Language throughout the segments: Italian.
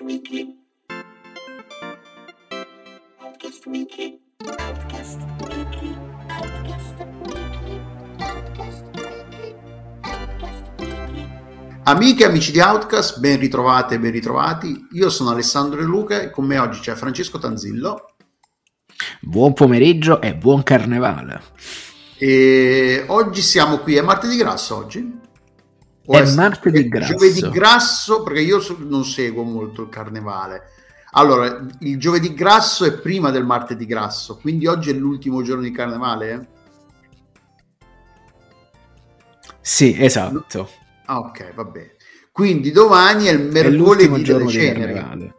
Outcast Weekly. Amiche e amici di Outcast, ben ritrovate e ben ritrovati. Io sono Alessandro De Luca e con me oggi c'è Francesco Tanzillo. Buon pomeriggio e buon carnevale. E oggi siamo qui, è martedì grasso oggi? O È martedì grasso. Giovedì grasso, perché io so- non seguo molto il carnevale. Allora, il giovedì grasso è prima del martedì grasso, quindi oggi è l'ultimo giorno di carnevale? Sì, esatto. Ah, ok, va bene. Quindi domani è il È mercoledì delle giorno di ceneri. carnevale.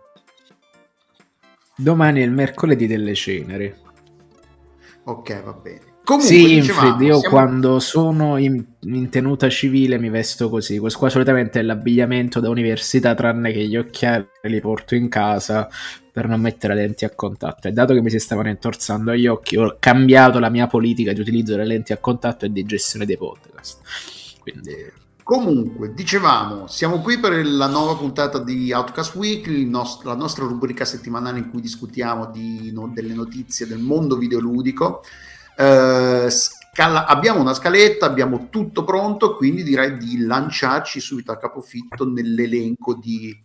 Domani è il mercoledì delle ceneri. Ok, va bene. Comunque, sì, dicevamo, Infrid, io siamo- quando sono in, in tenuta civile mi vesto così. Questo qua solitamente è l'abbigliamento da università, tranne che gli occhiali li porto in casa per non mettere lenti a contatto. E dato che mi si stavano intorzando agli occhi, ho cambiato la mia politica di utilizzo delle lenti a contatto e di gestione dei podcast. Quindi Comunque, dicevamo, siamo qui per la nuova puntata di Outcast Weekly, il nost- la nostra rubrica settimanale in cui discutiamo di no- delle notizie del mondo videoludico. Eh, scala- abbiamo una scaletta, abbiamo tutto pronto, quindi direi di lanciarci subito a capofitto nell'elenco di...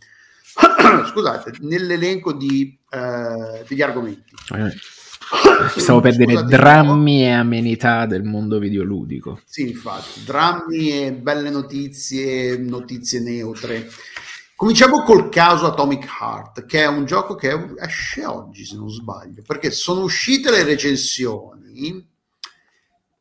scusate, nell'elenco di, eh, degli argomenti. eh, stavo per dire Scusate, drammi e amenità del mondo videoludico. Sì, infatti, drammi e belle notizie, notizie neutre. Cominciamo col caso Atomic Heart, che è un gioco che esce oggi, se non sbaglio, perché sono uscite le recensioni,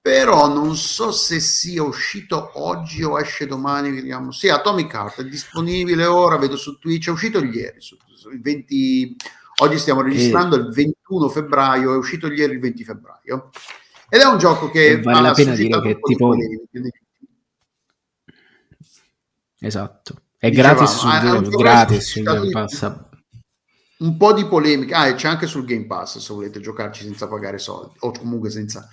però non so se sia uscito oggi o esce domani, vediamo. Sì, Atomic Heart è disponibile ora, vedo su Twitch, è uscito ieri, su- su- il 20 oggi stiamo registrando il 21 febbraio, è uscito ieri il 20 febbraio. Ed è un gioco che E vale la pena dire che di tipo-. Esatto. È Dicevamo, gratis un Game- gioco che gratis un po' di polemica. Ah, e c'è anche sul Game Pass se volete giocarci senza pagare soldi, o comunque senza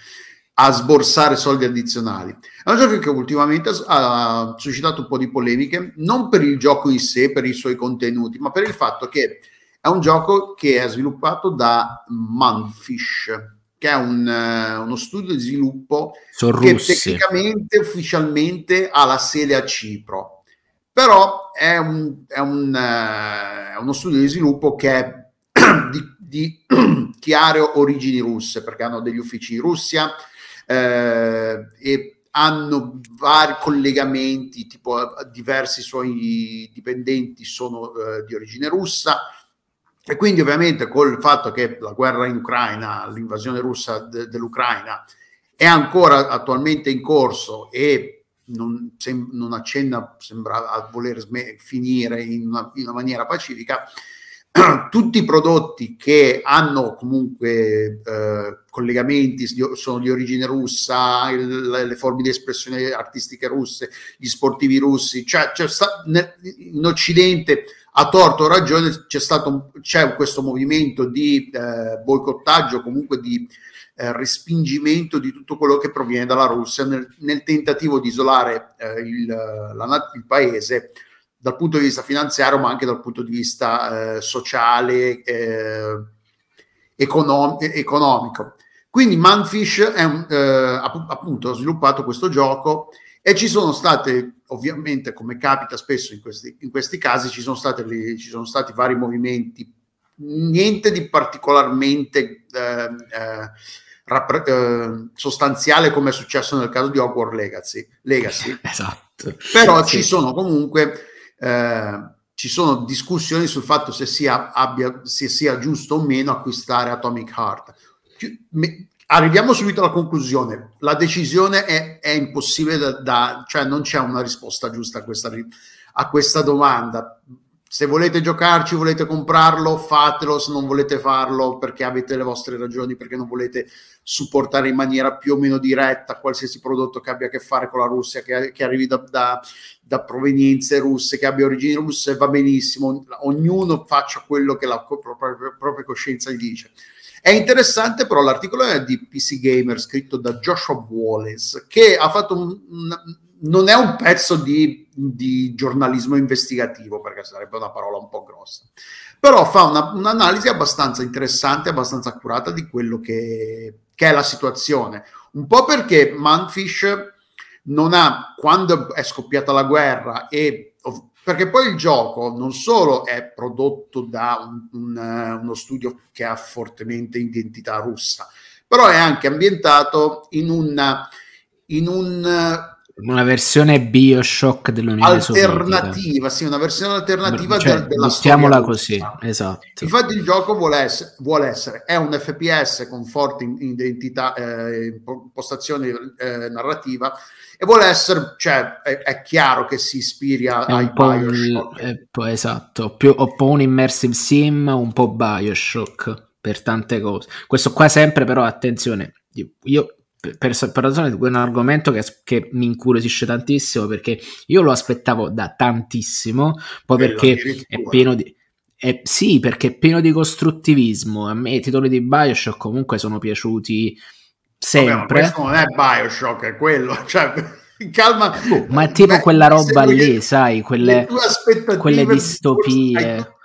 a sborsare soldi addizionali. È un gioco che ultimamente ha suscitato un po' di polemiche, non per il gioco in sé, per i suoi contenuti, ma per il fatto che è un gioco che è sviluppato da Manfish, che è un, eh, uno studio di sviluppo Sono che russi. tecnicamente ufficialmente ha la sede a Cipro, però è, un- è un, eh, è uno studio di sviluppo che è di, di chiare origini russe, perché hanno degli uffici in Russia eh, e hanno vari collegamenti, tipo eh, diversi suoi dipendenti sono eh, di origine russa. E quindi ovviamente col fatto che la guerra in Ucraina, l'invasione russa de- dell'Ucraina è ancora attualmente in corso e non, sem- non accenna, sembra a voler sme- finire in una, in una maniera pacifica, tutti i prodotti che hanno comunque eh, collegamenti sono di origine russa, il- le forme di espressione artistiche russe, gli sportivi russi, cioè c'è sta- nel- in Occidente a torto o ragione c'è stato c'è questo movimento di eh, boicottaggio, comunque di eh, respingimento di tutto quello che proviene dalla Russia nel, nel tentativo di isolare eh, il, la il paese dal punto di vista finanziario, ma anche dal punto di vista eh, sociale, eh, econom- economico. Quindi Manfish un, eh, app- appunto ha sviluppato questo gioco e ci sono state, ovviamente, come capita spesso in questi, in questi casi, ci sono, le- ci sono stati vari movimenti, niente di particolarmente eh, eh, rappre- eh, sostanziale come è successo nel caso di Hogwarts Legacy, Legacy Esatto. però Sì. ci sono comunque eh, ci sono discussioni sul fatto se sia, abbia, se sia giusto o meno acquistare Atomic Heart. Chi- me- Arriviamo subito alla conclusione. La decisione è, è impossibile da, da- cioè non c'è una risposta giusta a questa, a questa domanda. Se volete giocarci, volete comprarlo, fatelo. Se non volete farlo perché avete le vostre ragioni, perché non volete supportare in maniera più o meno diretta qualsiasi prodotto che abbia a che fare con la Russia, che, che arrivi da, da- da provenienze russe, che abbia origini russe, va benissimo. Ognuno faccia quello che la propria, propria coscienza gli dice. È interessante però l'articolo è di PC Gamer scritto da Joshua Wallace che ha fatto un, un- non è un pezzo di di giornalismo investigativo, perché sarebbe una parola un po' grossa. Però fa una, un'analisi abbastanza interessante, abbastanza accurata di quello che, che è la situazione. Un po' perché Manfish non ha, quando è scoppiata la guerra e perché poi il gioco non solo è prodotto da un, un, uno studio che ha fortemente identità russa, però è anche ambientato in una, in un una versione Bioshock dell'Unione alternativa, Sovietica. sì, una versione alternativa cioè, del, della storia così, russa. esatto. Infatti il gioco vuole essere, vuole essere è un FPS con forte identità, eh, impostazione eh, narrativa e vuole essere, cioè è, è chiaro che si ispira È ai un po' Bioshock. un, è po' esatto, più, un po' un immersive sim, un po' Bioshock per tante cose. Questo qua sempre però attenzione, io, io per, per, ragione di un argomento che, che, mi incuriosisce tantissimo perché io lo aspettavo da tantissimo, poi perché è pieno di... È, sì, perché è pieno di costruttivismo. A me i titoli di Bioshock comunque sono piaciuti sempre. Vabbè, non è Bioshock, è quello. Cioè, calma. Oh, ma è tipo Beh, quella roba lì, sai, quelle, quelle distopie.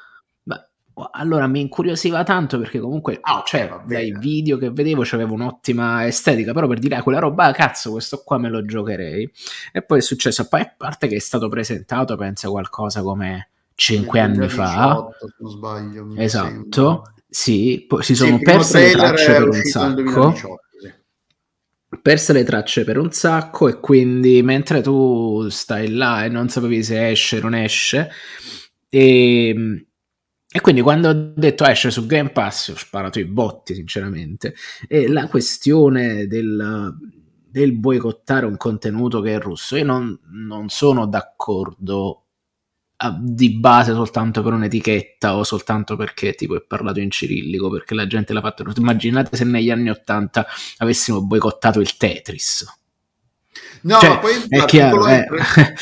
Allora mi incuriosiva tanto perché comunque, Ah, cioè, dai video che vedevo c'avevo un'ottima estetica, però per dire ah, quella roba, cazzo, questo qua me lo giocherei. E poi è successo, poi a parte che è stato presentato, penso qualcosa come 5 nel anni fa. 2018, se non sbaglio. Esatto, sembra. sì, poi si Sì, sono primo perse le tracce per un sacco. 2018, sì. perse le tracce per un sacco e quindi mentre tu stai là e non sapevi se esce o non esce e, e quindi quando ho detto esce su Game Pass ho sparato i botti sinceramente. E la questione del, del boicottare un contenuto che è russo io non, non sono d'accordo a- di base soltanto per un'etichetta o soltanto perché tipo è parlato in cirillico perché la gente l'ha fatto immaginate se negli anni 80 avessimo boicottato il Tetris. No, Cioè, ma poi è chiaro, è- eh.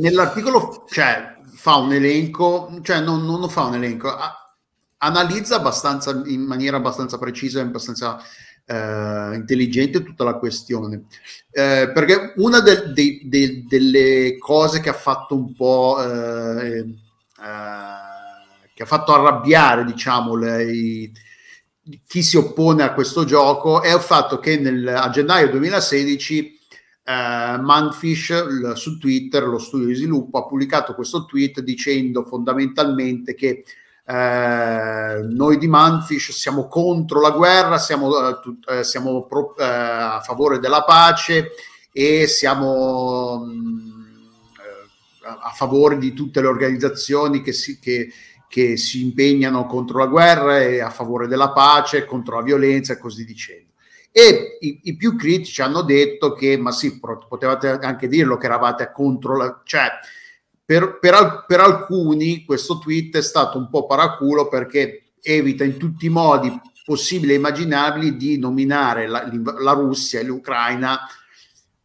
nell'articolo cioè, fa un elenco, cioè non, non fa un elenco, a- analizza abbastanza in maniera abbastanza precisa e abbastanza eh, intelligente tutta la questione. Eh, perché una de- de- de- delle cose che ha fatto un po' eh, eh, che ha fatto arrabbiare, diciamo, le- i- chi si oppone a questo gioco è il fatto che nel- a gennaio 2016 eh, Manfish l- su Twitter, lo studio di sviluppo, ha pubblicato questo tweet dicendo fondamentalmente che eh, noi di Manfish siamo contro la guerra, siamo, eh, tut- eh, siamo pro- eh, a favore della pace e siamo mh, eh, a a favore di tutte le organizzazioni che si, che, che si impegnano contro la guerra e a favore della pace, contro la violenza e così dicendo. E i, i più critici hanno detto che, ma sì, potevate anche dirlo che eravate contro la... cioè per, per per alcuni questo tweet è stato un po' paraculo perché evita in tutti i modi possibili e immaginabili di nominare la, la Russia e l'Ucraina.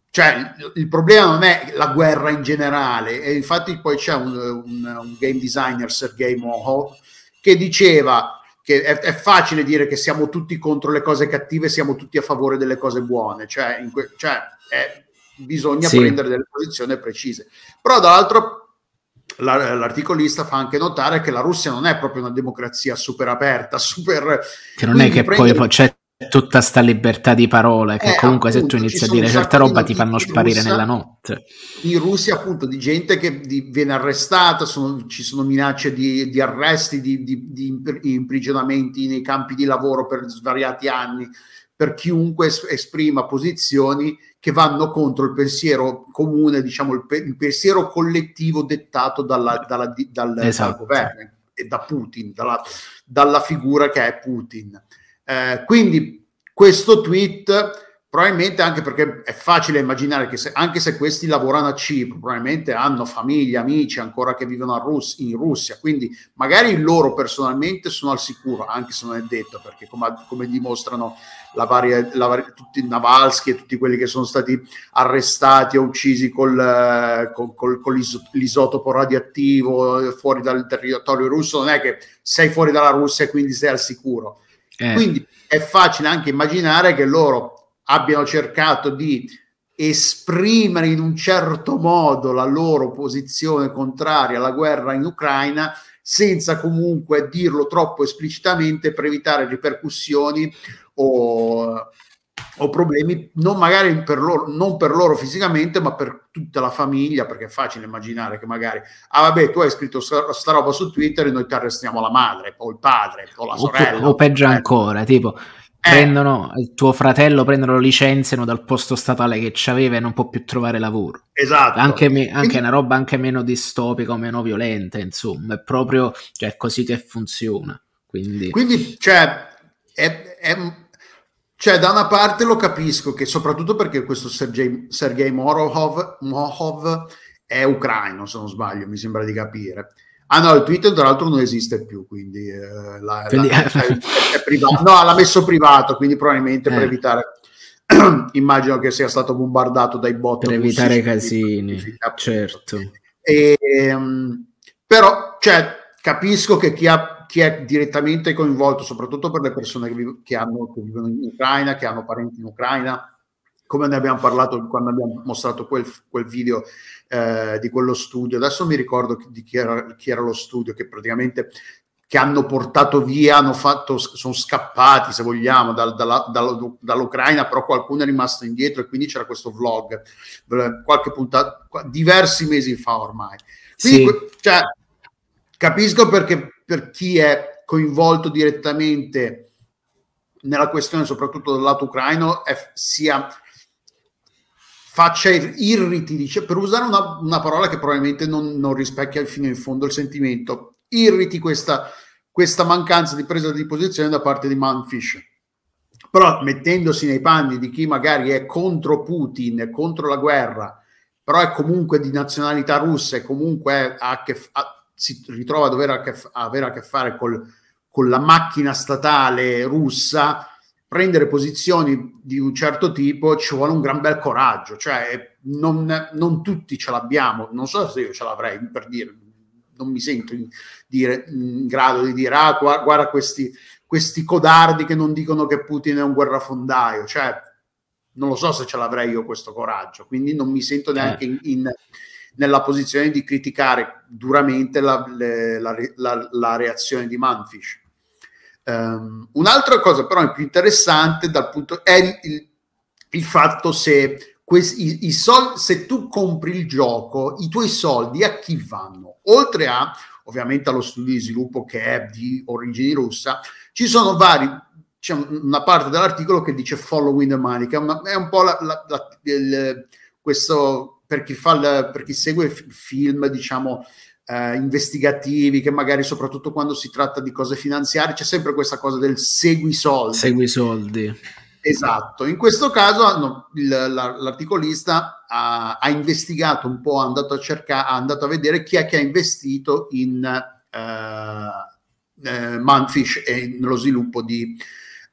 Cioè, il, il problema non è la guerra in generale, e infatti poi c'è un, un- un game designer, Sergei Moho, che diceva che è, è facile dire che siamo tutti contro le cose cattive, siamo tutti a favore delle cose buone, cioè, in que- cioè, è- bisogna Sì. prendere delle posizioni precise. Però dall'altro la- l'articolista fa anche notare che la Russia non è proprio una democrazia super aperta, super... che non è Quindi che prendere- poi c'è tutta sta libertà di parole che Eh, comunque se tu appunto, inizi a dire di roba ti fanno sparire Russia. nella notte in Russia appunto di gente che di- viene arrestata, sono- ci sono minacce di, di arresti, di, di- di impr- imprigionamenti nei campi di lavoro per svariati anni, per chiunque es- esprima posizioni che vanno contro il pensiero comune, diciamo il, pe- il pensiero collettivo dettato dalla- dalla- dal, dal Esatto. governo e da Putin, dalla, dalla figura che è Putin. Eh, quindi questo tweet probabilmente anche perché è facile immaginare che se- anche se questi lavorano a Cipro, probabilmente hanno famiglie, amici ancora che vivono a Rus- in Russia, quindi magari loro personalmente sono al sicuro, anche se non è detto, perché come, come dimostrano la varia, la vari- tutti Navalsky e tutti quelli che sono stati arrestati o uccisi col, eh, col- col- con l'iso- l'isotopo radioattivo eh, fuori dal territorio russo, non è che sei fuori dalla Russia e quindi sei al sicuro. Eh, Quindi è facile anche immaginare che loro abbiano cercato di esprimere in un certo modo la loro posizione contraria alla guerra in Ucraina senza comunque dirlo troppo esplicitamente per evitare ripercussioni o, o problemi, non magari per loro, non per loro fisicamente, ma per tutta la famiglia, perché è facile immaginare che magari, ah vabbè, tu hai scritto sta, sta roba su Twitter e noi ti arrestiamo la madre, o il padre, o la sorella. O, o peggio ancora, tipo, eh. prendono il tuo fratello prendono lo licenziano dal posto statale che c'aveva e non può più trovare lavoro esatto anche, me, anche Quindi... una roba anche meno distopica o meno violenta insomma è proprio cioè, così che funziona Quindi, Quindi cioè, è, è, cioè, da una parte lo capisco che soprattutto perché questo Sergei, Sergei Morov, Mohov è ucraino se non sbaglio mi sembra di capire Ah no, il Twitter tra l'altro non esiste più, quindi, eh, la, quindi... La, è, è privato. No, l'ha messo privato, quindi probabilmente eh. per evitare immagino che sia stato bombardato dai bot per evitare casini, certo. E, um, però, cioè, capisco che chi, ha, chi, è direttamente coinvolto, soprattutto per le persone che, viv- che, hanno, che vivono in Ucraina, che hanno parenti in Ucraina, come ne abbiamo parlato quando abbiamo mostrato quel, quel video eh, di quello studio. Adesso mi ricordo di chi era, chi era lo studio che praticamente che hanno portato via, hanno fatto, sono scappati, se vogliamo, dal, dalla, dalla, dall'Ucraina, però qualcuno è rimasto indietro e quindi c'era questo vlog, qualche puntata, diversi mesi fa ormai. Quindi, sì. cioè, capisco perché per chi è coinvolto direttamente nella questione, soprattutto dal lato ucraino, è, sia faccia irriti, dice, per usare una, una parola che probabilmente non, non, rispecchia fino in fondo il sentimento, irriti questa, questa mancanza di presa di posizione da parte di Manfish. Però mettendosi nei panni di chi magari è contro Putin, contro la guerra, però è comunque di nazionalità russa e comunque ha che, ha, si ritrova a dover a che, a avere a che fare col, con la macchina statale russa, prendere posizioni di un certo tipo ci vuole un gran bel coraggio, cioè non, non tutti ce l'abbiamo, non so se io ce l'avrei per dire, non mi sento in, dire, in grado di dire ah guarda, guarda questi, questi codardi che non dicono che Putin è un guerrafondaio, cioè non lo so se ce l'avrei io questo coraggio, quindi non mi sento neanche in, in nella posizione di criticare duramente la, la, la, la reazione di Manfish. Um, un'altra cosa però più interessante dal punto è il, il, il fatto se, questi, i, i soldi, se tu compri il gioco, i tuoi soldi a chi vanno? Oltre a ovviamente allo studio di sviluppo che è di origini russa, ci sono vari, c'è una parte dell'articolo che dice following the money, che è, una, è un po' la, la, la, il, questo per chi, fa il, per chi segue il film, diciamo, eh, investigativi, che magari soprattutto quando si tratta di cose finanziarie c'è sempre questa cosa del segui soldi. Segui soldi. Esatto, in questo caso no, il, l'articolista ha, ha, investigato un po', ha andato a cercare, ha andato a vedere chi è che ha investito in eh, eh, Manfish e nello sviluppo di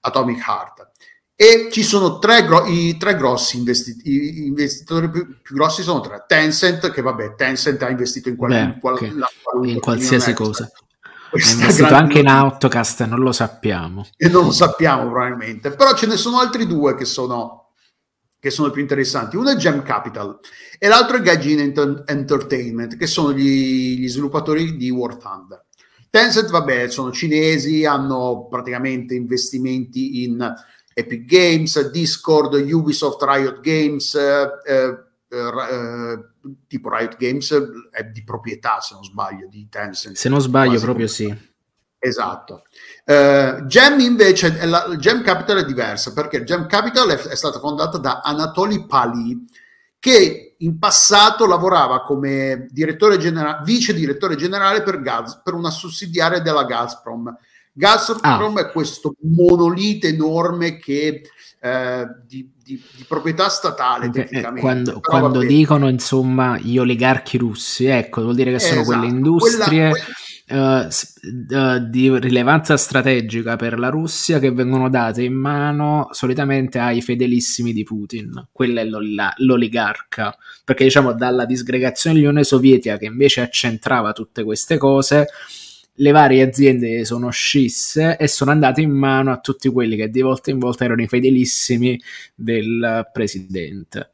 Atomic Heart e ci sono tre, gro- i tre grossi investiti- i investitori più, più, grossi sono tre. Tencent che vabbè Tencent ha investito in, qual- Beh, in, qual- okay. in qualsiasi cosa. ha investito anche in Autocast non lo sappiamo. E non lo sappiamo probabilmente. Però ce ne sono altri due che sono che sono più interessanti. Uno è Gem Capital e l'altro è Gaijin Ent- Entertainment che sono gli, gli sviluppatori di War Thunder. Tencent vabbè sono cinesi hanno praticamente investimenti in Epic Games, Discord, Ubisoft, Riot Games, eh, eh, eh, tipo Riot Games è di proprietà, se non sbaglio, di Tencent. Se non sbaglio, proprio sì. Esatto. Uh, Gem invece, la, Gem Capital è diversa perché Gem Capital è, è stata fondata da Anatoly Pali, che in passato lavorava come direttore genera- vice direttore generale per, Gaz, per una sussidiaria della Gazprom Gazprom ah. è questo monolite enorme che eh, di, di, di, proprietà statale tecnicamente. Quando, quando dicono insomma gli oligarchi russi, ecco, vuol dire che sono esatto. quelle industrie quella. Uh, uh, di rilevanza strategica per la Russia che vengono date in mano solitamente ai fedelissimi di Putin. Quella è l'oligarca, perché diciamo dalla disgregazione dell'Unione Sovietica che invece accentrava tutte queste cose le varie aziende sono scisse e sono andate in mano a tutti quelli che di volta in volta erano i fedelissimi del presidente.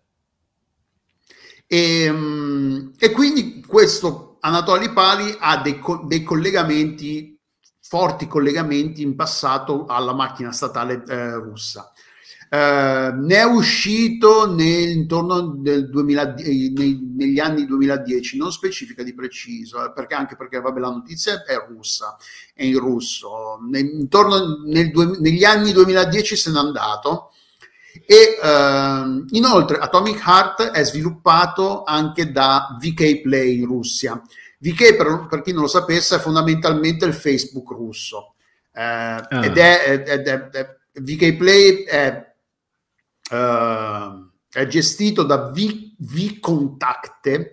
E, mm, e quindi questo Anatoly Pali ha dei, co- dei, collegamenti, forti collegamenti in passato alla macchina statale eh, russa. Uh, ne è uscito nel, intorno del 2000, nei, negli anni 2010, non specifica di preciso, eh, perché anche perché vabbè, la notizia è russa, è in russo. Nel, intorno nel, negli anni 2010 se n'è andato. E uh, inoltre Atomic Heart è sviluppato anche da VK Play in Russia. VK, per, per chi non lo sapesse, è fondamentalmente il Facebook russo. Uh, ah. Ed è, è, è, è VK Play è uh, è gestito da v, Vcontacte,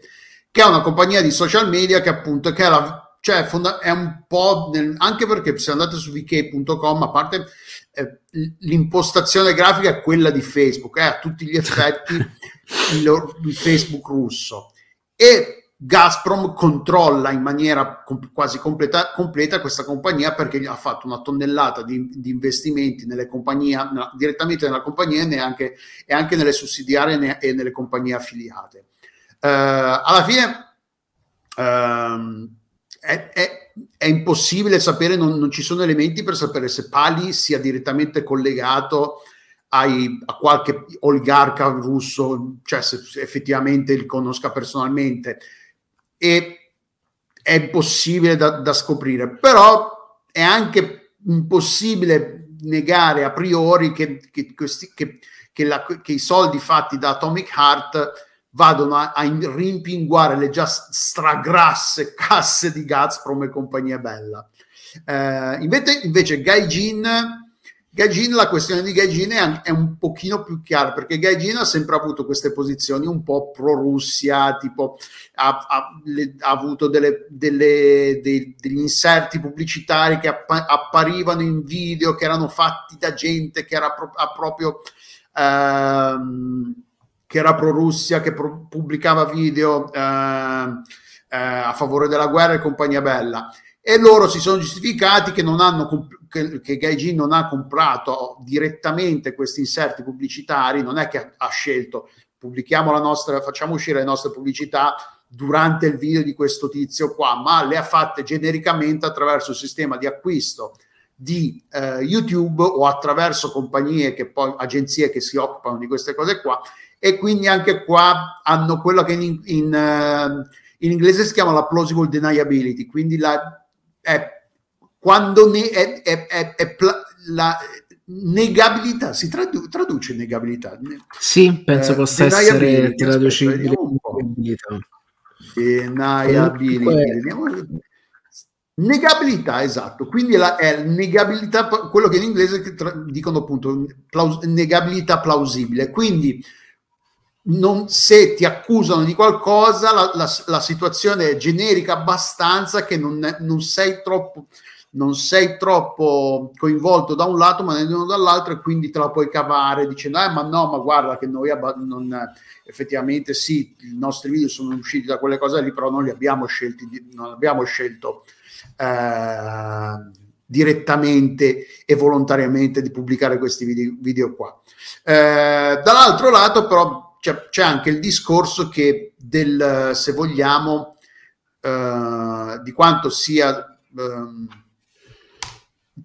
che è una compagnia di social media che appunto che è, la, cioè, fonda- è un po' nel, anche perché se andate su vk.com, a parte eh, l'impostazione grafica è quella di Facebook, è a tutti gli effetti il, il Facebook russo. E Gazprom controlla in maniera quasi completa, completa, questa compagnia perché ha fatto una tonnellata di, di investimenti nelle compagnie, direttamente nella compagnia e, neanche, e anche nelle sussidiarie e nelle compagnie affiliate. Uh, alla fine uh, è, è, è, impossibile sapere, non, non, ci sono elementi per sapere se Pali sia direttamente collegato ai, a qualche oligarca russo, cioè se, effettivamente il conosca personalmente e è impossibile da, da scoprire, però è anche impossibile negare a priori che, che, questi, che, che, la, i soldi fatti da Atomic Heart vadano a, a, rimpinguare le già stragrasse casse di Gazprom e compagnia bella. Eh, invece, invece Gaijin Gaijin, la questione di Gaijin è, è, un pochino più chiara perché Gaijin ha sempre avuto queste posizioni un po' pro-Russia, tipo ha, ha, le, ha avuto delle, delle, dei, degli inserti pubblicitari che appa- apparivano in video che erano fatti da gente che era pro- proprio ehm, che era pro-Russia, che pro- pubblicava video ehm, eh, a favore della guerra e compagnia bella. E loro si sono giustificati che, non hanno, che, che Gaijin non ha comprato direttamente questi inserti pubblicitari, non è che ha, ha scelto pubblichiamo la nostra, facciamo uscire le nostre pubblicità durante il video di questo tizio qua, ma le ha fatte genericamente attraverso il sistema di acquisto di eh, YouTube o attraverso compagnie che poi agenzie che si occupano di queste cose qua. E quindi anche qua hanno quello che in, in, uh, in inglese si chiama la plausible deniability, quindi la è quando ne, è, è, è, è pla, la negabilità, si tradu- traduce negabilità? Sì, penso eh, possa essere traducibile. Deniability. Negabilità, esatto, quindi la, è negabilità, quello che in inglese tra, dicono appunto plaus- negabilità plausibile, quindi non, se ti accusano di qualcosa, la, la, la situazione è generica abbastanza che non, non, sei troppo, non sei troppo coinvolto da un lato, ma nemmeno dall'altro, e quindi te la puoi cavare dicendo: eh, ma no, ma guarda che noi non, effettivamente sì, i nostri video sono usciti da quelle cose lì, però non li abbiamo scelti, non abbiamo scelto. Eh, direttamente e volontariamente di pubblicare questi video, video qua. Eh, dall'altro lato, però, c'è, c'è anche il discorso che del, se vogliamo, eh, di quanto sia, eh,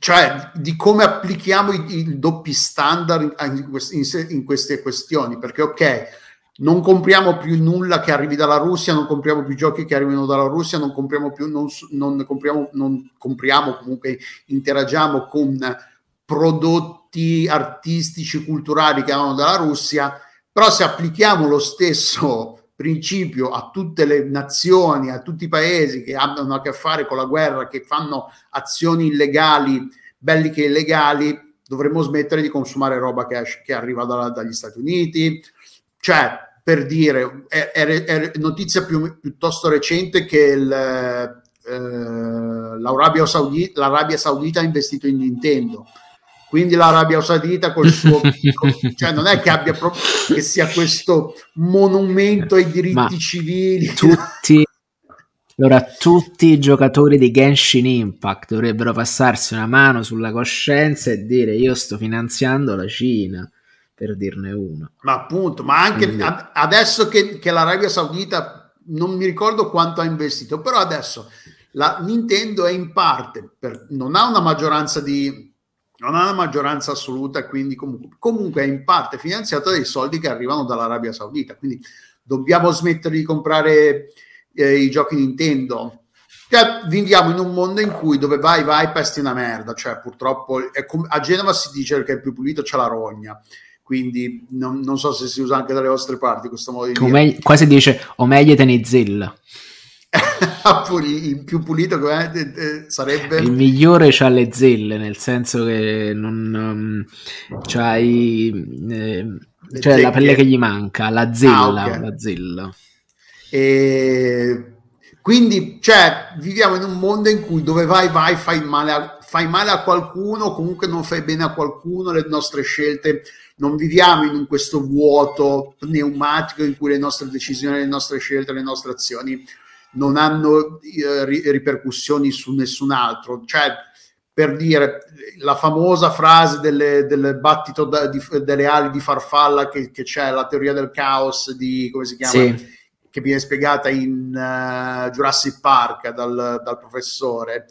cioè di come applichiamo i, i doppi standard in, in, in, queste questioni, perché ok, non compriamo più nulla che arrivi dalla Russia, non compriamo più giochi che arrivino dalla Russia, non compriamo più, non, non compriamo, non compriamo comunque, interagiamo con prodotti artistici, culturali che arrivano dalla Russia, però se applichiamo lo stesso principio a tutte le nazioni, a tutti i paesi che hanno a che fare con la guerra, che fanno azioni illegali, belliche illegali, dovremmo smettere di consumare roba che, che arriva da, dagli Stati Uniti. Cioè, per dire, è, è, è notizia più, piuttosto recente che il, eh, Saudita, l'Arabia Saudita ha investito in Nintendo quindi l'Arabia Saudita col suo cioè non è che abbia proprio che sia questo monumento ai diritti Ma civili tutti allora tutti i giocatori di Genshin Impact dovrebbero passarsi una mano sulla coscienza e dire io sto finanziando la Cina per dirne uno. Ma appunto, ma anche Quindi- ad- adesso che, che l'Arabia Saudita, non mi ricordo quanto ha investito, però adesso la Nintendo è in parte, per- non ha una maggioranza di... Non ha una maggioranza assoluta, quindi comunque, comunque è in parte finanziata dai soldi che arrivano dall'Arabia Saudita. Quindi dobbiamo smettere di comprare eh, i giochi Nintendo. Cioè, viviamo in un mondo in cui dove vai, vai, pesti una merda. Cioè, purtroppo è com- a Genova si dice che il più pulito c'è la rogna. Quindi non, non so se si usa anche dalle vostre parti questo modo di dire. meglio- qua si dice o meglio tenizilla. Puli- il più pulito com'è? Eh, eh, sarebbe Il migliore c'ha le zille, nel senso che non um, c'hai eh, Le cioè la pelle che gli manca, la zilla, Ah, ok. la zilla. E quindi, cioè, viviamo in un mondo in cui dove vai, vai, fai male, a, fai male a qualcuno, comunque non fai bene a qualcuno, le nostre scelte, non viviamo in questo vuoto pneumatico in cui le nostre decisioni, le nostre scelte, le nostre azioni non hanno eh, ri- ripercussioni su nessun altro. Cioè, per dire la famosa frase delle, del battito da- di- delle ali di farfalla che, che c'è, la teoria del caos di, come si chiama? Sì, che viene spiegata in eh, Jurassic Park dal, dal professore,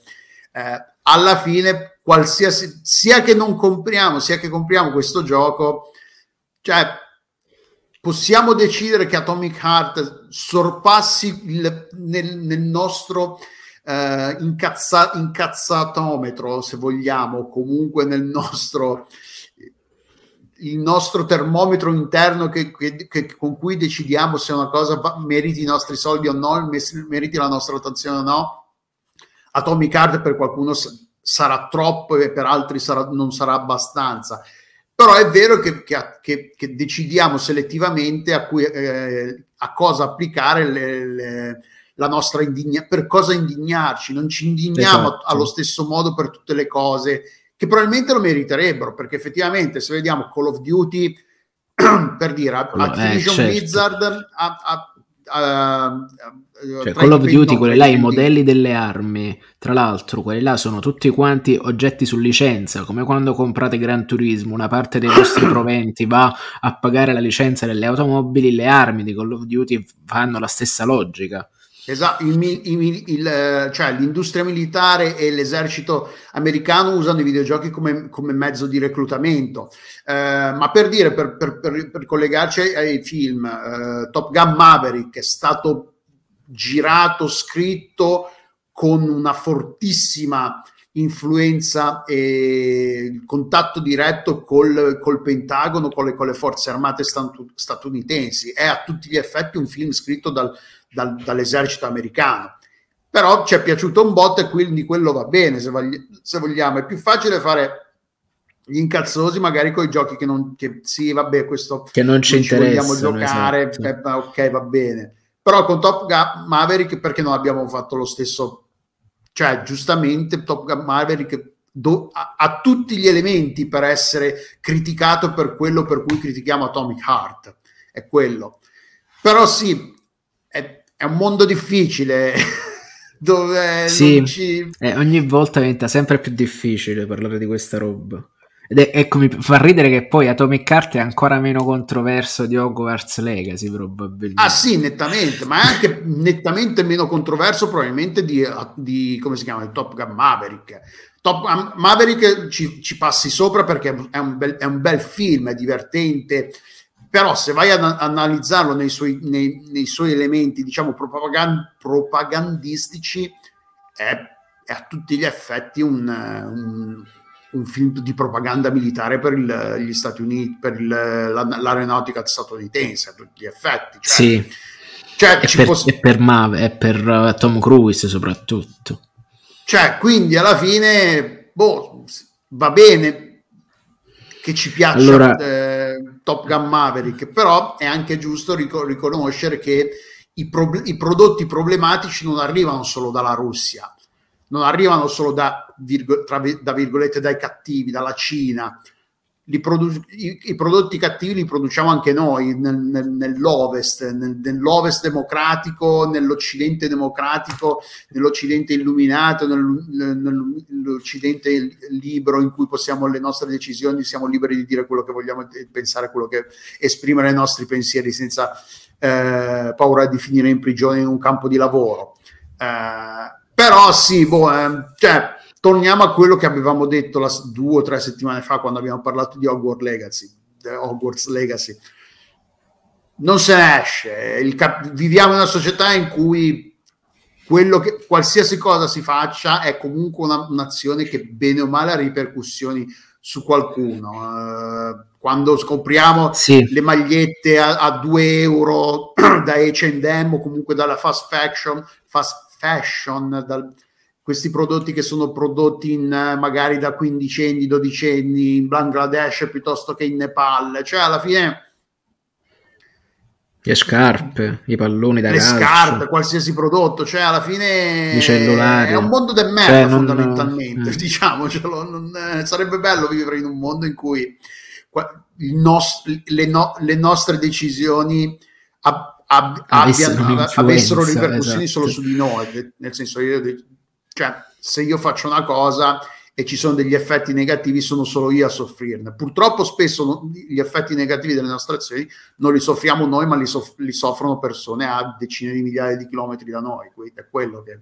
eh, alla fine qualsiasi, sia che non compriamo, sia che compriamo questo gioco, cioè possiamo decidere che Atomic Heart sorpassi il- nel, nel nostro eh, incazza- incazzatometro, se vogliamo, comunque nel nostro il nostro termometro interno che, che- che- con cui decidiamo se una cosa va- meriti i nostri soldi o no, meriti la nostra attenzione o no. Atomic Heart per qualcuno sarà troppo e per altri sarà- non sarà abbastanza. Però è vero che, che- che- decidiamo selettivamente a, cui, eh, a cosa applicare le- le- la nostra indigna, per cosa indignarci. Non ci indigniamo Esatto. allo stesso modo per tutte le cose che probabilmente lo meriterebbero, perché effettivamente se vediamo Call of Duty, per dire, a- Quello- eh, Activision certo. Blizzard ha, ha- ha- Cioè, tra Call of Duty, quelli là, i modelli delle armi, tra l'altro, quelli là sono tutti quanti oggetti su licenza, come quando comprate Gran Turismo, una parte dei vostri proventi va a pagare la licenza delle automobili, le armi di Call of Duty fanno la stessa logica. Esatto, il mi- i mi- il, eh, cioè l'industria militare e l'esercito americano usano i videogiochi come, come mezzo di reclutamento. Eh, ma per dire, per, per- per- per collegarci ai, ai film, eh, Top Gun Maverick è stato girato, scritto con una fortissima influenza e il contatto diretto col, col Pentagono, con le, con le forze armate statu- statunitensi. È a tutti gli effetti un film scritto dal, dal- dall'esercito americano. Però ci è piaciuto un botto e quindi quello va bene se, vogli- se vogliamo. È più facile fare gli incazzosi magari con i giochi che non che sì vabbè questo Che non ci non ci vogliamo giocare esatto. eh, ok va bene però con Top Gun Maverick perché non abbiamo fatto lo stesso cioè giustamente Top Gun Maverick do- ha, ha tutti gli elementi per essere criticato per quello per cui critichiamo Atomic Heart è quello però sì è, un mondo difficile dove Sì. ci Eh, ogni volta diventa sempre più difficile parlare di questa roba. Ed è, ecco, mi fa ridere che poi Atomic Heart è ancora meno controverso di Hogwarts Legacy, probabilmente. Ah sì, nettamente, ma è anche nettamente meno controverso probabilmente di, di come si chiama, il Top Gun Maverick. Top Gun Maverick ci, ci passi sopra perché è un, bel, è un bel film, è divertente, però se vai ad analizzarlo nei suoi, nei, nei suoi elementi, diciamo, propagand- propagandistici, è, è a tutti gli effetti un, un, un film di propaganda militare per il- gli Stati Uniti, per il- la- l'aeronautica statunitense, a tutti gli effetti. Cioè, Sì, cioè, ci per, poss- e per Mave, e per uh, Tom Cruise soprattutto. cioè, quindi alla fine, boh, va bene che ci piaccia Allora- eh, Top Gun Maverick, però è anche giusto rico- riconoscere che i, prob- i prodotti problematici non arrivano solo dalla Russia, non arrivano solo da, virgo- tra da virgolette dai cattivi, dalla Cina. Produ- i, i, prodotti cattivi li produciamo anche noi nel, nel, nell'Ovest, nel, nell'Ovest democratico, nell'Occidente democratico, nell'Occidente illuminato, nell'Occidente libero in cui possiamo le nostre decisioni, siamo liberi di dire quello che vogliamo e pensare quello che esprimere i nostri pensieri senza eh, paura di finire in prigione in un campo di lavoro. Eh, però sì, boh, eh, cioè, torniamo a quello che avevamo detto la, due o tre settimane fa quando abbiamo parlato di Hogwarts Legacy. Hogwarts Legacy. Non se ne esce. Cap- viviamo in una società in cui quello che, qualsiasi cosa si faccia è comunque una, un'azione che bene o male ha ripercussioni su qualcuno. Uh, quando scopriamo sì. le magliette a, a 2 euro da H&M o comunque dalla fast fashion, fast fashion dal, questi prodotti che sono prodotti in, magari da quindicenni, dodicenni in Bangladesh piuttosto che in Nepal, cioè alla fine le scarpe, i palloni da le calcio. scarpe, qualsiasi prodotto, cioè alla fine è un mondo del merda cioè, fondamentalmente, non, eh. diciamocelo, non, eh, sarebbe bello vivere in un mondo in cui nost- le, no- le, nostre decisioni ab- ab- abbiano, avessero ripercussioni esatto. solo su di noi, nel senso io cioè, se io faccio una cosa e ci sono degli effetti negativi, sono solo io a soffrirne. Purtroppo spesso non, gli effetti negativi delle nostre azioni non li soffriamo noi, ma li, soff- li, soffrono persone a decine di migliaia di chilometri da noi. È quello che...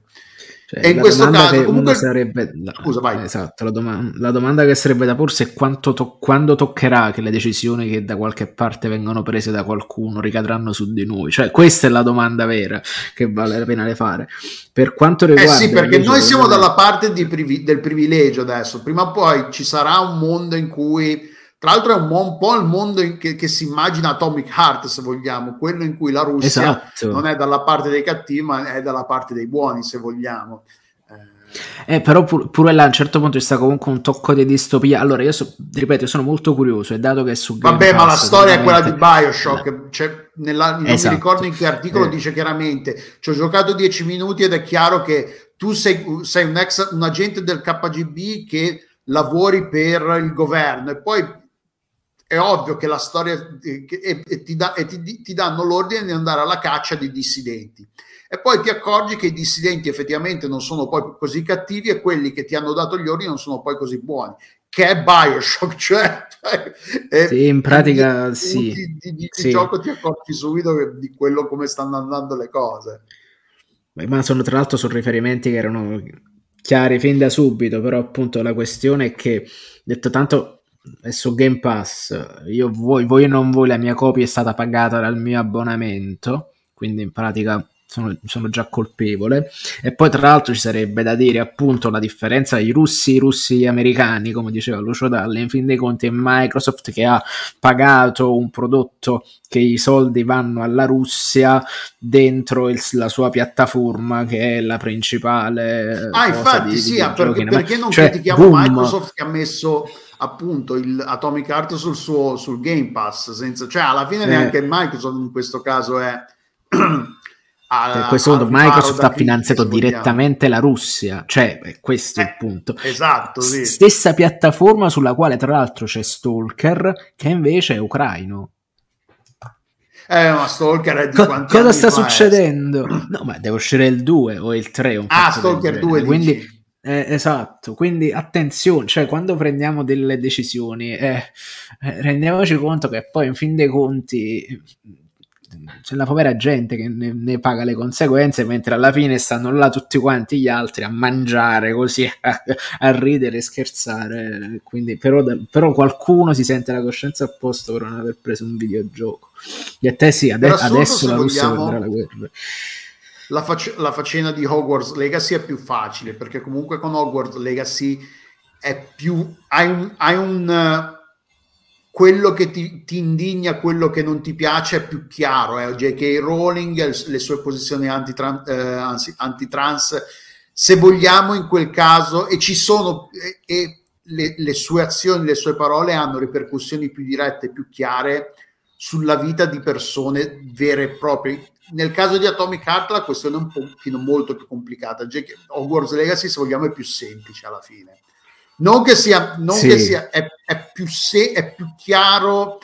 Cioè, e in questo caso comunque... sarebbe... Scusa, vai. Esatto, la, doma- la, domanda che sarebbe da porsi è to- quando toccherà che le decisioni che da qualche parte vengono prese da qualcuno ricadranno su di noi. Cioè, questa è la domanda vera che vale la pena le fare. Per quanto riguarda... Eh sì, perché noi siamo dalla parte privi- del privilegio adesso. Prima o poi ci sarà un mondo in cui tra l'altro è un, un po' il mondo che, che, si immagina Atomic Heart, se vogliamo, quello in cui la Russia esatto. non è dalla parte dei cattivi, ma è dalla parte dei buoni, se vogliamo. Eh, però pur, pure là a un certo punto ci sta comunque un tocco di distopia. Allora, io so, ripeto, sono molto curioso e dato che su Game Vabbè, Pass, ma la storia è quella di Bioshock. Cioè, nella, non esatto. mi ricordo in che articolo eh. dice chiaramente: ci ho giocato 10 minuti ed è chiaro che tu sei, sei un, ex, un agente del KGB che lavori per il governo e poi è ovvio che la storia eh, e, e, ti, da, e ti, ti, danno l'ordine di andare alla caccia dei dissidenti e poi ti accorgi che i dissidenti effettivamente non sono poi così cattivi e quelli che ti hanno dato gli ordini non sono poi così buoni che è Bioshock cioè, cioè sì, in pratica di, sì, di, di, di sì. gioco ti accorgi subito di quello come stanno andando le cose ma sono tra l'altro sono riferimenti che erano chiari fin da subito però appunto la questione è che detto tanto è su Game Pass, io voi, voi non voi, la mia copia è stata pagata dal mio abbonamento, quindi in pratica sono, sono, già colpevole. E poi, tra l'altro, ci sarebbe da dire appunto la differenza dei russi, i russi gli come diceva Lucio Dalle. In fin dei conti, è Microsoft che ha pagato un prodotto che i soldi vanno alla Russia dentro il, la sua piattaforma, che è la principale. Ah, infatti, di, sì, di perché, perché non cioè, critichiamo boom. Microsoft che ha messo appunto il Atomic Heart sul suo sul Game Pass senza, cioè alla fine eh. neanche Microsoft in questo caso è a, questo punto Microsoft ha finanziato direttamente la Russia, cioè questo è il eh, punto. Esatto, sì. Stessa piattaforma sulla quale tra l'altro c'è Stalker, che invece è ucraino. Eh, ma Stalker è di Co- Cosa sta succedendo? È? No, ma deve uscire il 2 o il 3. ah, Stalker 2, quindi eh, esatto, quindi attenzione, cioè quando prendiamo delle decisioni eh, eh, rendiamoci conto che poi in fin dei conti c'è la povera gente che ne, ne, paga le conseguenze, mentre alla fine stanno là tutti quanti gli altri a mangiare così, a, a ridere e scherzare. Quindi, però, però, qualcuno si sente la coscienza a posto per non aver preso un videogioco. E a te sì, ade- adesso la Russia vedrà la guerra. La, fac- la faccenda di Hogwarts Legacy è più facile perché comunque con Hogwarts Legacy è più hai un, hai un quello che ti, ti, indigna, quello che non ti piace è più chiaro. Eh? J.K. Rowling, le sue posizioni antitrans, eh, antitrans, se vogliamo in quel caso, e ci sono, e, e le, le, sue azioni, le sue parole hanno ripercussioni più dirette, più chiare sulla vita di persone vere e proprie. Nel caso di Atomic Heart la questione è un pochino molto più complicata. Hogwarts Legacy, se vogliamo, è più semplice alla fine Non che sia, non Sì. che sia è, è più se, è più chiaro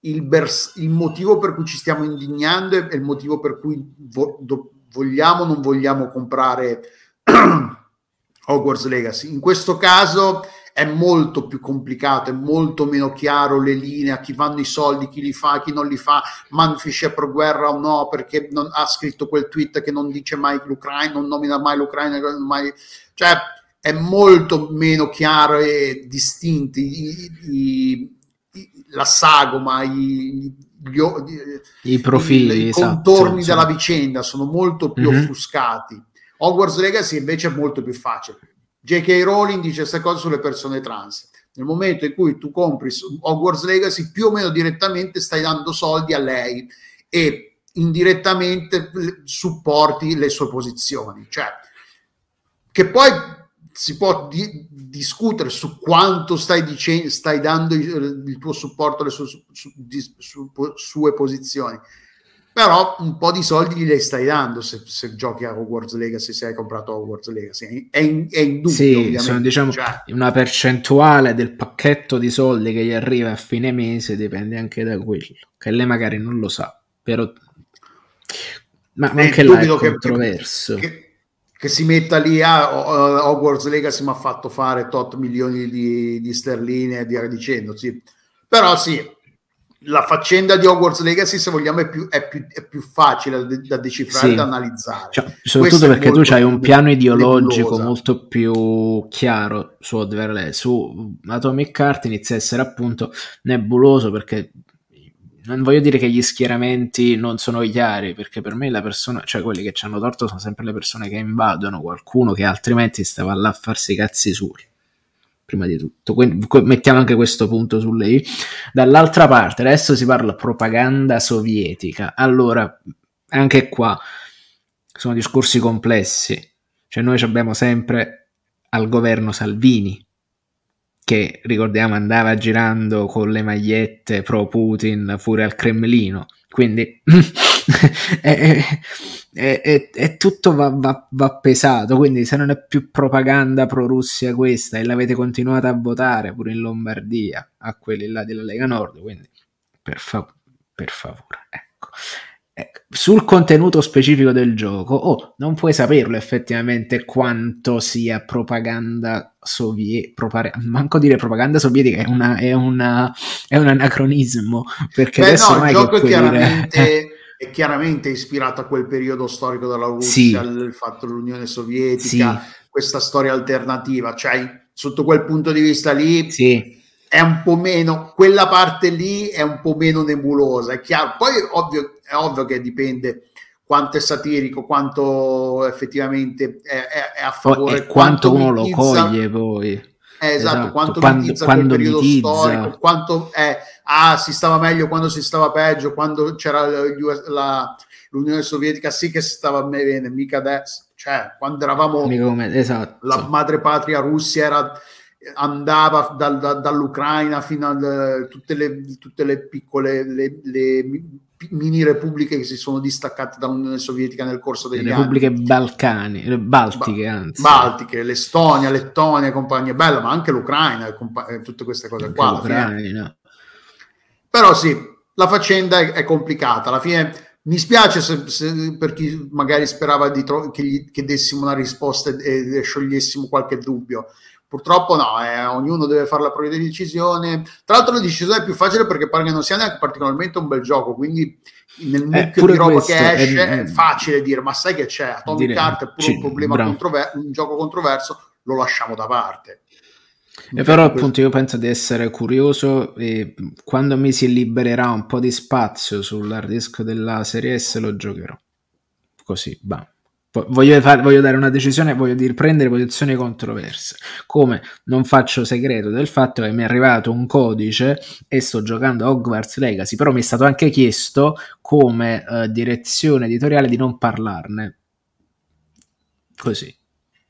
il, bers- il motivo per cui ci stiamo indignando e il motivo per cui vo- do- vogliamo o non vogliamo comprare Hogwarts Legacy. In questo caso è molto più complicato, è molto meno chiaro le linee, a chi vanno i soldi, chi li fa, chi non li fa, Manfish è pro guerra o no, perché non, ha scritto quel tweet che non dice mai l'Ucraina, non nomina mai l'Ucraina, mai... cioè è molto meno chiaro e distinti i- i- i- la sagoma, i, gli I profili, i, esatto, contorni insomma. della vicenda sono molto più Mhm. offuscati. Hogwarts Legacy invece è molto più facile. J.K. Rowling dice queste cose sulle persone trans. Nel momento in cui tu compri Hogwarts Legacy, più o meno direttamente stai dando soldi a lei e indirettamente supporti le sue posizioni. Cioè, che poi si può di- discutere su quanto stai, dicendo, stai dando il, il tuo supporto alle sue, su- su- su- sue posizioni. Però un po' di soldi glieli stai dando se, se giochi a Hogwarts Legacy se hai comprato Hogwarts Legacy. È in, è in dubbio Sì, sono, diciamo, Cioè, una percentuale del pacchetto di soldi che gli arriva a fine mese dipende anche da quello, che lei magari non lo sa, però... Ma ma anche là è dubito che- controverso. che, che si metta lì a uh, Hogwarts Legacy mi ha fatto fare tot milioni di, di sterline e via dicendo sì. però sì la faccenda di Hogwarts Legacy se vogliamo è più, è più, è più facile da, da decifrare Sì. e da analizzare Cioè, Questo soprattutto è perché tu hai un piano ideologico nebulosa. molto più chiaro su Odverley. Su Atomic Heart inizia a essere appunto nebuloso perché non voglio dire che gli schieramenti non sono chiari, perché per me la persona, cioè quelli che ci hanno torto sono sempre le persone che invadono qualcuno che altrimenti stava là a farsi i cazzi suoi. Prima di tutto, quindi mettiamo anche questo punto su lei. Dall'altra parte, adesso si parla propaganda sovietica. Allora, anche qua sono discorsi complessi. Cioè, noi abbiamo sempre al governo Salvini, che ricordiamo andava girando con le magliette pro Putin fuori al Cremlino. Quindi è, è- è- è tutto va, va- va pesato. Quindi, se non è più propaganda pro Russia questa e l'avete continuata a votare pure in Lombardia a quelli là della Lega Nord, quindi per, fa- per favore, ecco. Eh, Sul contenuto specifico del gioco, oh, non puoi saperlo effettivamente quanto sia propaganda sovietica, manco dire propaganda sovietica è, una, è, una, è un anacronismo, perché Beh, adesso no, il gioco è dire- chiaramente, è chiaramente ispirato a quel periodo storico della Russia, Sì. il fatto dell'Unione Sovietica, sì, questa storia alternativa, cioè sotto quel punto di vista lì sì, è un po' meno, quella parte lì è un po' meno nebulosa, è chiaro. Poi ovvio, è ovvio che dipende quanto è satirico, quanto effettivamente è, è- è a favore, e quanto uno lo coglie poi. eh, esatto, Esatto, quanto quando- mitizza quel periodo mitizza. storico, quanto è, ah, si stava meglio quando si stava peggio, quando c'era US la- l'Unione Sovietica, sì che si stava bene, mica adesso, cioè quando eravamo come- esatto. la madrepatria Russia era, andava dal- da- dall'Ucraina fino a tutte le, tutte le piccole le, le mi- mini repubbliche che si sono distaccate dall'Unione Sovietica nel corso Le degli repubbliche anni. balcani, baltiche anzi. Baltiche, l'Estonia, Lettonia e compagnia bella, ma anche l'Ucraina e compa- tutte queste cose Anche qua. fine. l'Ucraina. Però sì, la faccenda è, è complicata. Alla fine mi spiace se- se- per chi magari sperava di tro- che, gli, che dessimo una risposta e, e sciogliessimo qualche dubbio. Purtroppo no, eh, ognuno deve fare la propria decisione. Tra l'altro la decisione è più facile perché pare che non sia neanche particolarmente un bel gioco, quindi nel mucchio Eh, di roba questo che esce è, è- facile dire ma sai che c'è, Atomic Dire- Heart è pure sì, un problema controver- un gioco controverso, lo lasciamo da parte. E però appunto io penso di essere curioso e quando mi si libererà un po' di spazio sull'hard disk della serie S lo giocherò. Così, bam. Vo- Voglio, far- voglio dare una decisione, voglio dire, prendere posizioni controverse. Come non faccio segreto del fatto che mi è arrivato un codice e sto giocando a Hogwarts Legacy, però mi è stato anche chiesto come eh, direzione editoriale di non parlarne. Così.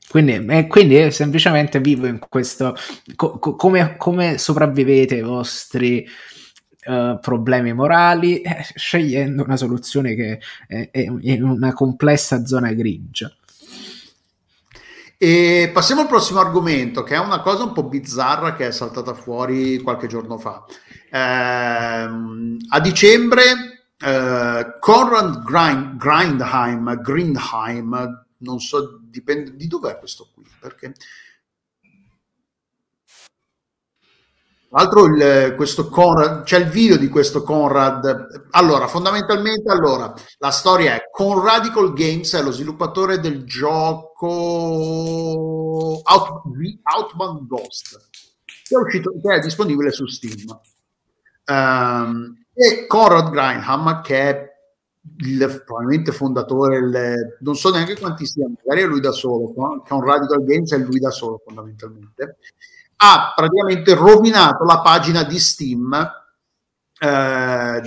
Quindi, e quindi eh, semplicemente vivo in questo. co- co- come, come sopravvivete ai vostri eh, problemi morali? Eh, scegliendo una soluzione che è, è in una complessa zona grigia. E passiamo al prossimo argomento, che è una cosa un po' bizzarra che è saltata fuori qualche giorno fa. Ehm, a dicembre, eh, Conrad Grind, Grindheim, Grindheim, non so, dipende di dov'è questo qui, perché Tra l'altro il, questo Conrad, c'è il video di questo Conrad. Allora, fondamentalmente, allora, la storia è con Radical Games, è lo sviluppatore del gioco Out, Outbound Ghost, che è, uscito, che è disponibile su Steam. Um, e Conrad Grindham, che è il, probabilmente fondatore, il, non so neanche quanti siano, magari è lui da solo, con Radical Games è lui da solo fondamentalmente ha praticamente rovinato la pagina di Steam eh,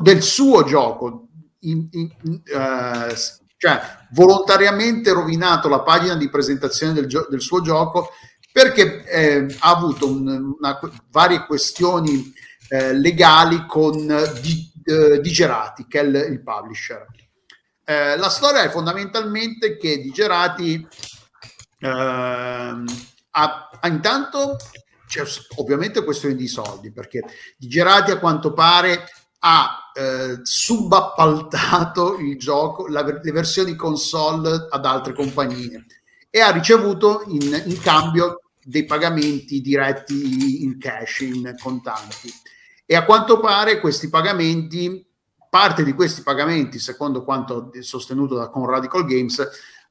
del suo gioco, in, in, eh, cioè volontariamente rovinato la pagina di presentazione del, gio- del suo gioco perché eh, ha avuto un, una, varie questioni eh, legali con di, eh, Digerati, che è il, il publisher. Eh, la storia è fondamentalmente che Digerati ehm, ha, ha intanto c'è ovviamente questione di soldi perché Digerati a quanto pare ha eh, subappaltato il gioco, la, le versioni console ad altre compagnie e ha ricevuto in, in cambio dei pagamenti diretti in cash, in contanti. E a quanto pare questi pagamenti, parte di questi pagamenti, secondo quanto sostenuto da Con Radical Games,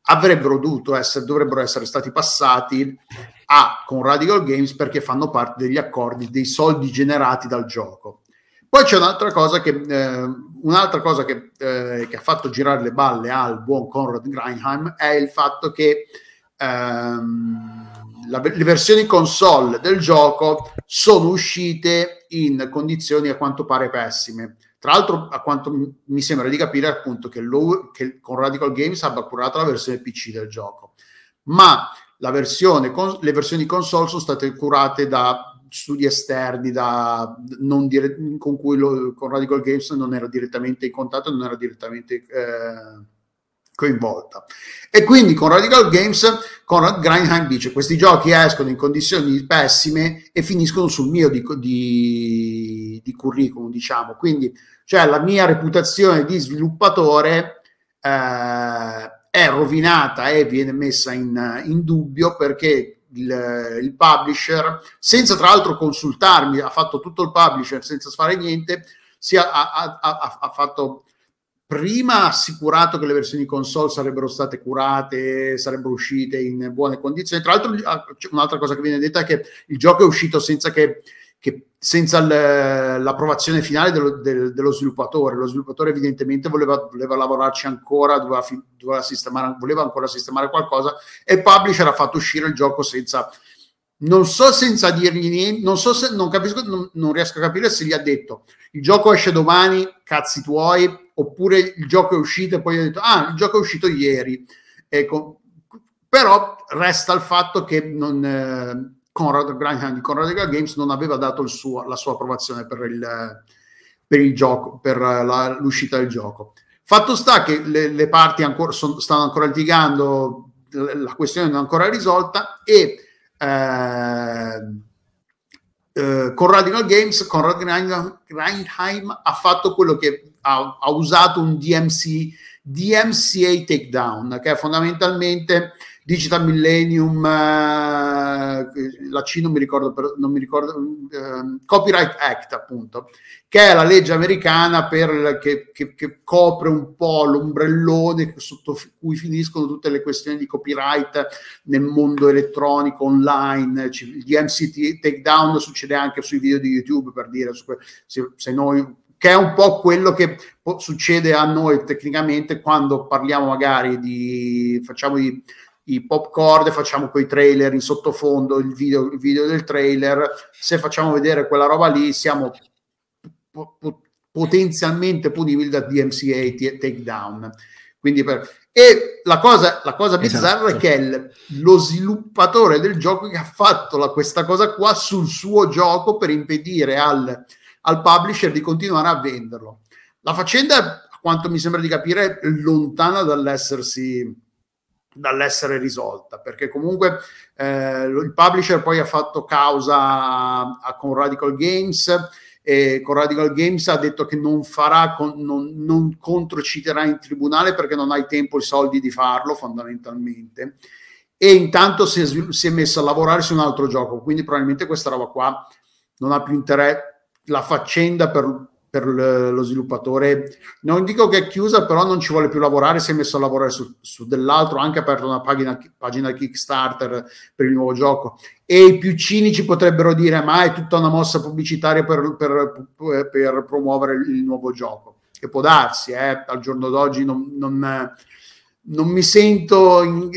avrebbero dovuto essere, dovrebbero essere stati passati a con Radical Games perché fanno parte degli accordi dei soldi generati dal gioco. Poi c'è un'altra cosa che, eh, un'altra cosa che, eh, che, ha fatto girare le balle al buon Conrad Grindheim è il fatto che ehm, la, le versioni console del gioco sono uscite in condizioni a quanto pare pessime tra l'altro, a quanto mi sembra di capire, appunto, che, lo, che con Radical Games abbia curato la versione PC del gioco, ma versione, con, le versioni console sono state curate da studi esterni da, dire, con cui lo, con Radical Games non era direttamente in contatto, non era direttamente eh, coinvolta. E quindi con Radical Games, Conrad Grindheim dice questi giochi escono in condizioni pessime e finiscono sul mio di, di, di curriculum, diciamo. Quindi, cioè la mia reputazione di sviluppatore eh, è rovinata e viene messa in, in dubbio perché il, il, publisher, senza tra l'altro consultarmi, ha fatto tutto il publisher senza fare niente, si ha, ha, ha, ha fatto prima assicurato che le versioni console sarebbero state curate, sarebbero uscite in buone condizioni. Tra l'altro, un'altra cosa che viene detta è che il gioco è uscito senza che, che senza l'approvazione finale dello, del, dello, sviluppatore. Lo sviluppatore, evidentemente, voleva, voleva lavorarci ancora, doveva, doveva voleva ancora sistemare qualcosa, e il publisher ha fatto uscire il gioco senza. Non so senza dirgli niente, non so se non capisco, non, non riesco a capire se gli ha detto il gioco esce domani, cazzi tuoi, oppure il gioco è uscito e poi ho detto ah il gioco è uscito ieri ecco, però resta il fatto che non, eh, Conrad Grindheim di Conrad Games non aveva dato suo, la sua approvazione per il, per il gioco per la, l'uscita del gioco. Fatto sta che le, le parti ancora, son, stanno ancora litigando la questione non è ancora risolta e eh, eh, con Radical Games, Conrad Grindheim ha fatto quello che ha, ha usato un DMC, DMCA takedown, che è fondamentalmente Digital Millennium, eh, la C non mi ricordo, per, non mi ricordo eh, Copyright Act appunto, che è la legge americana per, che, che, che, copre un po' l'ombrellone sotto cui finiscono tutte le questioni di copyright nel mondo elettronico, online, il DMC takedown succede anche sui video di YouTube per dire se, se noi che è un po' quello che succede a noi tecnicamente quando parliamo magari di facciamo i, i popcorn, facciamo quei trailer in sottofondo, il video, il video del trailer, se facciamo vedere quella roba lì siamo po- potenzialmente punibili da DMCA t- takedown. Quindi per, e la cosa, la cosa bizzarra esatto. è che è lo sviluppatore del gioco che ha fatto la, questa cosa qua sul suo gioco per impedire al, al publisher di continuare a venderlo. La faccenda, a quanto mi sembra di capire, è lontana dall'essersi dall'essere risolta, perché comunque eh, il publisher poi ha fatto causa a, con Radical Games e con Radical Games ha detto che non farà, con, non, non controciterà in tribunale perché non ha il tempo e soldi di farlo fondamentalmente. E intanto si è, si è messo a lavorare su un altro gioco, quindi probabilmente questa roba qua non ha più interesse, la faccenda per per lo sviluppatore. Non dico che è chiusa, però non ci vuole più lavorare, si è messo a lavorare su, su dell'altro, ha anche aperto una pagina, pagina, Kickstarter per il nuovo gioco. E i più cinici potrebbero dire, ma è tutta una mossa pubblicitaria per, per, per promuovere il nuovo gioco. Che può darsi, eh, al giorno d'oggi non, non, non mi sento in,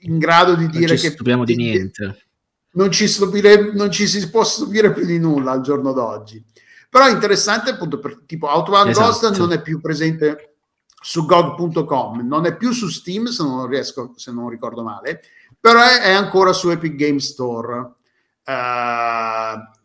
in, grado di dire non ci che... stupiamo di niente. Non ci, stupire, non ci si può stupire più di nulla al giorno d'oggi però è interessante appunto per tipo Outbound esatto. Ghost non è più presente su GOG.com, non è più su Steam se non riesco, se non ricordo male, però è, è ancora su Epic Game Store. Uh,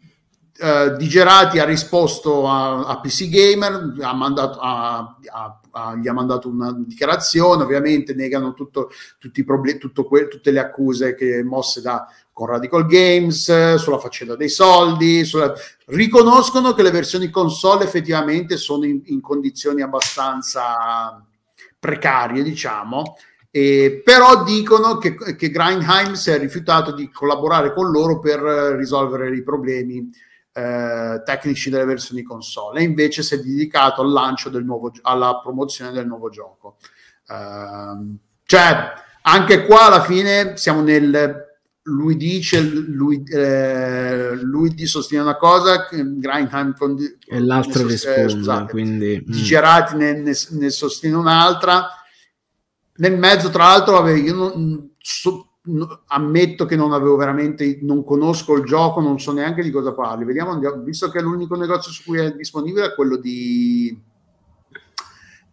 Uh, Digerati ha risposto a, a PC Gamer, ha mandato, a, a, gli ha mandato una dichiarazione, ovviamente negano tutto, tutti i problemi, tutto que- tutte le accuse che mosse da con Radical Games, sulla faccenda dei soldi, sulla... riconoscono che le versioni console effettivamente sono in, in condizioni abbastanza precarie, diciamo, e, però dicono che, che Grindheim si è rifiutato di collaborare con loro per risolvere i problemi eh, tecnici delle versioni console e invece si è dedicato al lancio del nuovo alla promozione del nuovo gioco. Uh, cioè, anche qua alla fine siamo nel lui dice, lui, eh, lui sostiene una cosa, Grindheim con, e l'altro ne risponde, eh, scusate, quindi... Digerati ne, ne, ne, sostiene un'altra. Nel mezzo, tra l'altro, vabbè, io non, so, no, ammetto che non avevo veramente, non conosco il gioco, non so neanche di cosa parli. Vediamo, visto che l'unico negozio su cui è disponibile è quello di...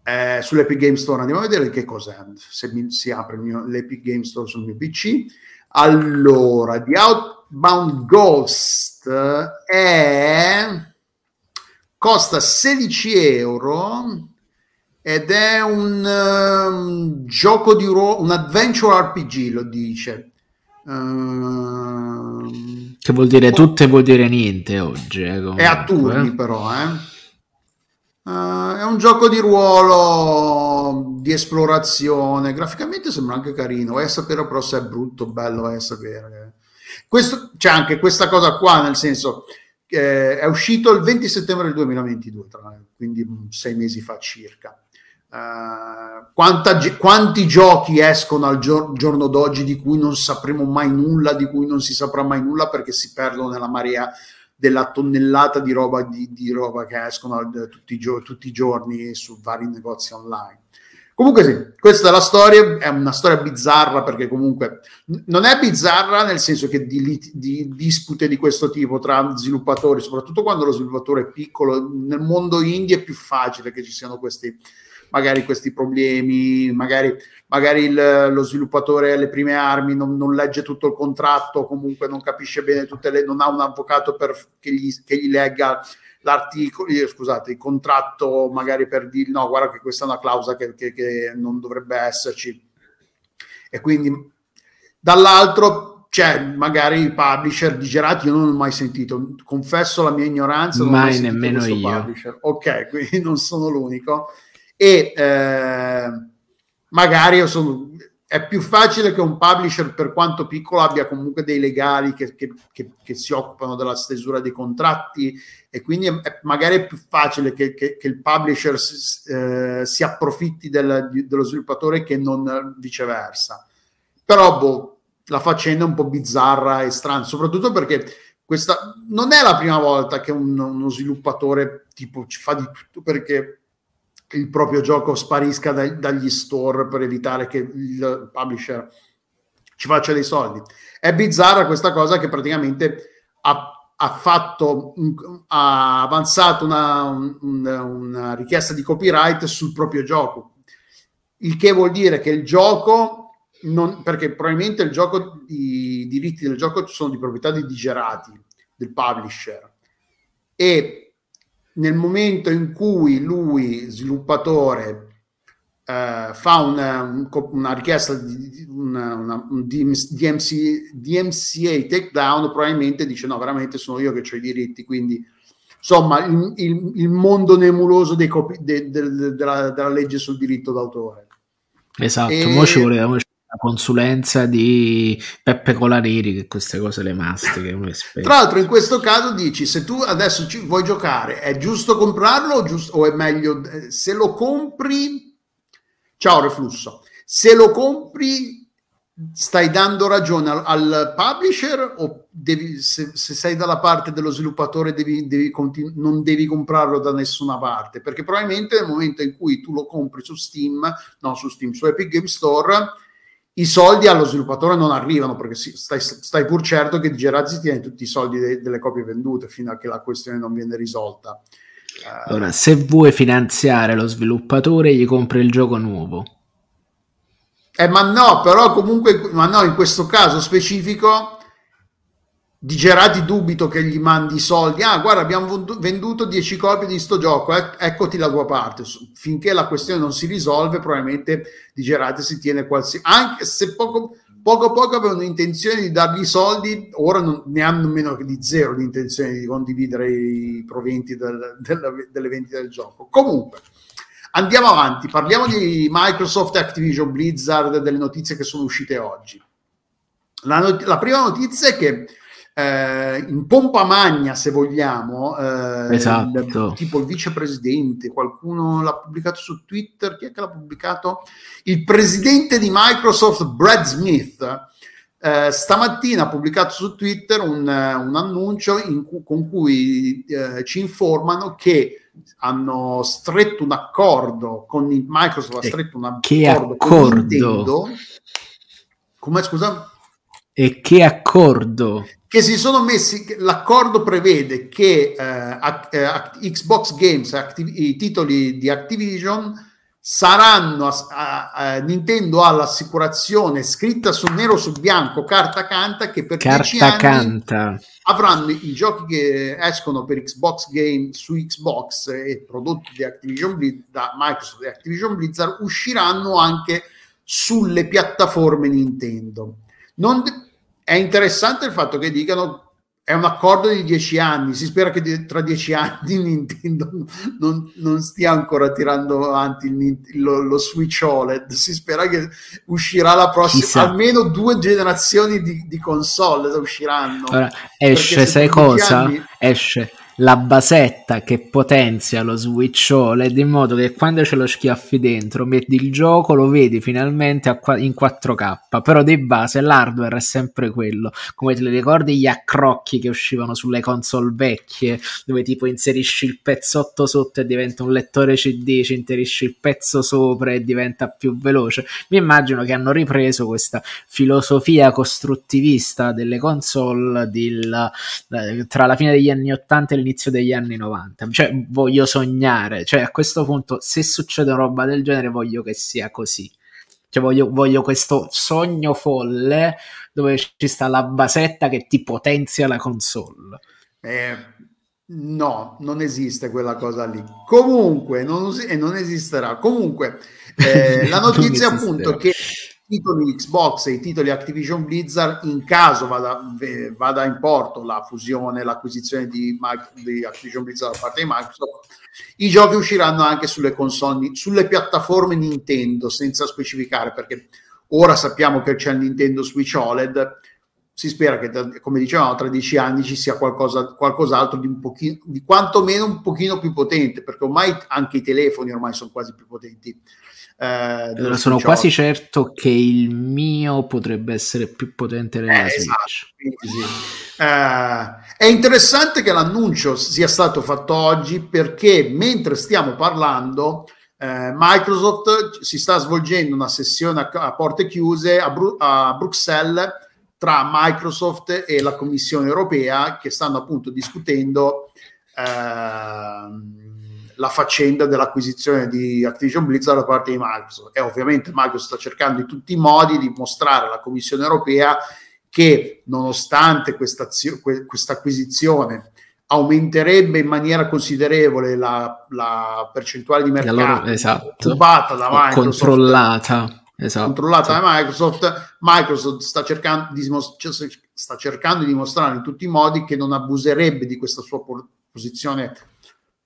Eh, sull'Epic Game Store andiamo a vedere che cos'è se mi, si apre mio, l'Epic Game Store sul mio PC allora, The Outbound Ghost è costa 16 euro ed è un um, gioco di ruolo, un adventure RPG lo dice. Uh, che vuol dire tutto e vuol dire niente oggi. Eh, è a turni eh. però, eh. Uh, è un gioco di ruolo di esplorazione. Graficamente sembra anche carino. A sapere però se è brutto bello, a sapere. Questo, c'è anche questa cosa qua, nel senso che è uscito il 20 settembre del 2022, tra, quindi sei mesi fa circa. Uh, quanta, quanti giochi escono al gior- giorno d'oggi di cui non sapremo mai nulla, di cui non si saprà mai nulla perché si perdono nella marea della tonnellata di roba, di, di roba che escono tutti, tutti, i giorni su vari negozi online. Comunque sì, questa è la storia, è una storia bizzarra perché comunque non è bizzarra nel senso che di, di, dispute di questo tipo tra sviluppatori, soprattutto quando lo sviluppatore è piccolo, nel mondo indie è più facile che ci siano questi, magari questi problemi, magari, magari il, lo sviluppatore alle prime armi non, non, legge tutto il contratto, comunque non capisce bene tutte le, non ha un avvocato per, che, gli, che gli legga l'articolo, scusate, il contratto magari per dire no, guarda che questa è una clausola che, che, che non dovrebbe esserci. E quindi dall'altro c'è magari il publisher di Gerati, io non l'ho mai sentito, confesso la mia ignoranza. Non mai, mai nemmeno io. Publisher. Ok, quindi non sono l'unico e eh, magari sono, è più facile che un publisher, per quanto piccolo, abbia comunque dei legali che, che, che, che si occupano della stesura dei contratti e quindi è, è, magari è più facile che, il publisher si, eh, si approfitti del, dello sviluppatore che non viceversa. Però boh, la faccenda è un po' bizzarra e strana, soprattutto perché questa non è la prima volta che un, uno sviluppatore tipo ci fa di tutto perché il proprio gioco sparisca dai, dagli store per evitare che il publisher ci faccia dei soldi. È bizzarra questa cosa che praticamente ha, ha fatto, ha avanzato una, un, una richiesta di copyright sul proprio gioco, il che vuol dire che il gioco non, perché probabilmente il gioco, i diritti del gioco sono di proprietà di digerati del publisher e nel momento in cui lui, sviluppatore, eh, fa una, un, una, richiesta di una, una, un DMC, DMCA takedown, probabilmente dice no, veramente sono io che ho i diritti, quindi insomma il, il, il mondo nebuloso copi, de, de, de, della, della, legge sul diritto d'autore. Esatto, e... ora ci voleva consulenza di Peppe Colaneri che queste cose le mastiche. Tra l'altro in questo caso dici se tu adesso ci vuoi giocare è giusto comprarlo o, giusto, o è meglio eh, se lo compri Ciao Reflusso. Se lo compri, stai dando ragione al, al publisher o devi, se, se, sei dalla parte dello sviluppatore devi, devi continu- non devi comprarlo da nessuna parte? Perché probabilmente nel momento in cui tu lo compri su Steam, no su Steam, su Epic Game Store, i soldi allo sviluppatore non arrivano perché stai, stai pur certo che Gerazzi tiene tutti i soldi de, delle copie vendute fino a che la questione non viene risolta. Allora, se vuoi finanziare lo sviluppatore, gli compri il gioco nuovo. Eh, ma no, però comunque, ma no, in questo caso specifico di Gerardi dubito che gli mandi i soldi. Ah, guarda, abbiamo venduto 10 copie di sto gioco, eh, eccoti la tua parte. Finché la questione non si risolve, probabilmente di Gerardi si tiene qualsiasi... Anche se poco poco a poco avevano intenzione di dargli i soldi, ora non, ne hanno meno di zero l'intenzione di condividere i proventi del, del, delle vendite del gioco. Comunque, andiamo avanti, parliamo di Microsoft Activision Blizzard, delle notizie che sono uscite oggi. La, not- la prima notizia è che eh, in pompa magna, se vogliamo, eh, esatto. il, tipo il vicepresidente, qualcuno l'ha pubblicato su Twitter, chi è che l'ha pubblicato? Il presidente di Microsoft, Brad Smith, eh, stamattina ha pubblicato su Twitter un, un annuncio cu- con cui eh, ci informano che hanno stretto un accordo con Microsoft, ha stretto un accordo, accordo? con Nintendo. Come scusa? E che accordo? Che si sono messi, l'accordo prevede che eh, eh, Xbox Games, Activ- i titoli di Activision, saranno, a, Nintendo ha l'assicurazione scritta su nero su bianco, carta canta, che per carta canta. avranno i giochi che escono per Xbox Game su Xbox e prodotti di Activision Blizzard, da Microsoft e Activision Blizzard usciranno anche sulle piattaforme Nintendo. Non, è interessante il fatto che dicano è un accordo di dieci anni. Si spera che tra dieci anni Nintendo non, non stia ancora tirando avanti il, lo, lo, Switch OLED. Si spera che uscirà la prossima, Chissà. almeno due generazioni di, di console usciranno. Allora, esce, sai cosa? Anni... Esce la basetta che potenzia lo Switch OLED in modo che quando ce lo schiaffi dentro metti il gioco lo vedi finalmente in 4K però di base l'hardware è sempre quello. Come te li ricordi gli accrocchi che uscivano sulle console vecchie dove tipo inserisci il pezzotto sotto e diventa un lettore CD ci inserisci il pezzo sopra e diventa più veloce. Mi immagino che hanno ripreso questa filosofia costruttivista delle console del, eh, tra la fine degli anni 80 e all'inizio degli anni 90. Cioè, voglio sognare. Cioè, a questo punto, se succede una roba del genere, voglio che sia così. Cioè, voglio, voglio questo sogno folle dove ci sta la basetta che ti potenzia la console. Eh, no, non esiste quella cosa lì. Comunque, non, e non esisterà. Comunque, eh, la notizia appunto che titoli Xbox e i titoli Activision Blizzard in caso vada, vada in porto la fusione, l'acquisizione di, di, Activision Blizzard da parte di Microsoft, i giochi usciranno anche sulle console, sulle piattaforme Nintendo, senza specificare, perché ora sappiamo che c'è il Nintendo Switch OLED, si spera che, come dicevamo, tra dieci anni ci sia qualcosa, qualcos'altro di un pochino, di quantomeno un pochino più potente, perché ormai anche i telefoni ormai sono quasi più potenti eh, sono quasi certo che il mio potrebbe essere più potente della eh, esatto. sì. eh, è interessante che l'annuncio sia stato fatto oggi perché mentre stiamo parlando eh, Microsoft si sta svolgendo una sessione a, a porte chiuse a, Bru- a Bruxelles tra Microsoft e la Commissione europea che stanno appunto discutendo eh, la faccenda dell'acquisizione di Activision Blizzard da parte di Microsoft e ovviamente Microsoft sta cercando in tutti i modi di mostrare alla Commissione europea che nonostante questa, acquisizione aumenterebbe in maniera considerevole la, la percentuale di mercato loro, esatto. occupata da Microsoft controllata esatto. controllata da Microsoft Microsoft sta cercando, di dimostrare, sta cercando di dimostrare in tutti i modi che non abuserebbe di questa sua posizione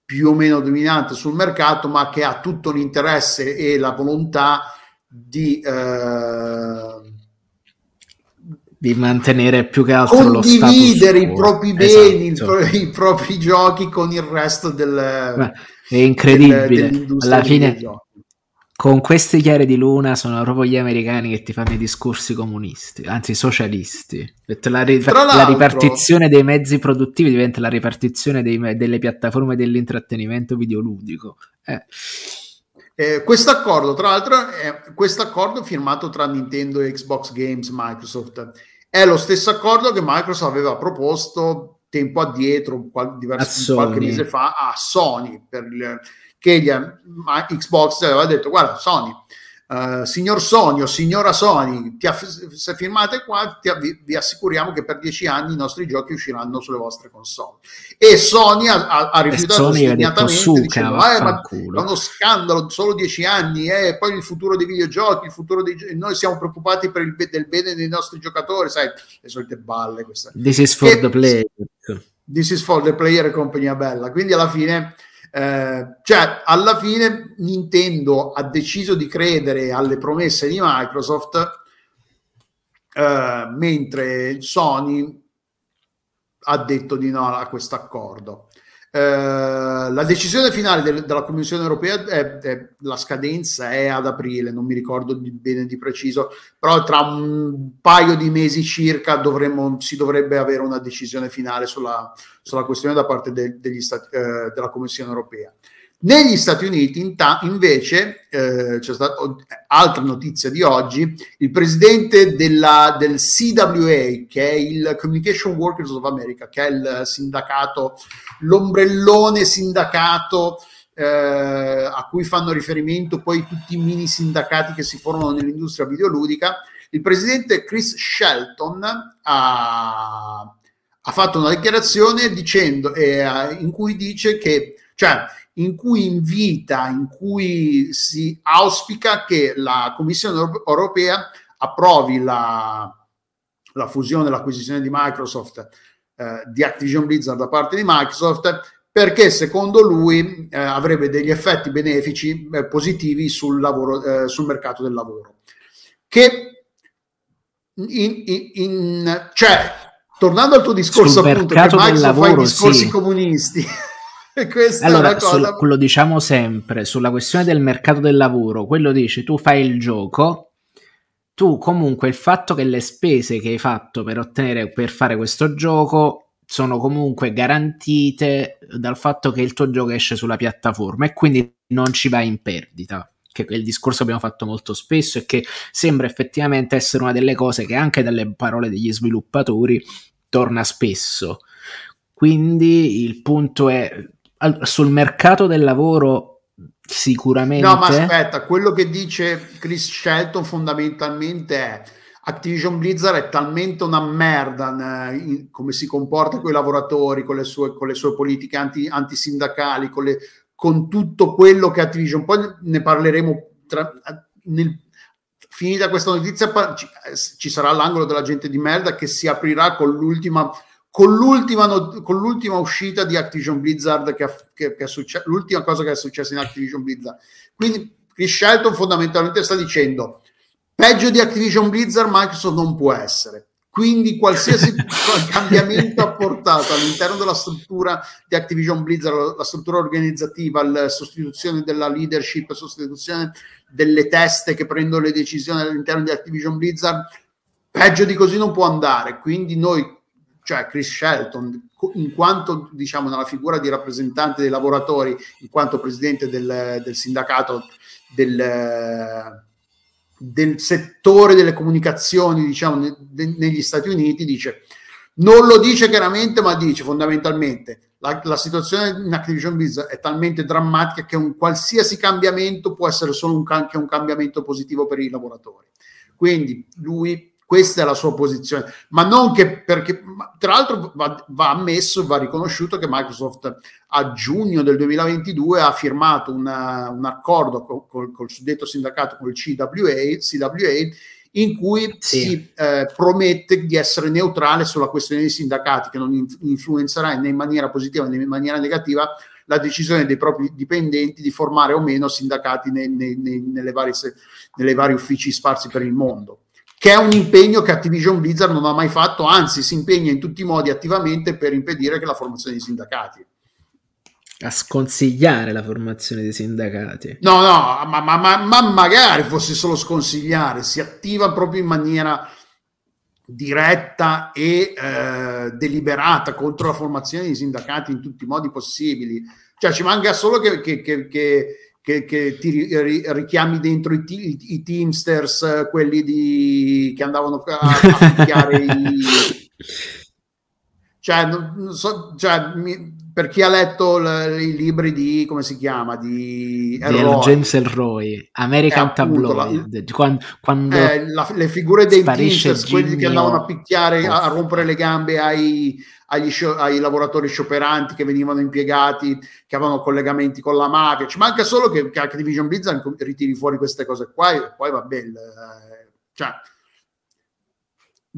più o meno dominante sul mercato ma che ha tutto l'interesse e la volontà di eh, di mantenere più che altro condividere i propri beni, esatto. i, i, propri giochi con il resto del Beh, è incredibile. del, alla fine con queste chiare di luna sono proprio gli americani che ti fanno i discorsi comunisti anzi socialisti la, ri- la ripartizione dei mezzi produttivi diventa la ripartizione dei, delle piattaforme dell'intrattenimento videoludico eh. Eh, questo accordo, tra l'altro, è questo accordo firmato tra Nintendo e Xbox Games Microsoft. È lo stesso accordo che Microsoft aveva proposto tempo addietro, qual- diverso, qualche mese fa, a Sony, per il, che gli, Xbox aveva detto, guarda, Sony, Uh, signor Sony o signora Sony, ti se firmate qua, ti, vi, assicuriamo che per dieci anni i nostri giochi usciranno sulle vostre console. E Sony ha, ha, ha rifiutato segnatamente dicendo: eh, ma è uno scandalo, solo dieci anni, e eh, poi il futuro dei videogiochi, il futuro dei noi siamo preoccupati per il del bene dei nostri giocatori, sai, le solite balle queste. This is for e, the player. This is for the player e compagnia bella. Quindi alla fine eh, cioè, alla fine Nintendo ha deciso di credere alle promesse di Microsoft, eh, mentre Sony ha detto di no a questo accordo. Eh, la decisione finale del, della Commissione europea è, è, la scadenza è ad aprile, non mi ricordo di, bene di preciso, però tra un paio di mesi circa dovremmo, si dovrebbe avere una decisione finale sulla, sulla questione da parte de, degli stati, eh, della Commissione europea. Negli Stati Uniti, in ta- invece, eh, c'è stata altra notizia di oggi, il presidente della, del CWA, che è il Communication Workers of America, che è il sindacato, l'ombrellone sindacato eh, a cui fanno riferimento poi tutti i mini sindacati che si formano nell'industria videoludica, il presidente Chris Shelton ha, ha fatto una dichiarazione dicendo, eh, in cui dice che, cioè, in cui invita, in cui si auspica che la Commissione europea approvi la, la fusione, l'acquisizione di Microsoft, eh, di Activision Blizzard da parte di Microsoft, perché secondo lui eh, avrebbe degli effetti benefici eh, positivi sul, lavoro, eh, sul mercato del lavoro. Che in, in, in, cioè, tornando al tuo discorso sul appunto che Microsoft lavoro, fa i discorsi sì. comunisti Questa allora, è cosa... sul, lo diciamo sempre, sulla questione del mercato del lavoro, quello dice tu fai il gioco, tu comunque il fatto che le spese che hai fatto per ottenere, per fare questo gioco sono comunque garantite dal fatto che il tuo gioco esce sulla piattaforma e quindi non ci vai in perdita. Che il discorso abbiamo fatto molto spesso e che sembra effettivamente essere una delle cose che anche dalle parole degli sviluppatori torna spesso. Quindi il punto è sul mercato del lavoro sicuramente... No, ma aspetta, quello che dice Chris Shelton fondamentalmente è Activision Blizzard è talmente una merda in, come si comporta con i lavoratori, con le sue, con le sue politiche anti, antisindacali, con, le, con tutto quello che Activision... Poi ne parleremo tra, nel, finita questa notizia ci, ci sarà l'angolo della gente di merda che si aprirà con l'ultima con l'ultima, con l'ultima uscita di Activision Blizzard, che, che, che è succe- l'ultima cosa che è successa in Activision Blizzard. Quindi Chris Shelton fondamentalmente sta dicendo peggio di Activision Blizzard Microsoft non può essere. Quindi qualsiasi cambiamento apportato all'interno della struttura di Activision Blizzard, la struttura organizzativa, la sostituzione della leadership, la sostituzione delle teste che prendono le decisioni all'interno di Activision Blizzard, peggio di così non può andare. Quindi noi cioè Chris Shelton, in quanto diciamo nella figura di rappresentante dei lavoratori, in quanto presidente del, del sindacato del, del, settore delle comunicazioni, diciamo, ne, de, negli Stati Uniti, dice non lo dice chiaramente, ma dice fondamentalmente la, la situazione in Activision Blizzard è talmente drammatica che un qualsiasi cambiamento può essere solo un, anche un cambiamento positivo per i lavoratori. Quindi lui questa è la sua posizione, ma non che perché, tra l'altro va, va ammesso, va riconosciuto che Microsoft a giugno del 2022 ha firmato una, un accordo col, col, col suddetto sindacato, con il CWA, CWA in cui sì. si eh, promette di essere neutrale sulla questione dei sindacati, che non influenzerà né in maniera positiva né in maniera negativa la decisione dei propri dipendenti di formare o meno sindacati nei, nei, nei, nelle, varie, nelle vari uffici sparsi per il mondo che è un impegno che Activision Blizzard non ha mai fatto, anzi si impegna in tutti i modi attivamente per impedire che la formazione dei sindacati. A sconsigliare la formazione dei sindacati. No, no, ma, ma, ma, ma magari fosse solo sconsigliare, si attiva proprio in maniera diretta e eh, deliberata contro la formazione dei sindacati in tutti i modi possibili. Cioè ci manca solo che, che, che, che che, che ti richiami dentro i, i, i Teamsters, quelli di, che andavano a, a picchiare i... Cioè, non so, cioè, mi, per chi ha letto l, i libri di, come si chiama, di Elroy, James Elroy, American Tabloid, quando, quando eh, la, le figure dei Teamsters, quelli che andavano a picchiare, a, a rompere le gambe ai agli, ai lavoratori scioperanti che venivano impiegati, che avevano collegamenti con la mafia. Ci manca solo che, che Activision Blizzard ritiri fuori queste cose qua e poi va bene. Eh, cioè,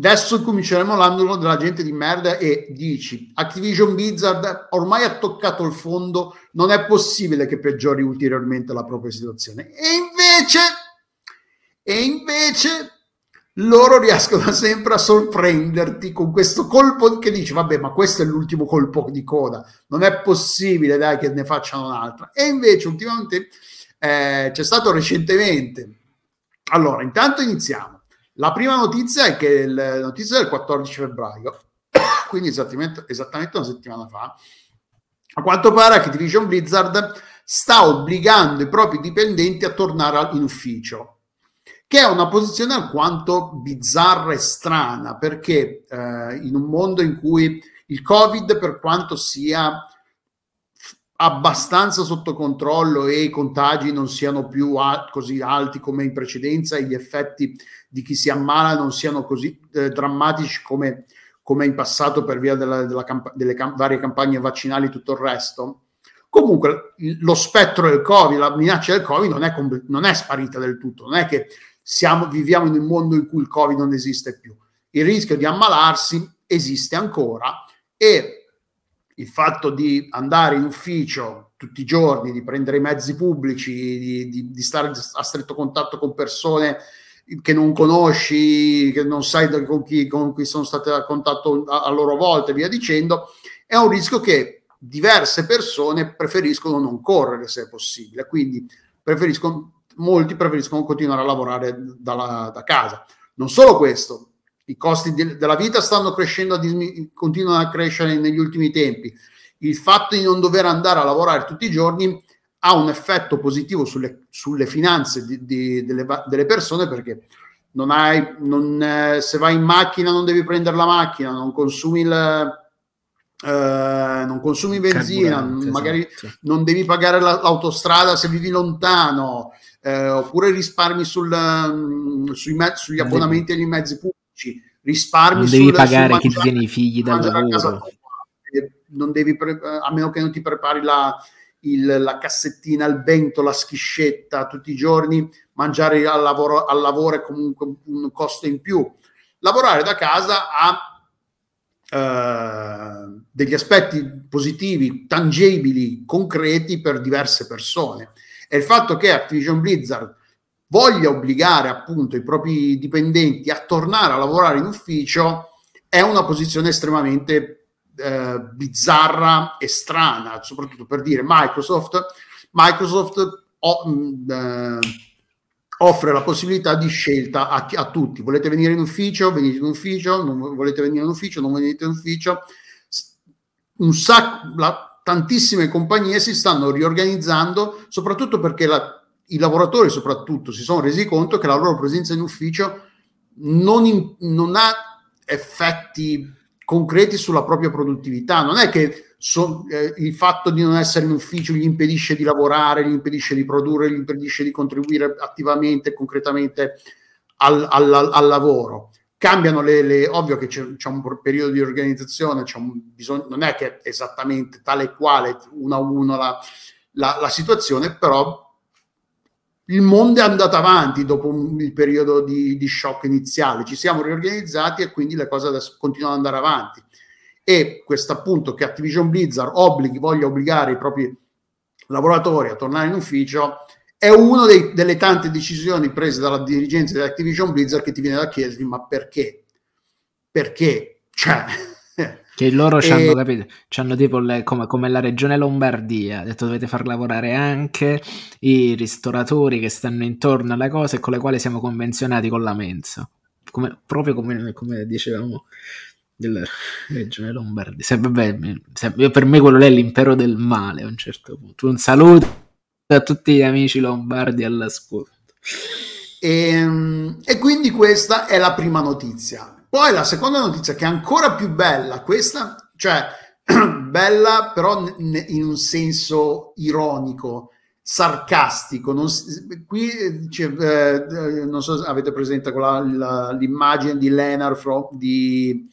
adesso cominceremo l'anno della gente di merda e dici Activision Blizzard ormai ha toccato il fondo, non è possibile che peggiori ulteriormente la propria situazione. E invece, e invece loro riescono sempre a sorprenderti con questo colpo che dici vabbè ma questo è l'ultimo colpo di coda non è possibile dai che ne facciano un'altra. E invece ultimamente eh, c'è stato recentemente. Allora intanto iniziamo la prima notizia è che la notizia del 14 febbraio quindi esattamente, esattamente una settimana fa. A quanto pare Activision Blizzard sta obbligando i propri dipendenti a tornare in ufficio che è una posizione alquanto bizzarra e strana, perché eh, in un mondo in cui il Covid, per quanto sia abbastanza sotto controllo e i contagi non siano più al- così alti come in precedenza e gli effetti di chi si ammala non siano così eh, drammatici come, come, in passato per via della, della camp- delle cam- varie campagne vaccinali e tutto il resto. Comunque lo spettro del Covid, la minaccia del Covid non è, com- non è sparita del tutto, non è che siamo, viviamo in un mondo in cui il Covid non esiste più. Il rischio di ammalarsi esiste ancora e il fatto di andare in ufficio tutti i giorni, di prendere i mezzi pubblici, di, di, di stare a stretto contatto con persone che non conosci, che non sai con chi, con cui sono state a contatto a, a loro volta e via dicendo, è un rischio che diverse persone preferiscono non correre se è possibile. Quindi preferiscono molti preferiscono continuare a lavorare dalla, da casa. Non solo questo, i costi de- della vita stanno crescendo, continuano a crescere negli ultimi tempi. Il fatto di non dover andare a lavorare tutti i giorni ha un effetto positivo sulle, sulle finanze di, di, delle, delle, persone perché non hai, non, eh, se vai in macchina non devi prendere la macchina, non consumi il, Uh, non consumi benzina, magari esatto. non devi pagare la, l'autostrada se vivi lontano, eh, oppure risparmi sul, um, sui me- sugli abbonamenti agli mezzi pubblici, risparmi non devi sul, pagare chi ti tiene i figli dal lavoro. Non devi pre- a meno che non ti prepari la, il, la cassettina, il bento, la schiscetta tutti i giorni, mangiare al lavoro, al lavoro è comunque un costo in più. Lavorare da casa ha Uh, degli aspetti positivi, tangibili, concreti per diverse persone. E il fatto che Activision Blizzard voglia obbligare appunto i propri dipendenti a tornare a lavorare in ufficio è una posizione estremamente eh, bizzarra e strana, soprattutto per dire Microsoft, Microsoft o, mh, mm, eh, offre la possibilità di scelta a, a, tutti. Volete venire in ufficio? Venite in ufficio, non volete venire in ufficio, non venite in ufficio. Un sacco, la, tantissime compagnie si stanno riorganizzando, soprattutto perché la, i lavoratori soprattutto si sono resi conto che la loro presenza in ufficio non, in, non ha effetti concreti sulla propria produttività. Non è che so, eh, il fatto di non essere in ufficio gli impedisce di lavorare, gli impedisce di produrre, gli impedisce di contribuire attivamente e concretamente al, al, al lavoro cambiano le, le ovvio che c'è, c'è, un periodo di organizzazione, bisogno, non è che è esattamente tale e quale uno a uno la, la, la situazione, però il mondo è andato avanti dopo il periodo di, di, shock iniziale, ci siamo riorganizzati e quindi le cose adesso continuano ad andare avanti. E questo appunto che Activision Blizzard obblighi, voglia obbligare i propri lavoratori a tornare in ufficio è una delle tante decisioni prese dalla dirigenza di Activision Blizzard che ti viene da chiederti ma perché? Perché? Cioè... Che loro e... ci hanno capito, ci hanno tipo le, come, come, la regione Lombardia, ha detto dovete far lavorare anche i ristoratori che stanno intorno alle cose con le quali siamo convenzionati con la mensa, come, proprio come, come dicevamo della regione Lombardia. Se, vabbè, se, per me quello lì è l'impero del male a un certo punto. Un saluto a tutti gli amici lombardi all'ascolto. E, ehm, e quindi questa è la prima notizia. Poi la seconda notizia che è ancora più bella, questa, cioè bella però in un senso ironico, sarcastico. Non, qui cioè, eh, non so se avete presente la, la, l'immagine di Leonard from, di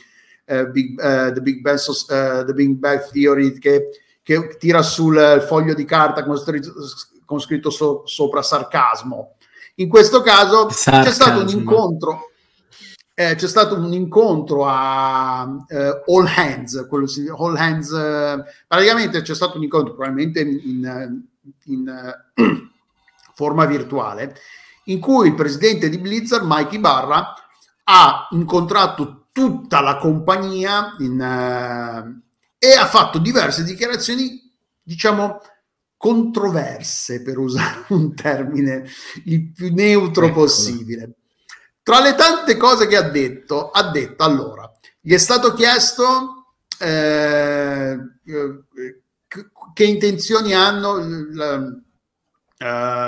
uh, Big, uh, The, Big Bang, uh, The Big Bang Theory che che tira sul foglio di carta con scritto, con scritto so, sopra sarcasmo. In questo caso sarcasmo. c'è stato un incontro. Eh, c'è stato un incontro a uh, All Hands, quello, All Hands uh, praticamente c'è stato un incontro probabilmente in, in, uh, forma virtuale in cui il presidente di Blizzard, Mikey Barra, ha incontrato tutta la compagnia in, e ha fatto diverse dichiarazioni, diciamo, controverse, per usare un termine il più neutro Eccolo. possibile. Tra le tante cose che ha detto, ha detto allora, gli è stato chiesto eh, che intenzioni hanno, uh,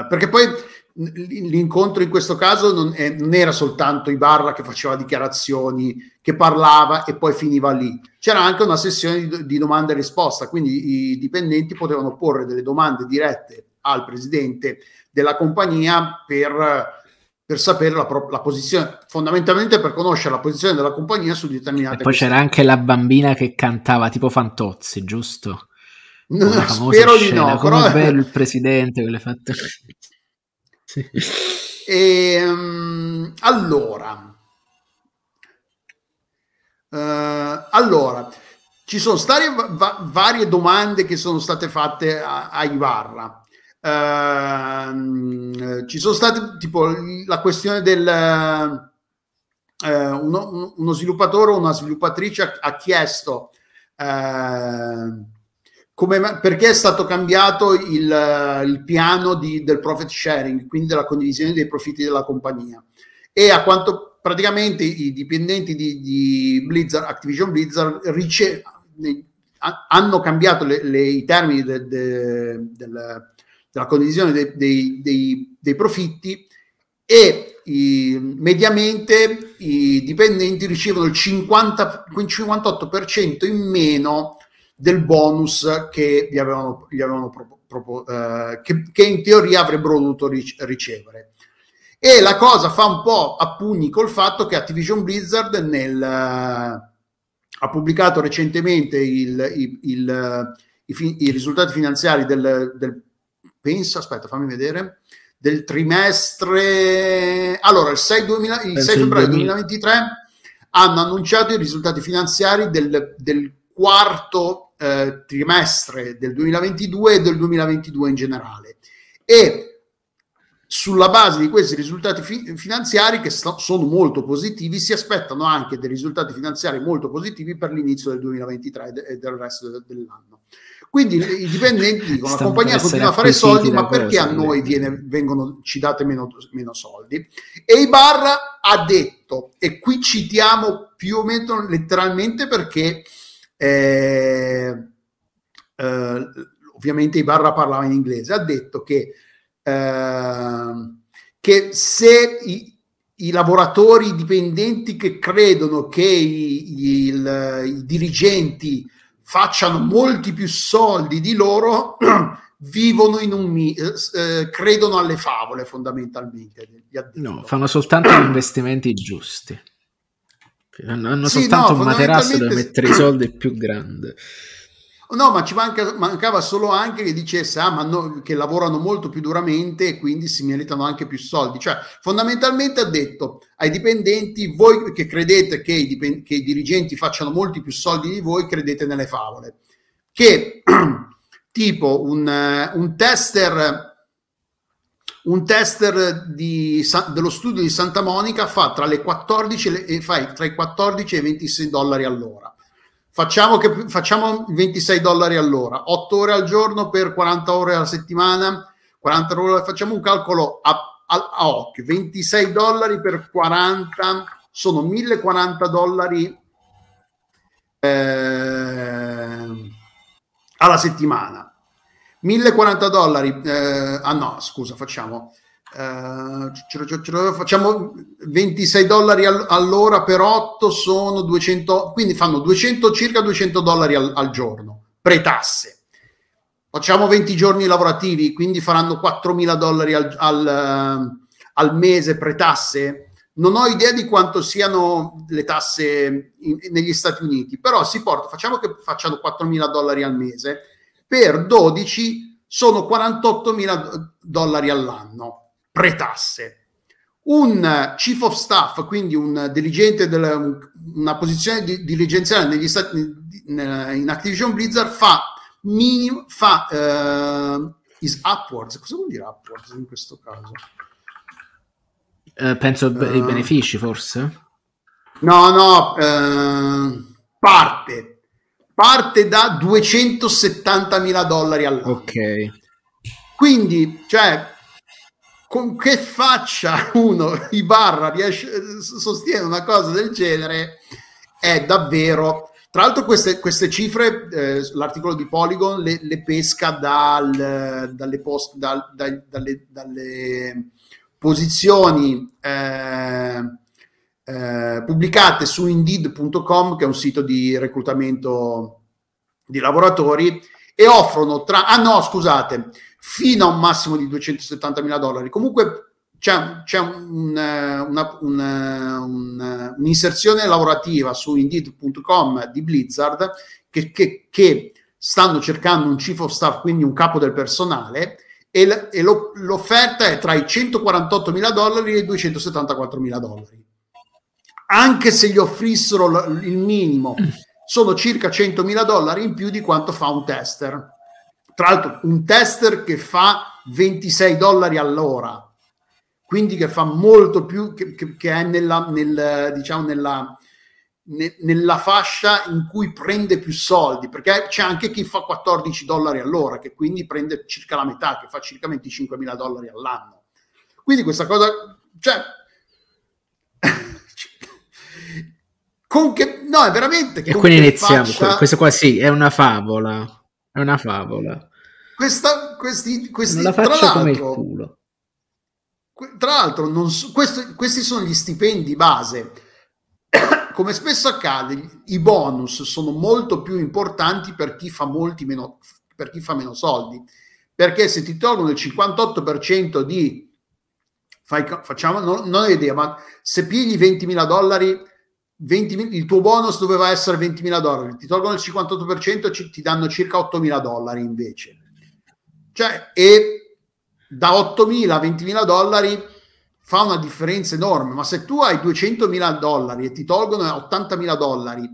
perché poi l'incontro in questo caso non, è, non, era soltanto Ibarra che faceva dichiarazioni, che parlava e poi finiva lì. C'era anche una sessione di, di domanda e risposta, quindi i dipendenti potevano porre delle domande dirette al presidente della compagnia per, per sapere la, la, posizione, fondamentalmente per conoscere la posizione della compagnia su determinate cose. Poi questioni. c'era anche la bambina che cantava tipo Fantozzi, giusto? No, spero scena. di no. Come però... bello il presidente che le fatte. Sì. E, um, allora, uh, allora, ci sono state va- varie domande che sono state fatte a, a Ibarra. Uh, ci sono state tipo la questione del uh, uno, uno, sviluppatore o una sviluppatrice ha, ha chiesto uh, come, perché è stato cambiato il, il piano di, del profit sharing, quindi della condivisione dei profitti della compagnia. E a quanto praticamente i dipendenti di, di Blizzard, Activision Blizzard, rice- hanno cambiato le, le, i termini de, de, del, della condivisione dei, dei, dei, dei profitti e i, mediamente i dipendenti ricevono il, 50, il 58% in meno del bonus che gli avevano, gli avevano propo, propo, eh, che, che, in teoria avrebbero dovuto ricevere. E la cosa fa un po' a pugni col fatto che Activision Blizzard nel, uh, ha pubblicato recentemente il, il, il, i, i, risultati finanziari del, del penso, aspetta, fammi vedere, del trimestre. Allora, il 6, 2000, il 6 febbraio 2023 hanno annunciato i risultati finanziari del, del quarto eh, trimestre del 2022 e del 2022 in generale. E sulla base di questi risultati fi- finanziari che st- sono molto positivi, si aspettano anche dei risultati finanziari molto positivi per l'inizio del 2023 e, de- e del resto de- dell'anno. Quindi i dipendenti dicono la compagnia continua a fare soldi, ma perché a noi viene, vengono, ci date meno, meno soldi? E Ibarra ha detto, e qui citiamo più o meno letteralmente perché eh, eh, ovviamente Ibarra parlava in inglese, ha detto che, eh, che se i, i, lavoratori i dipendenti che credono che i, il, i dirigenti facciano molti più soldi di loro vivono in un eh, credono alle favole fondamentalmente no fanno soltanto investimenti giusti Hanno, hanno Sì, soltanto no, un materasso dove fondamentalmente- mettere i soldi più grande. No, ma ci manca- mancava solo anche che dicesse ah, no- che lavorano molto più duramente e quindi si meritano anche più soldi. Cioè, fondamentalmente ha detto ai dipendenti, voi che credete che i, dipen- che i dirigenti facciano molti più soldi di voi, credete nelle favole. Che tipo un, un tester un tester di dello studio di Santa Monica fa tra le 14 e le- e fai tra i 14 e i 26 dollari all'ora. Facciamo, che, facciamo 26 dollari all'ora, 8 ore al giorno per 40 ore alla settimana, 40 ore, facciamo un calcolo a, a- a occhio, 26 dollari per 40 sono 1040 dollari eh, alla settimana. 1040 dollari, eh, ah no, scusa, facciamo, eh, c- c- c- facciamo 26 dollari all- all'ora per 8 sono 200, quindi fanno 200, circa 200 dollari al, al giorno, pre-tasse. Facciamo 20 giorni lavorativi, quindi faranno 4.000 dollari al, al, eh, al mese pre-tasse. Non ho idea di quanto siano le tasse in- negli Stati Uniti, però si porta, facciamo che facciano 4.000 dollari al mese, per 12 sono 48.000 dollari all'anno pre-tasse. Un chief of staff, quindi un dirigente della una posizione di, dirigenziale negli stati, in Activision Blizzard fa minimo fa eh, is upwards. Cosa vuol dire upwards in questo caso? Eh, penso ai Eh. benefici, forse. No, no, eh, parte parte da 270 mila dollari all'anno. Ok. Quindi, cioè, con che faccia uno i barra riesce, sostiene una cosa del genere è davvero. Tra l'altro, queste, queste cifre, eh, l'articolo di Polygon le, le pesca dal, dalle, post, dal, dai- dalle, dalle posizioni eh, eh, pubblicate su Indeed.com, che è un sito di reclutamento di lavoratori, e offrono tra, ah no, scusate, fino a un massimo di 270 mila dollari. Comunque c'è, c'è un, eh, una, un, eh, un, un'inserzione lavorativa su Indeed.com di Blizzard che, che, che stanno cercando un chief of staff, quindi un capo del personale, e, l- e lo- l'offerta è tra i 148 mila dollari e i 274 mila dollari. Anche se gli offrissero l- il minimo, sono circa 100 mila dollari in più di quanto fa un tester. Tra l'altro, un tester che fa 26 dollari all'ora, quindi che fa molto più, che, che- che è nella, nel, diciamo nella, ne- nella fascia in cui prende più soldi, perché c'è anche chi fa 14 dollari all'ora, che quindi prende circa la metà, che fa circa 25 mila dollari all'anno. Quindi questa cosa, cioè, con che, no, è veramente... E quindi iniziamo. faccia- Questo qua sì, è una favola. È una favola. Questa, questi, questi, Non la tra faccio come il l'altro, culo. Tra l'altro, non so- questo- questi sono gli stipendi base. Come spesso accade, i bonus sono molto più importanti per chi fa molti meno, per chi fa meno soldi. Perché se ti tolgono il 58% di fai, facciamo, non, non ho idea, ma se pigli 20.000 dollari, 20.000 il tuo bonus doveva essere 20.000 dollari, ti tolgono il 58%, ci- ti danno circa 8.000 dollari invece. Cioè, e da 8.000 a 20.000 dollari fa una differenza enorme, ma se tu hai 200.000 dollari e ti tolgono 80.000 dollari,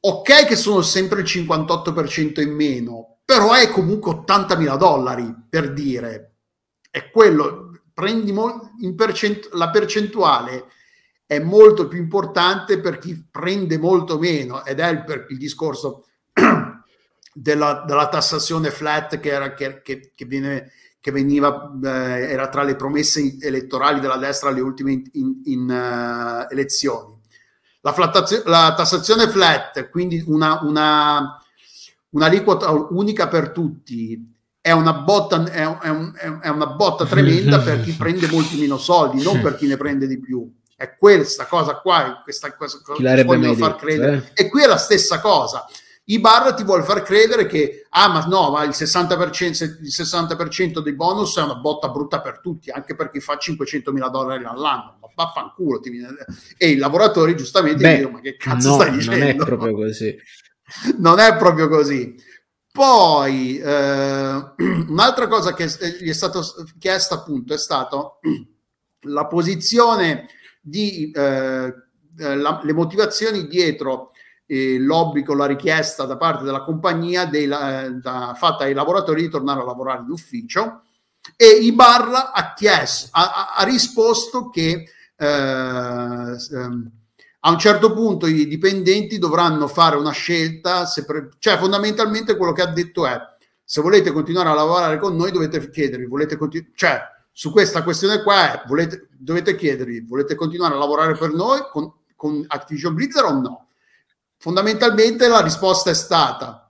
ok che sono sempre il 58% in meno, però è comunque 80.000 dollari per dire, è quello, prendi mo- percent- la percentuale è molto più importante per chi prende molto meno ed è il, per- il discorso della, della tassazione flat che, era, che, che, che viene che veniva, eh, era tra le promesse elettorali della destra alle ultime in, in, uh, elezioni. La, flattazio- la, tassazione flat, quindi una, una, un'aliquota unica per tutti, è una botta, è, è un, è una botta tremenda per chi prende molti meno soldi, non per chi ne prende di più. È questa cosa qua, questa cosa che vogliono far credere. eh? E qui è la stessa cosa Ibarra ti vuole far credere che, ah ma no, ma il 60%, il 60% dei bonus è una botta brutta per tutti, anche per chi fa 500 mila dollari all'anno, ma vaffanculo. Ti viene... E i lavoratori giustamente Beh, dicono, ma che cazzo no, stai dicendo? Non è proprio così. non è proprio così. Poi eh, un'altra cosa che gli è stata chiesta appunto è stata la posizione di eh, la, le motivazioni dietro eh, l'obbligo, la richiesta da parte della compagnia dei, da, fatta ai lavoratori di tornare a lavorare in ufficio e Ibarra ha, chiesto, ha, ha risposto che eh, ehm, a un certo punto i dipendenti dovranno fare una scelta, pre- cioè fondamentalmente quello che ha detto è se volete continuare a lavorare con noi dovete chiedervi, volete continu- cioè su questa questione qua è, volete, dovete chiedervi, volete continuare a lavorare per noi con, con Activision Blizzard o no? Fondamentalmente la risposta è stata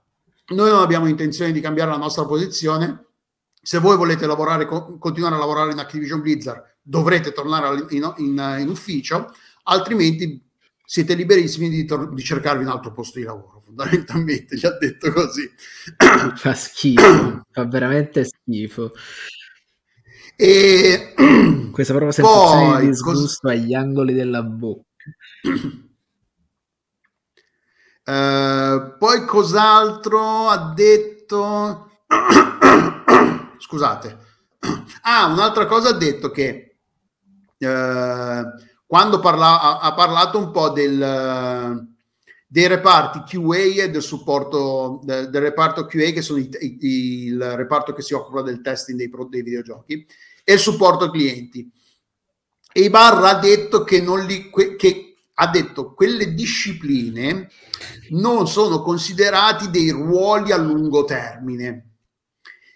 noi non abbiamo intenzione di cambiare la nostra posizione, se voi volete lavorare, continuare a lavorare in Activision Blizzard dovrete tornare in, in, in ufficio, altrimenti siete liberissimi di, tor- di, cercarvi un altro posto di lavoro. Fondamentalmente gli ha detto così. Fa schifo, fa veramente schifo. E questa proprio sensazione poi, di disgusto cos- agli angoli della bocca. Uh, poi cos'altro ha detto? Scusate. Ah, un'altra cosa ha detto che uh, quando parla, ha, parlato un po' del, dei reparti QA e del supporto del, del reparto QA, che sono i, i, il reparto che si occupa del testing dei, dei videogiochi, e il supporto clienti. E Ibarra ha detto che, non li, che ha detto quelle discipline non sono considerati dei ruoli a lungo termine.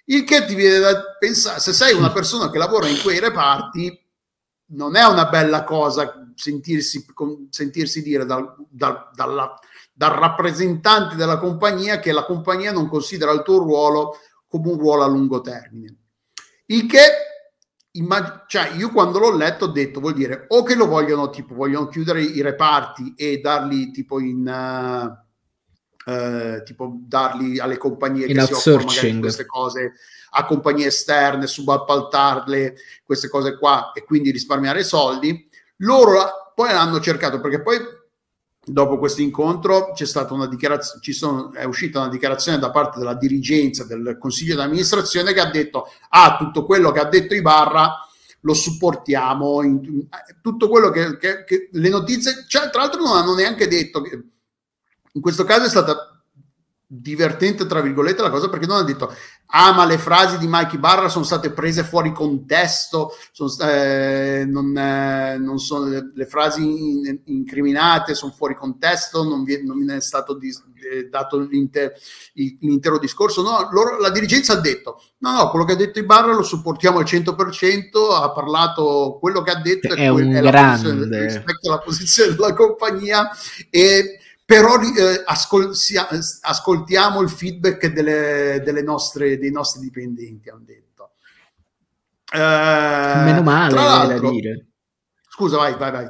Il che ti viene da pensare, se sei una persona che lavora in quei reparti, non è una bella cosa sentirsi, sentirsi dire dal, dal, dalla, dal rappresentante della compagnia che la compagnia non considera il tuo ruolo come un ruolo a lungo termine. Il che, immag- cioè io quando l'ho letto ho detto, vuol dire o che lo vogliono, tipo, vogliono chiudere i reparti e darli tipo in... Uh, Uh, tipo darli alle compagnie in che si occupano di queste cose a compagnie esterne, subappaltarle, queste cose qua e quindi risparmiare soldi. Loro poi hanno cercato, perché poi dopo questo incontro ci sono, è uscita una dichiarazione da parte della dirigenza del consiglio di amministrazione che ha detto, ah, tutto quello che ha detto Ibarra lo supportiamo, in, tutto quello che, che, che le notizie, cioè, tra l'altro non hanno neanche detto che in questo caso è stata divertente tra virgolette la cosa perché non ha detto ah ma le frasi di Mikey Barra sono state prese fuori contesto sono, eh, non, eh, non sono le, le frasi in, incriminate sono fuori contesto non, vi, non viene stato di, eh, dato l'inter, l'intero discorso. No, loro, la dirigenza ha detto no no quello che ha detto Ibarra lo supportiamo al 100% ha parlato quello che ha detto è, è un è grande. rispetto alla posizione della compagnia e però eh, ascol- ascoltiamo il feedback delle, delle nostre, dei nostri dipendenti, hanno detto. Eh, Meno male, da dire. Scusa, vai, vai, vai.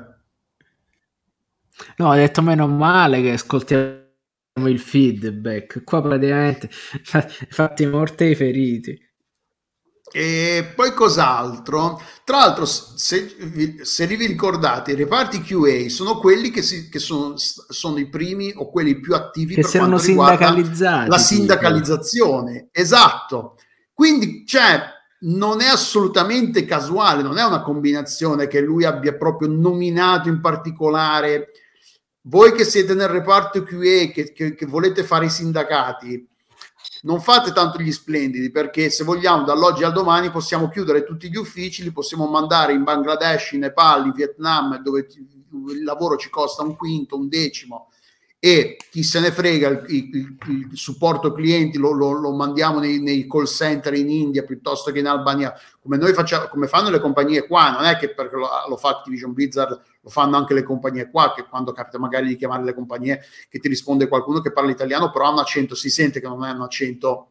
No, ho detto meno male che ascoltiamo il feedback. Qua praticamente fatti morti e feriti. E poi cos'altro? Tra l'altro, se, se vi ricordate, i reparti QA sono quelli che, si, che sono, sono, i primi o quelli più attivi che per quanto riguarda la sindacalizzazione. Esatto. Quindi, cioè, non è assolutamente casuale, non è una combinazione che lui abbia proprio nominato in particolare. Voi che siete nel reparto QA, che, che, che volete fare i sindacati, non fate tanto gli splendidi perché se vogliamo dall'oggi al domani possiamo chiudere tutti gli uffici, li possiamo mandare in Bangladesh, in Nepal, in Vietnam dove il lavoro ci costa un quinto, un decimo e chi se ne frega il, il, il supporto clienti lo, lo, lo mandiamo nei, nei, call center in India piuttosto che in Albania. Come noi facciamo come fanno le compagnie qua non è che perché lo, lo fa Activision Blizzard lo fanno anche le compagnie qua che quando capita magari di chiamare le compagnie che ti risponde qualcuno che parla italiano però ha un accento si sente che non è un accento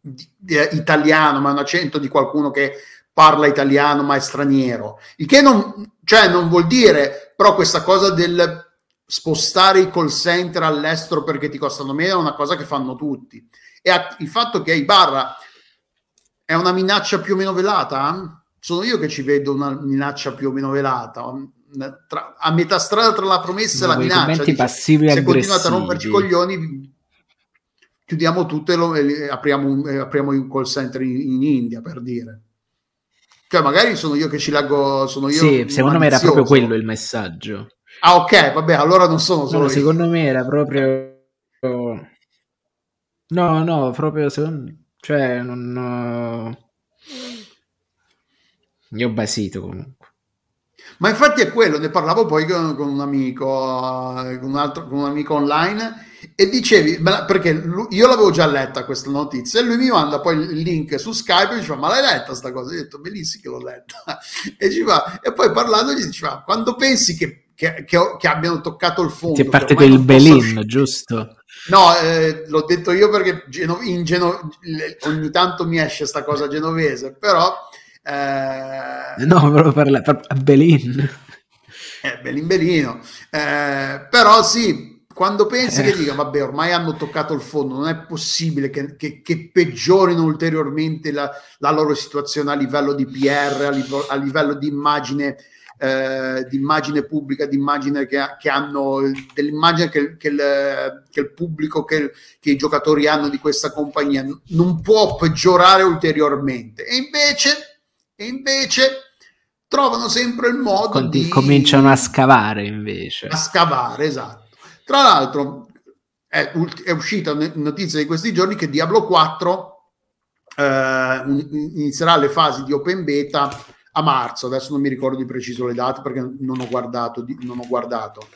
di, italiano ma è un accento di qualcuno che parla italiano ma è straniero il che non, cioè non vuol dire però questa cosa del spostare i call center all'estero perché ti costano meno è una cosa che fanno tutti. E il fatto che Ibarra è una minaccia più o meno velata, sono io che ci vedo una minaccia più o meno velata. Tra, a metà strada tra la promessa no, e la minaccia. Dice, passivi se continuate a romperci i coglioni, chiudiamo tutto e, lo, e apriamo, un, e apriamo un call center in, in India, per dire. Cioè, magari sono io che ci leggo. Sono io sì, secondo me era proprio quello il messaggio. Ah, ok, vabbè, allora non sono solo. No, secondo me era proprio. No, no, proprio secondo. Cioè, non. Io ho basito comunque. Ma infatti è quello, ne parlavo poi con, con un amico, con un, altro, con un amico online e dicevi, perché lui, io l'avevo già letta questa notizia e lui mi manda poi il link su Skype e dice ma l'hai letta sta cosa? Io ho detto bellissimo che l'ho letta e, fa, e poi parlando gli diceva quando pensi che, che, che, che, abbiano toccato il fondo ti è partito il Belin posso... giusto? no eh, l'ho detto io perché Geno, in Geno, ogni tanto mi esce sta cosa genovese però eh... no proprio per, la, per Belin. Eh, Belin Belino. Eh, però sì quando pensi eh. che dica vabbè ormai hanno toccato il fondo non è possibile che, che, che peggiorino ulteriormente la, la, loro situazione a livello di PR a livello, a livello di immagine eh, di immagine pubblica di immagine che, che hanno dell'immagine che, che, il, che il pubblico che, che i giocatori hanno di questa compagnia non può peggiorare ulteriormente. E invece e invece trovano sempre il modo Con, di cominciano a scavare invece a scavare esatto tra l'altro è, è uscita notizia di questi giorni che Diablo 4 eh, inizierà le fasi di open beta a marzo, adesso non mi ricordo di preciso le date perché non ho guardato, non ho guardato.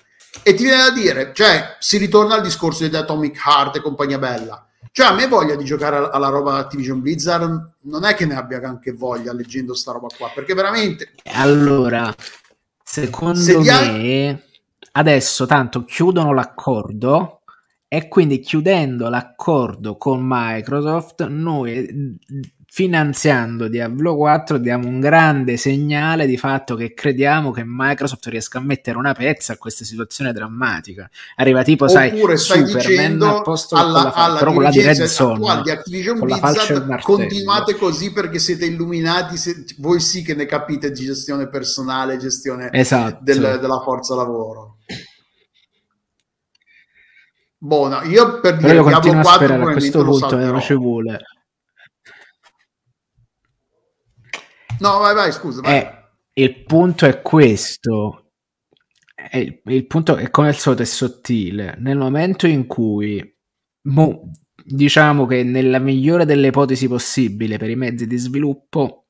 E ti viene da dire, cioè, si ritorna al discorso di Atomic Heart e compagnia bella. Cioè, a me voglia di giocare alla roba Activision Blizzard non è che ne abbia anche voglia leggendo sta roba qua, perché veramente... Allora, secondo se me... Hai adesso tanto chiudono l'accordo e quindi chiudendo l'accordo con Microsoft noi finanziando Diablo 4 diamo un grande segnale di fatto che crediamo che Microsoft riesca a mettere una pezza a questa situazione drammatica. Arriva tipo, Oppure sai, stai dicendo alla, alla però con la di Red Zone, di Activision Blizzard, continuate così perché siete illuminati, se, voi sì che ne capite di gestione personale, gestione esatto. del, della forza lavoro. Buona, io per dire Però io Diablo 4 a, a questo punto non ci vuole. No, vai, vai, scusa. Vai. Eh, il punto è questo. È il, il, punto è come al solito è sottile. Nel momento in cui mo, diciamo che nella migliore delle ipotesi possibili per i mezzi di sviluppo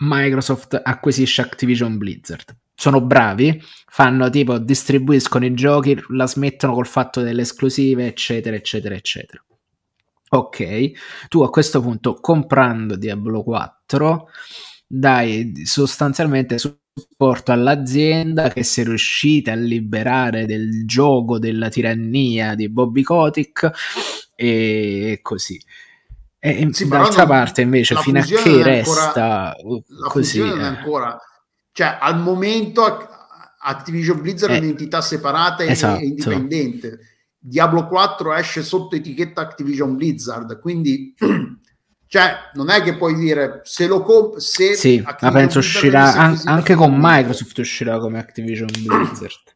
Microsoft acquisisce Activision Blizzard. Sono bravi, fanno tipo distribuiscono i giochi, la smettono col fatto delle esclusive, eccetera, eccetera, eccetera. Ok, tu a questo punto comprando Diablo 4 dai sostanzialmente supporto all'azienda che si è riuscita a liberare del gioco della tirannia di Bobby Kotick e così. E sì, d'altra non, parte invece fino a che resta ancora, così non è eh. ancora cioè al momento Activision Blizzard è eh, un'entità separata esatto. e indipendente Diablo 4 esce sotto etichetta Activision Blizzard quindi Cioè, non è che puoi dire se lo compri. Se sì, ma penso uscirà an- anche con Microsoft uscirà come Activision Blizzard.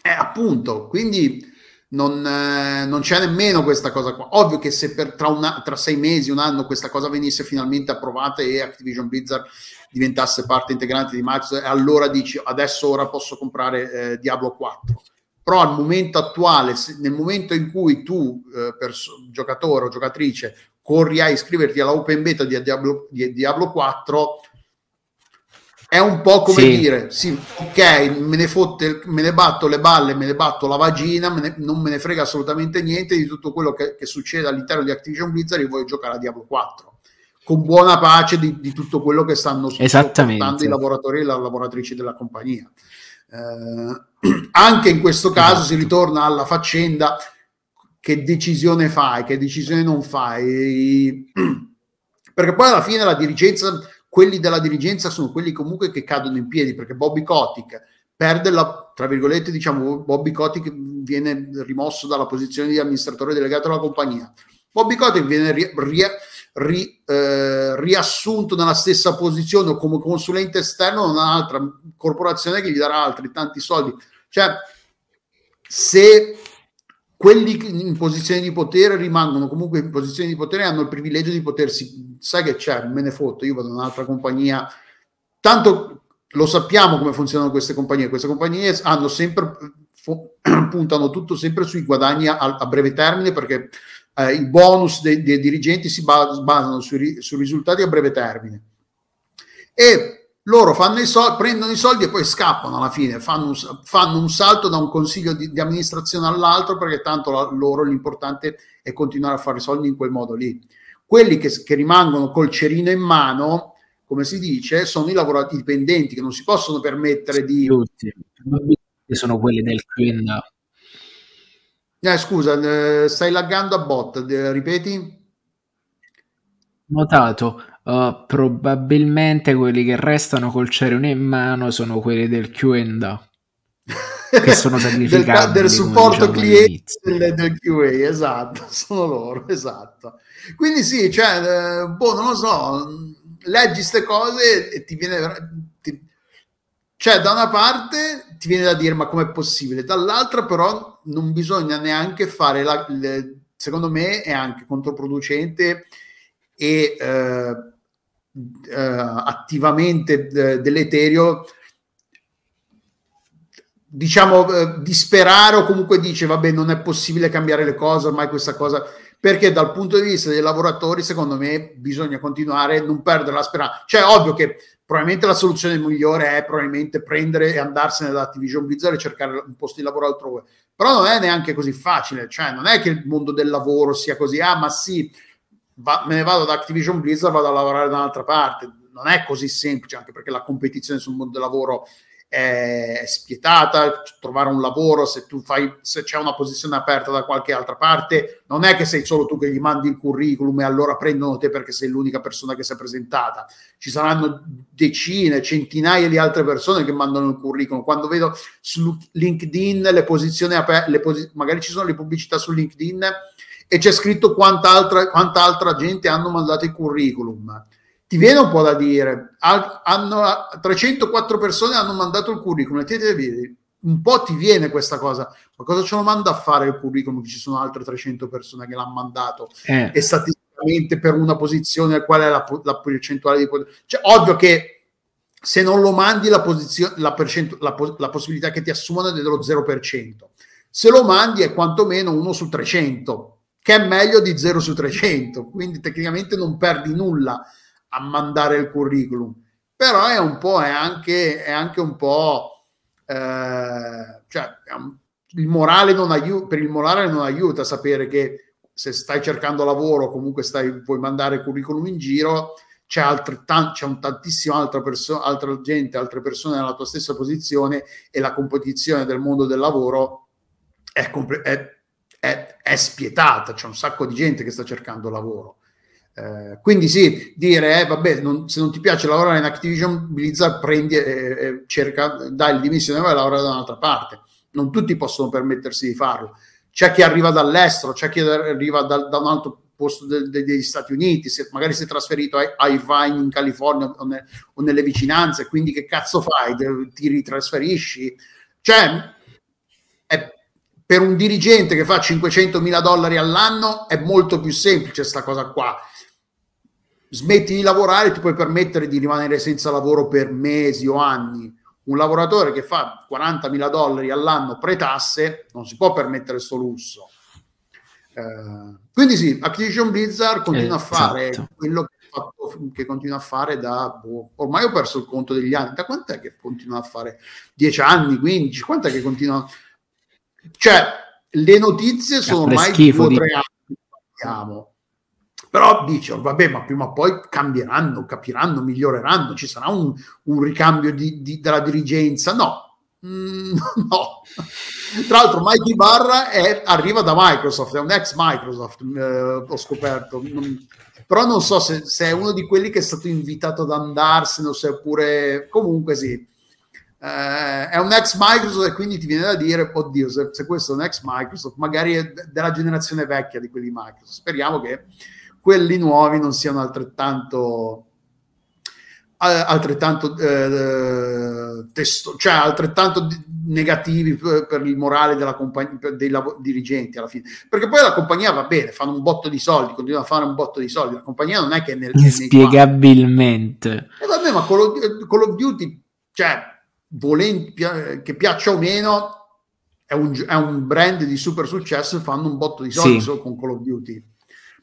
Eh, appunto, quindi non, eh, non, c'è nemmeno questa cosa qua. Ovvio che se per, tra, una, tra, sei mesi, un anno, questa cosa venisse finalmente approvata e Activision Blizzard diventasse parte integrante di Microsoft, allora dici adesso ora posso comprare eh, Diablo 4. Però al momento attuale, se, nel momento in cui tu, eh, perso- giocatore o giocatrice, corri a iscriverti alla open beta di Diablo, di Diablo 4 è un po' come sì. dire sì, ok, me ne, fotte, me ne batto le balle, me ne batto la vagina, me ne, non me ne frega assolutamente niente di tutto quello che, che succede all'interno di Activision Blizzard e voglio giocare a Diablo 4 con buona pace di, di tutto quello che stanno sopportando i lavoratori e le lavoratrici della compagnia. Eh, anche in questo caso esatto. si ritorna alla faccenda che decisione fai, che decisione non fai. Perché poi alla fine la dirigenza, quelli della dirigenza sono quelli comunque che cadono in piedi, perché Bobby Kotick perde la, tra virgolette, diciamo, Bobby Kotick viene rimosso dalla posizione di amministratore delegato della compagnia. Bobby Kotick viene ri, ri, ri, eh, riassunto nella stessa posizione o come consulente esterno da un'altra corporazione che gli darà altri tanti soldi. Cioè, se quelli in posizione di potere rimangono comunque in posizione di potere hanno il privilegio di potersi, sai che c'è, me ne fotto, io vado in un'altra compagnia, tanto lo sappiamo come funzionano queste compagnie, queste compagnie hanno sempre, puntano tutto sempre sui guadagni a, a breve termine perché eh, i bonus dei, dei, dirigenti si basano sui, sui, risultati a breve termine. E loro fanno i soldi, prendono i soldi e poi scappano alla fine, fanno un, fanno un salto da un consiglio di, di amministrazione all'altro perché tanto la, loro l'importante è continuare a fare soldi in quel modo lì. Quelli che, che rimangono col cerino in mano come si dice, sono i lavoratori dipendenti che non si possono permettere di... Sono quelli del Q&A. Eh, scusa, eh, stai laggando a bot, ripeti? Notato, uh, probabilmente quelli che restano col cerone in mano sono quelli del Q&A che sono sacrificati del, del supporto diciamo cliente del, del, QA, esatto, sono loro, esatto. Quindi sì, cioè, eh, boh, non lo so, leggi queste cose e ti viene... Ti, cioè, da una parte ti viene da dire ma com'è possibile, dall'altra però non bisogna neanche fare, la, le, secondo me è anche controproducente e eh, eh, attivamente eh, deleterio diciamo eh, disperare o comunque dice vabbè non è possibile cambiare le cose ormai questa cosa perché dal punto di vista dei lavoratori, secondo me, bisogna continuare non perdere la speranza. Cioè, ovvio che probabilmente la soluzione migliore è probabilmente prendere e andarsene da Activision Blizzard e cercare un posto di lavoro altrove. Però non è neanche così facile, cioè non è che il mondo del lavoro sia così, ah ma sì, va, me ne vado da Activision Blizzard, vado a lavorare da un'altra parte. Non è così semplice, anche perché la competizione sul mondo del lavoro è spietata, trovare un lavoro, se tu fai, se c'è una posizione aperta da qualche altra parte, non è che sei solo tu che gli mandi il curriculum e allora prendono te perché sei l'unica persona che si è presentata. Ci saranno decine, centinaia di altre persone che mandano il curriculum. Quando vedo su LinkedIn le posizioni aperte, posi- magari ci sono le pubblicità su LinkedIn e c'è scritto quanta altra, quanta altra gente hanno mandato il curriculum ti viene un po' da dire, hanno, 304 persone hanno mandato il curriculum e ti vedi, un po' ti viene questa cosa, ma cosa ce lo manda a fare il curriculum che ci sono altre 300 persone che l'hanno mandato eh. e statisticamente per una posizione qual è la, la percentuale di? Cioè, ovvio che se non lo mandi la, posizione, la, percento, la, la possibilità che ti assumano è dello 0%, se lo mandi è quantomeno 1 su 300, che è meglio di 0 su 300, quindi tecnicamente non perdi nulla a mandare il curriculum, però è un po', è anche, è anche un po', eh, cioè, il morale non aiuta, per il morale non aiuta sapere che se stai cercando lavoro, comunque stai, vuoi mandare curriculum in giro, c'è, altrettan- c'è un tantissima altra, perso- altra gente, altre persone nella tua stessa posizione e la competizione del mondo del lavoro è, comple- è, è, è spietata, c'è un sacco di gente che sta cercando lavoro. Eh, quindi sì, dire eh, vabbè, non, se non ti piace lavorare in Activision Blizzard, prendi e cerca, dai il dimissione e vai a lavorare da un'altra parte. Non tutti possono permettersi di farlo. C'è chi arriva dall'estero, c'è chi arriva da, da un altro posto de, de, degli Stati Uniti, se magari si è trasferito a, a Irvine in California o, ne, o, nelle vicinanze, quindi che cazzo fai? Ti ritrasferisci? Cioè, per un dirigente che fa 500 mila dollari all'anno è molto più semplice questa cosa qua smetti di lavorare, ti puoi permettere di rimanere senza lavoro per mesi o anni. Un lavoratore che fa 40 mila dollari all'anno pre-tasse non si può permettere questo lusso. Eh, quindi sì, Activision Blizzard continua esatto. a fare quello che, fatto, che continua a fare da boh, ormai ho perso il conto degli anni. Da quant'è che continua a fare? 10 anni, 15? Quant'è che continua? Cioè, le notizie sono ormai due o tre anni. Però dice, oh, vabbè, ma prima o poi cambieranno, capiranno, miglioreranno, ci sarà un, un ricambio di, di, della dirigenza. No, mm, no. Tra l'altro Mikey Barra è, arriva da Microsoft, è un ex Microsoft, eh, ho scoperto. Non, però non so se, se, è uno di quelli che è stato invitato ad andarsene o se pure... Comunque sì. Eh, è un ex Microsoft e quindi ti viene da dire, oddio, se, se questo è un ex Microsoft, magari è della generazione vecchia di quelli Microsoft. Speriamo che quelli nuovi non siano altrettanto altrettanto eh, testo, cioè altrettanto negativi per il morale della compagnia dei lav- dirigenti alla fine. Perché poi la compagnia va bene fanno un botto di soldi continuano a fare un botto di soldi. La compagnia non è che nel inspiegabilmente. E vabbè ma Call of, Call of Duty cioè volenti, che piaccia o meno è un, è un, brand di super successo e fanno un botto di soldi sì. solo con Call of Duty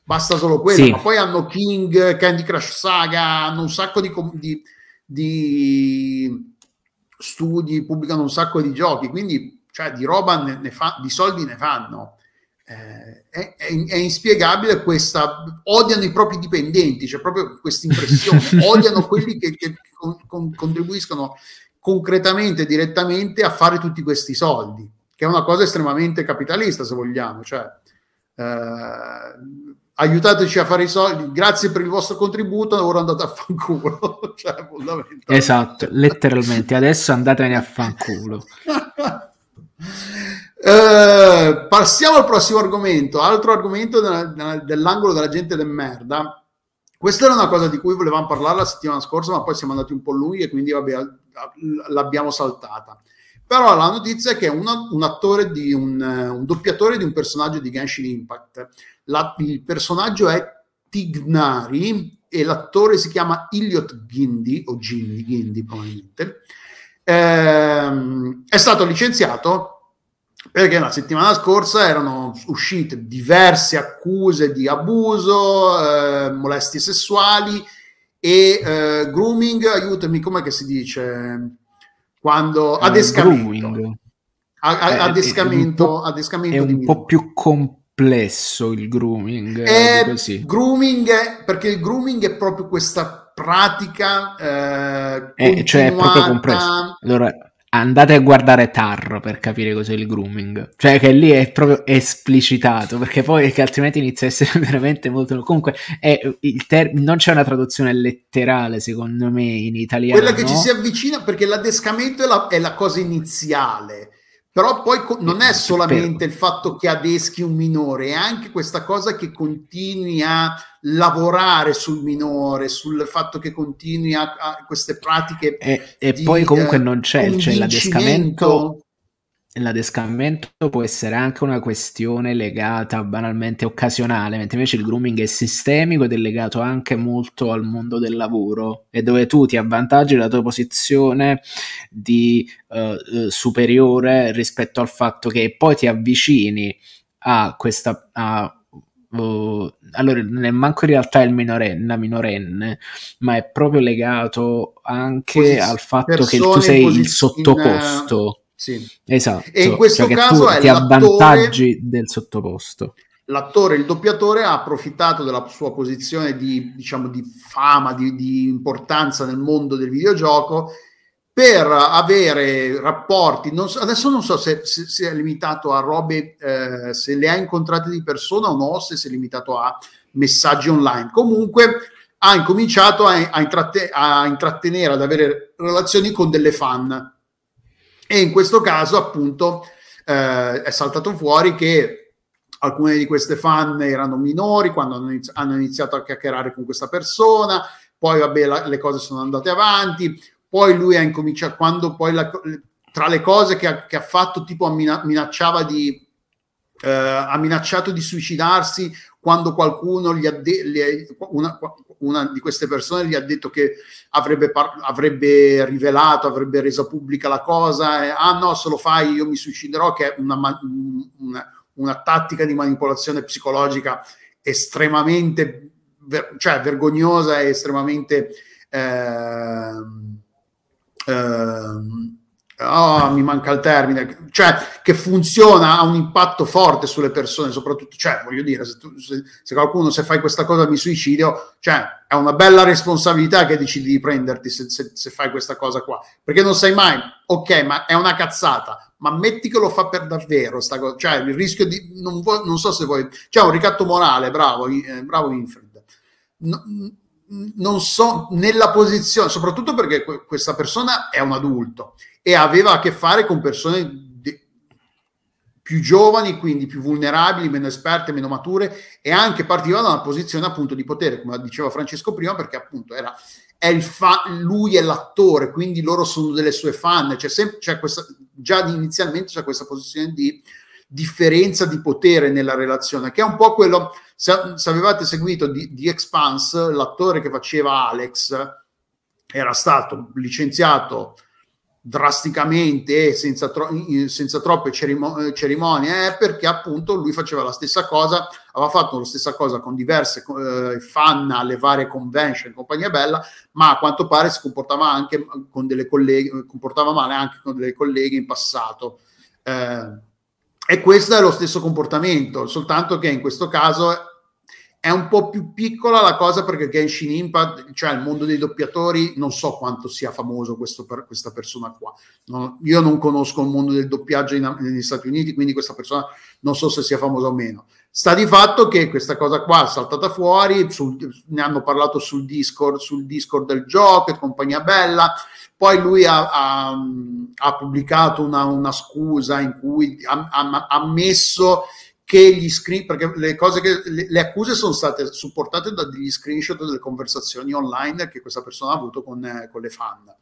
basta solo quello, sì. ma poi hanno King, Candy Crush Saga, hanno un sacco di, di, di studi, pubblicano un sacco di giochi, quindi cioè, di roba ne, ne fa, di soldi ne fanno. Eh, è, è, è, inspiegabile questa odiano i propri dipendenti, c'è cioè proprio questa impressione, odiano quelli che, che con, con, contribuiscono concretamente, direttamente a fare tutti questi soldi, che è una cosa estremamente capitalista, se vogliamo, cioè eh, aiutateci a fare i soldi, grazie per il vostro contributo, ora andate a fanculo. cioè, esatto, letteralmente, adesso andatene a fanculo. eh, passiamo al prossimo argomento, altro argomento della, dell'angolo della gente del merda. Questa era una cosa di cui volevamo parlare la settimana scorsa, ma poi siamo andati un po' lunghi e quindi vabbè, l'abbiamo saltata. Però la notizia è che una, un attore di un, un doppiatore di un personaggio di Genshin Impact la, il personaggio è Tignari e l'attore si chiama Iliot Gindi, o Gindi, Gindi probabilmente, ehm, è stato licenziato perché la settimana scorsa erano uscite diverse accuse di abuso, eh, molestie sessuali e eh, grooming, aiutami, com'è che si dice? Quando eh, adescamento. A, a, eh, adescamento, adescamento è un po' più complesso il grooming. È così. grooming perché il grooming è proprio questa pratica eh, eh, cioè è proprio complesso. Allora andate a guardare Tar per capire cos'è il grooming. Cioè che lì è proprio esplicitato, perché poi altrimenti inizia a essere veramente molto... Comunque ter... non c'è una traduzione letterale secondo me in italiano. Quella che ci si avvicina perché l'adescamento è la, è la cosa iniziale però poi non è solamente il fatto che adeschi un minore, è anche questa cosa che continui a lavorare sul minore, sul fatto che continui a, a queste pratiche. E, e poi comunque non c'è, c'è l'adescamento l'adescamento può essere anche una questione legata banalmente occasionale, mentre invece il grooming è sistemico ed è legato anche molto al mondo del lavoro e dove tu ti avvantaggi la tua posizione di uh, superiore rispetto al fatto che poi ti avvicini a questa a, Uh, allora non è manco in realtà il minorenne, la minorenne, ma è proprio legato anche Posi- al fatto che tu sei il sottoposto. Sì. Esatto. E in questo cioè caso è ti avvantaggi del sottoposto. L'attore, il doppiatore ha approfittato della sua posizione di, diciamo, di fama, di, di importanza nel mondo del videogioco per avere rapporti. Non so, adesso non so se, se, se, è limitato a robe, eh, se le ha incontrate di persona o no, se si è limitato a messaggi online. Comunque ha incominciato a, a, intratte, a intrattenere, ad avere relazioni con delle fan e in questo caso, appunto, eh, è saltato fuori che alcune di queste fan erano minori quando hanno, inizi- hanno iniziato a chiacchierare con questa persona, poi vabbè la- le cose sono andate avanti, poi lui ha incominciato, quando poi la, tra le cose che ha, che ha fatto, tipo minacciava di, eh, ha minacciato di suicidarsi quando qualcuno gli ha de- una, una, di queste persone gli ha detto che avrebbe, par- avrebbe rivelato, avrebbe reso pubblica la cosa, e, ah no, se lo fai io mi suiciderò, che è una, una, una tattica di manipolazione psicologica estremamente, ver- cioè vergognosa e estremamente... Eh, eh, oh, mi manca il termine, cioè che funziona, ha un impatto forte sulle persone, soprattutto, cioè voglio dire, se, tu, se, se qualcuno se fai questa cosa mi suicidio, cioè è una bella responsabilità che decidi di prenderti se, se, se fai questa cosa qua, perché non sai mai, ok, ma è una cazzata, ma metti che lo fa per davvero, sta cosa, cioè il rischio di, non, vuoi, non so se vuoi, c'è un ricatto morale, bravo, eh, bravo Infred. No, non so nella posizione, soprattutto perché questa persona è un adulto e aveva a che fare con persone più giovani, quindi più vulnerabili, meno esperte, meno mature e anche partiva da una posizione appunto di potere, come diceva Francesco prima, perché appunto era è fa- lui è l'attore, quindi loro sono delle sue fan, c'è, sempre, c'è questa, già inizialmente c'è questa posizione di differenza di potere nella relazione, che è un po' quello, se, se avevate seguito di, di Expanse, l'attore che faceva Alex era stato licenziato drasticamente senza, tro- senza troppe cerimo- cerimonie eh, perché appunto lui faceva la stessa cosa aveva fatto la stessa cosa con diverse eh, fan alle varie convention compagnia bella ma a quanto pare si comportava anche con delle colleghe comportava male anche con delle colleghe in passato. Eh, e questo è lo stesso comportamento soltanto che in questo caso è un po' più piccola la cosa perché Genshin Impact, cioè il mondo dei doppiatori, non so quanto sia famoso questo per questa persona qua. No, io non conosco il mondo del doppiaggio in, negli Stati Uniti, quindi questa persona non so se sia famosa o meno. Sta di fatto che questa cosa qua è saltata fuori, sul, ne hanno parlato sul Discord, sul Discord del gioco e compagnia bella. Poi lui ha, ha, ha pubblicato una, una, scusa in cui ha, ha ammesso che gli screen, perché le cose che le, le, accuse sono state supportate da degli screenshot delle conversazioni online che questa persona ha avuto con, eh, con le fan.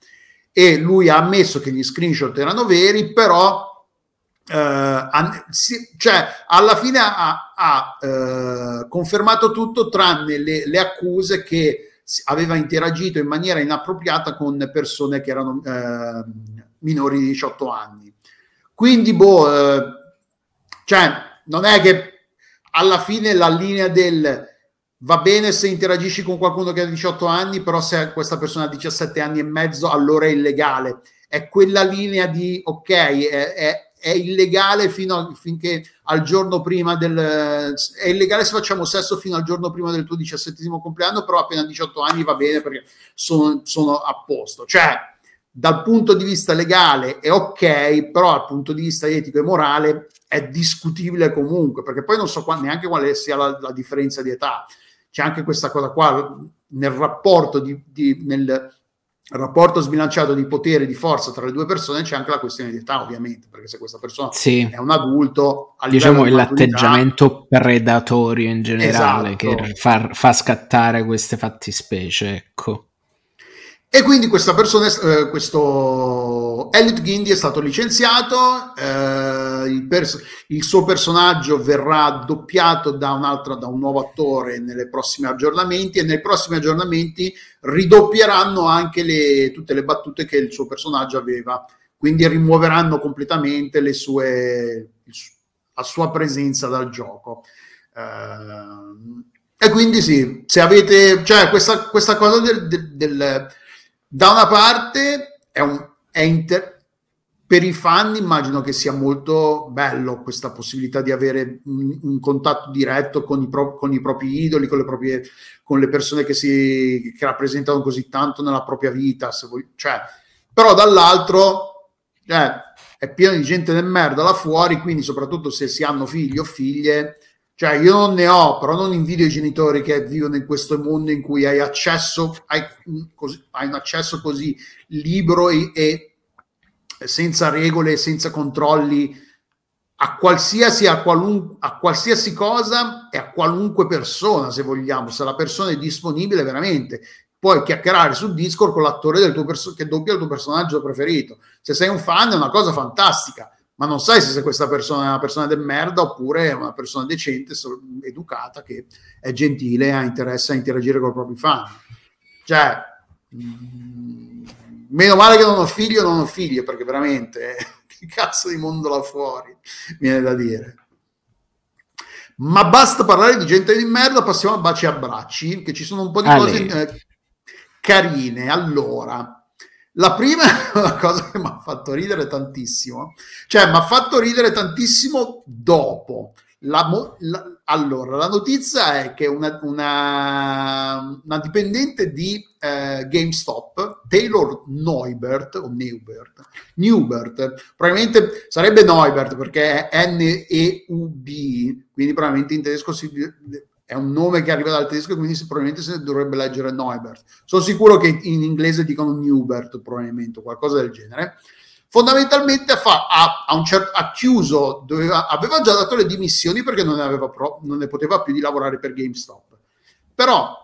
E lui ha ammesso che gli screenshot erano veri, però ha, si, cioè, alla fine ha, ha eh, confermato tutto tranne le, le, accuse che aveva interagito in maniera inappropriata con persone che erano eh, minori di 18 anni. Quindi, boh, cioè, non è che alla fine la linea del va bene se interagisci con qualcuno che ha 18 anni, però se questa persona ha 17 anni e mezzo, allora è illegale. È quella linea di ok, è, è, è illegale fino a, finché al giorno prima del è illegale se facciamo sesso fino al giorno prima del tuo diciassettesimo compleanno, però appena 18 anni va bene perché sono, sono a posto. Cioè, dal punto di vista legale è ok, però dal punto di vista etico e morale è discutibile comunque, perché poi non so qua, neanche quale sia la, la, differenza di età. C'è anche questa cosa qua nel rapporto, di, di, nel rapporto sbilanciato di potere e di forza tra le due persone, c'è anche la questione di età, ovviamente, perché se questa persona sì. è un adulto, diciamo è l'atteggiamento predatorio in generale esatto. che fa, fa scattare queste fattispecie, ecco. E quindi questa persona, eh, questo Elliot Gindi è stato licenziato, eh, il, pers- il, suo personaggio verrà doppiato da un altro, da un nuovo attore nei prossimi aggiornamenti e nei prossimi aggiornamenti ridoppieranno anche le, tutte le battute che il suo personaggio aveva, quindi rimuoveranno completamente le sue, la sua presenza dal gioco. Eh, e quindi sì, se avete, cioè questa, questa cosa del, del, del da una parte è un, è inter- per i fan immagino che sia molto bello questa possibilità di avere un, un contatto diretto con i, pro- con i, propri idoli, con le, proprie, con le persone che, si, che rappresentano così tanto nella propria vita. Vuoi, cioè, però dall'altro eh, è pieno di gente del merda là fuori, quindi soprattutto se si hanno figli o figlie, cioè, io non ne ho, però non invidio i genitori che vivono in questo mondo in cui hai accesso, hai, così, hai un accesso così libero e, e, senza regole, senza controlli a qualsiasi, a, qualun, a qualsiasi cosa e a qualunque persona, se vogliamo, se la persona è disponibile veramente. Puoi chiacchierare su Discord con l'attore del tuo perso- che doppia il tuo personaggio preferito. Se sei un fan è una cosa fantastica ma non sai se questa persona è una persona del merda oppure è una persona decente, educata, che è gentile, ha interesse a interagire con i propri fan. Cioè, mh, meno male che non ho figlio, non ho figlie, perché veramente, eh, che cazzo di mondo là fuori, viene da dire. Ma basta parlare di gente di merda, passiamo a baci e abbracci, che ci sono un po' di Ale. cose eh, carine. Allora, la prima è una cosa che mi ha fatto ridere tantissimo, cioè mi ha fatto ridere tantissimo dopo. La, la, allora, la notizia è che una, una, una dipendente di eh, GameStop, Taylor Neubert, o Neubert, Neubert, probabilmente sarebbe Neubert perché è N-E-U-B, quindi probabilmente in tedesco si è un nome che arriva dal tedesco, quindi probabilmente si dovrebbe leggere Neubert. Sono sicuro che in inglese dicono Newbert, probabilmente, qualcosa del genere. fondamentalmente fa, ha, ha, cer- ha chiuso, doveva, aveva già dato le dimissioni perché non ne, pro- non ne poteva più di lavorare per GameStop. Però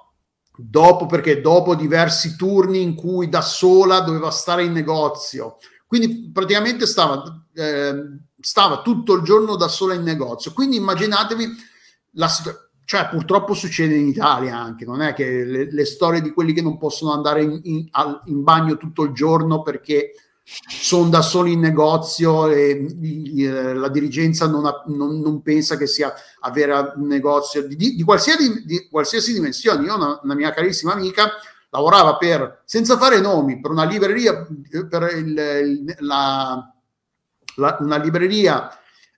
dopo, perché dopo diversi turni in cui da sola doveva stare in negozio, quindi praticamente stava, eh, stava tutto il giorno da sola in negozio. Quindi immaginatevi la situazione cioè purtroppo succede in Italia anche, non è che le, le storie di quelli che non possono andare in, in, in, bagno tutto il giorno perché sono da soli in negozio e la dirigenza non, ha, non, non, pensa che sia avere un negozio di, di, qualsiasi, di qualsiasi, dimensione. Io una, una, mia carissima amica lavorava per, senza fare nomi, per una libreria, per il, la, la, una libreria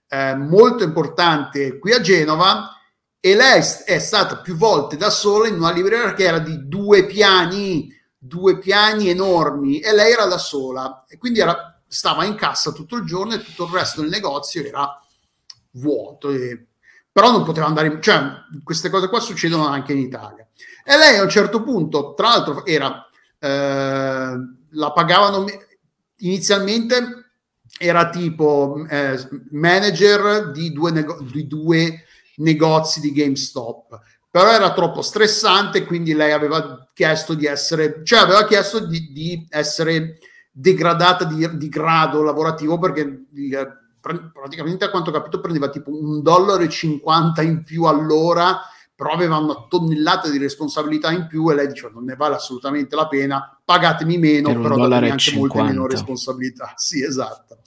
eh, molto importante qui a Genova e lei è stata più volte da sola in una libreria che era di due piani due piani enormi e lei era da sola e quindi era, stava in cassa tutto il giorno e tutto il resto del negozio era vuoto. E, però non poteva andare, in, cioè queste cose qua succedono anche in Italia. E lei a un certo punto, tra l'altro, era, eh, la pagavano inizialmente era tipo eh, manager di due, nego- di due negozi di GameStop. Però era troppo stressante, quindi lei aveva chiesto di essere, cioè aveva chiesto di, di essere degradata di, di, grado lavorativo perché praticamente a quanto ho capito prendeva tipo un dollaro e 50 in più all'ora però aveva una tonnellata di responsabilità in più e lei diceva non ne vale assolutamente la pena pagatemi meno per però datemi anche 50. molte meno responsabilità. Sì esatto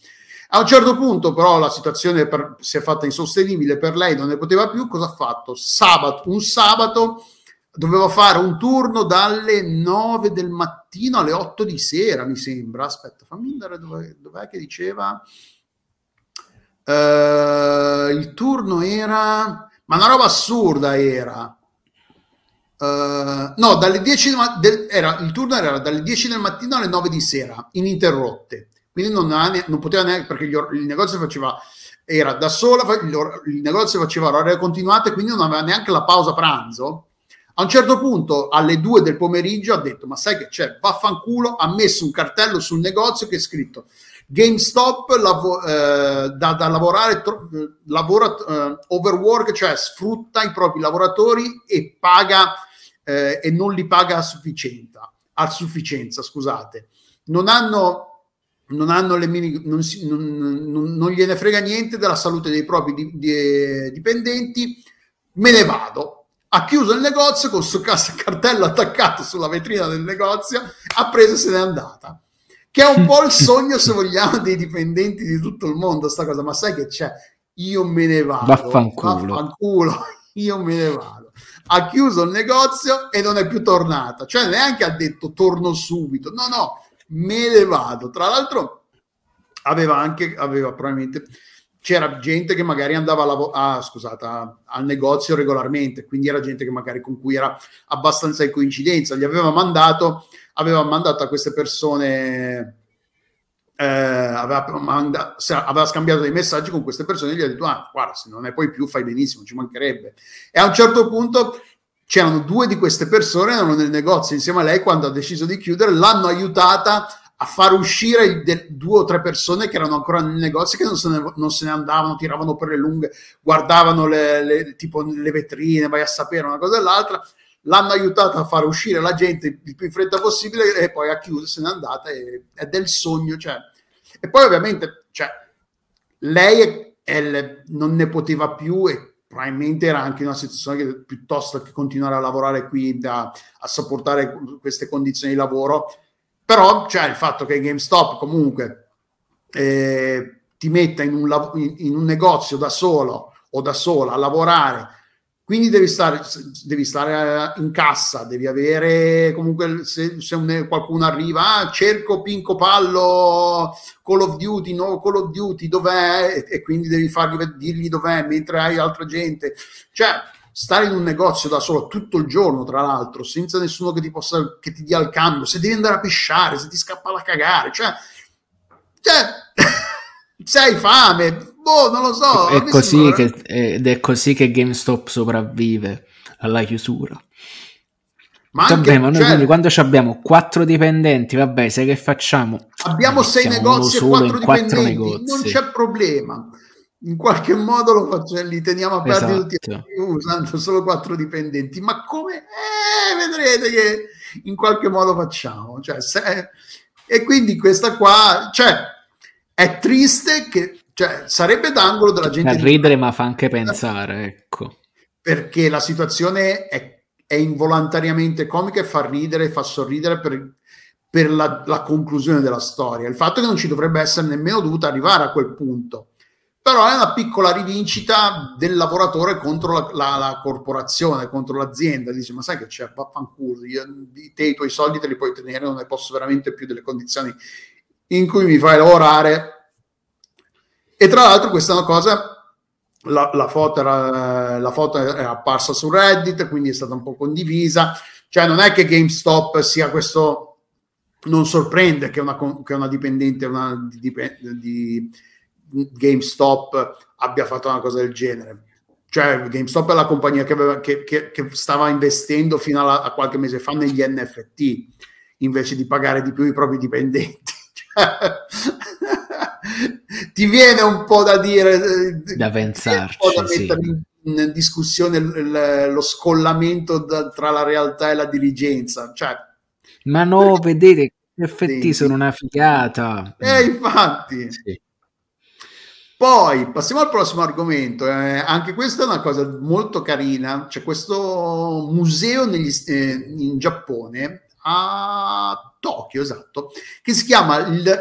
a un certo punto, però, la situazione per, si è fatta insostenibile per lei, non ne poteva più. Cosa ha fatto? Sabato, un sabato doveva fare un turno dalle 9 del mattino alle 8 di sera, mi sembra. Aspetta, fammi andare dove, dov'è che diceva. Uh, il turno era, ma una roba assurda era. Uh, no, dalle 10 del, era, il turno era dalle 10 del mattino alle 9 di sera, ininterrotte quindi non, ha, non poteva neanche perché gli, il negozio faceva era da sola, il, negozio faceva orario continuato e quindi non aveva neanche la pausa pranzo. A un certo punto, alle due del pomeriggio, ha detto: Ma sai che c'è? Vaffanculo. Ha messo un cartello sul negozio che è scritto GameStop lav- eh, da, da, lavorare, tro- lavora eh, overwork, cioè sfrutta i propri lavoratori e paga eh, e non li paga a sufficienza. A sufficienza scusate. Non hanno non, hanno le mini, non, si, non, non, gliene frega niente della salute dei propri di, di, dipendenti, me ne vado. Ha chiuso il negozio con il cartello attaccato sulla vetrina del negozio, ha preso e se n'è andata. Che è un po' il sogno, se vogliamo, dei dipendenti di tutto il mondo, sta cosa. Ma sai che c'è? Io me ne vado. Vaffanculo. Vaffanculo. Io me ne vado. Ha chiuso il negozio e non è più tornata. Cioè neanche ha detto torno subito. No, no, me ne vado. Tra l'altro aveva anche, aveva probabilmente, c'era gente che magari andava lav- ah, scusate, al negozio regolarmente, quindi era gente che magari con cui era abbastanza in coincidenza, gli aveva mandato, aveva mandato a queste persone... Eh, aveva, manda- aveva, scambiato dei messaggi con queste persone e gli ha detto ah guarda se non è poi più fai benissimo ci mancherebbe e a un certo punto c'erano due di queste persone, erano nel negozio insieme a lei quando ha deciso di chiudere, l'hanno aiutata a far uscire de- due o tre persone che erano ancora nel negozio che non se ne, non se ne andavano, tiravano per le lunghe, guardavano le, le, tipo le vetrine, vai a sapere una cosa e l'altra. L'hanno aiutata a far uscire la gente il più in fretta possibile e poi ha chiuso, se n'è andata e, è del sogno. Cioè. E poi ovviamente cioè, lei è, è, non ne poteva più e probabilmente era anche una situazione che piuttosto che continuare a lavorare qui da, a sopportare queste condizioni di lavoro. Però c'è il fatto che GameStop comunque eh, ti metta in un, in, in un negozio da solo o da sola a lavorare quindi devi stare, devi stare in cassa, devi avere comunque se, se un, qualcuno arriva, ah, cerco Pinco Pallo Call of Duty, no Call of Duty, dov'è? E, e quindi devi fargli dirgli dov'è mentre hai altra gente. Cioè, stare in un negozio da solo tutto il giorno, tra l'altro, senza nessuno che ti possa che ti dia il cambio, se devi andare a pisciare, se ti scappa da cagare, cioè, cioè se fame, boh, non lo so. È così che, ed è così che GameStop sopravvive alla chiusura. Ma Vabbè, anche, ma noi cioè, quindi quando abbiamo quattro dipendenti, vabbè, sai che facciamo? abbiamo sei negozi e quattro dipendenti, negozi. non c'è problema. In qualche modo lo faccio, li teniamo aperti tutti Esatto. usando solo quattro dipendenti. Ma come? Eh, vedrete che in qualche modo facciamo. Cioè, se- e quindi questa qua, cioè, è triste che cioè, sarebbe d'angolo della gente Fa di- ridere, ma fa anche pensare, ecco. perché la situazione è, è involontariamente comica e fa ridere, fa sorridere per, per la, la conclusione della storia. Il fatto che non ci dovrebbe essere nemmeno dovuta arrivare a quel punto. Però è una piccola rivincita del lavoratore contro la, la- la corporazione, contro l'azienda. Dice, ma sai che c'è, vaffanculo, io, te i tuoi soldi te li puoi tenere, non ne posso veramente più delle condizioni in cui mi fai lavorare. E tra l'altro questa è una cosa la, la foto era, la foto è apparsa su Reddit, quindi è stata un po' condivisa. Cioè, non è che GameStop sia questo. Non sorprende che una, che una dipendente una di, di GameStop abbia fatto una cosa del genere. Cioè, GameStop è la compagnia che, aveva- che- che- stava investendo fino a, a qualche mese fa negli NFT invece di pagare di più i propri dipendenti. Cioè, ti viene un po' da dire eh, Da pensarci, da sì. mettere in, in discussione il- lo scollamento da- tra la realtà e la dirigenza cioè Ma no, Perché- vedete, gli effetti sono una figata. eh, infatti Sì. Poi passiamo al prossimo argomento. eh, anche questa è una cosa molto carina. C'è questo museo negli- eh, in Giappone, a Tokyo, esatto, che si chiama il,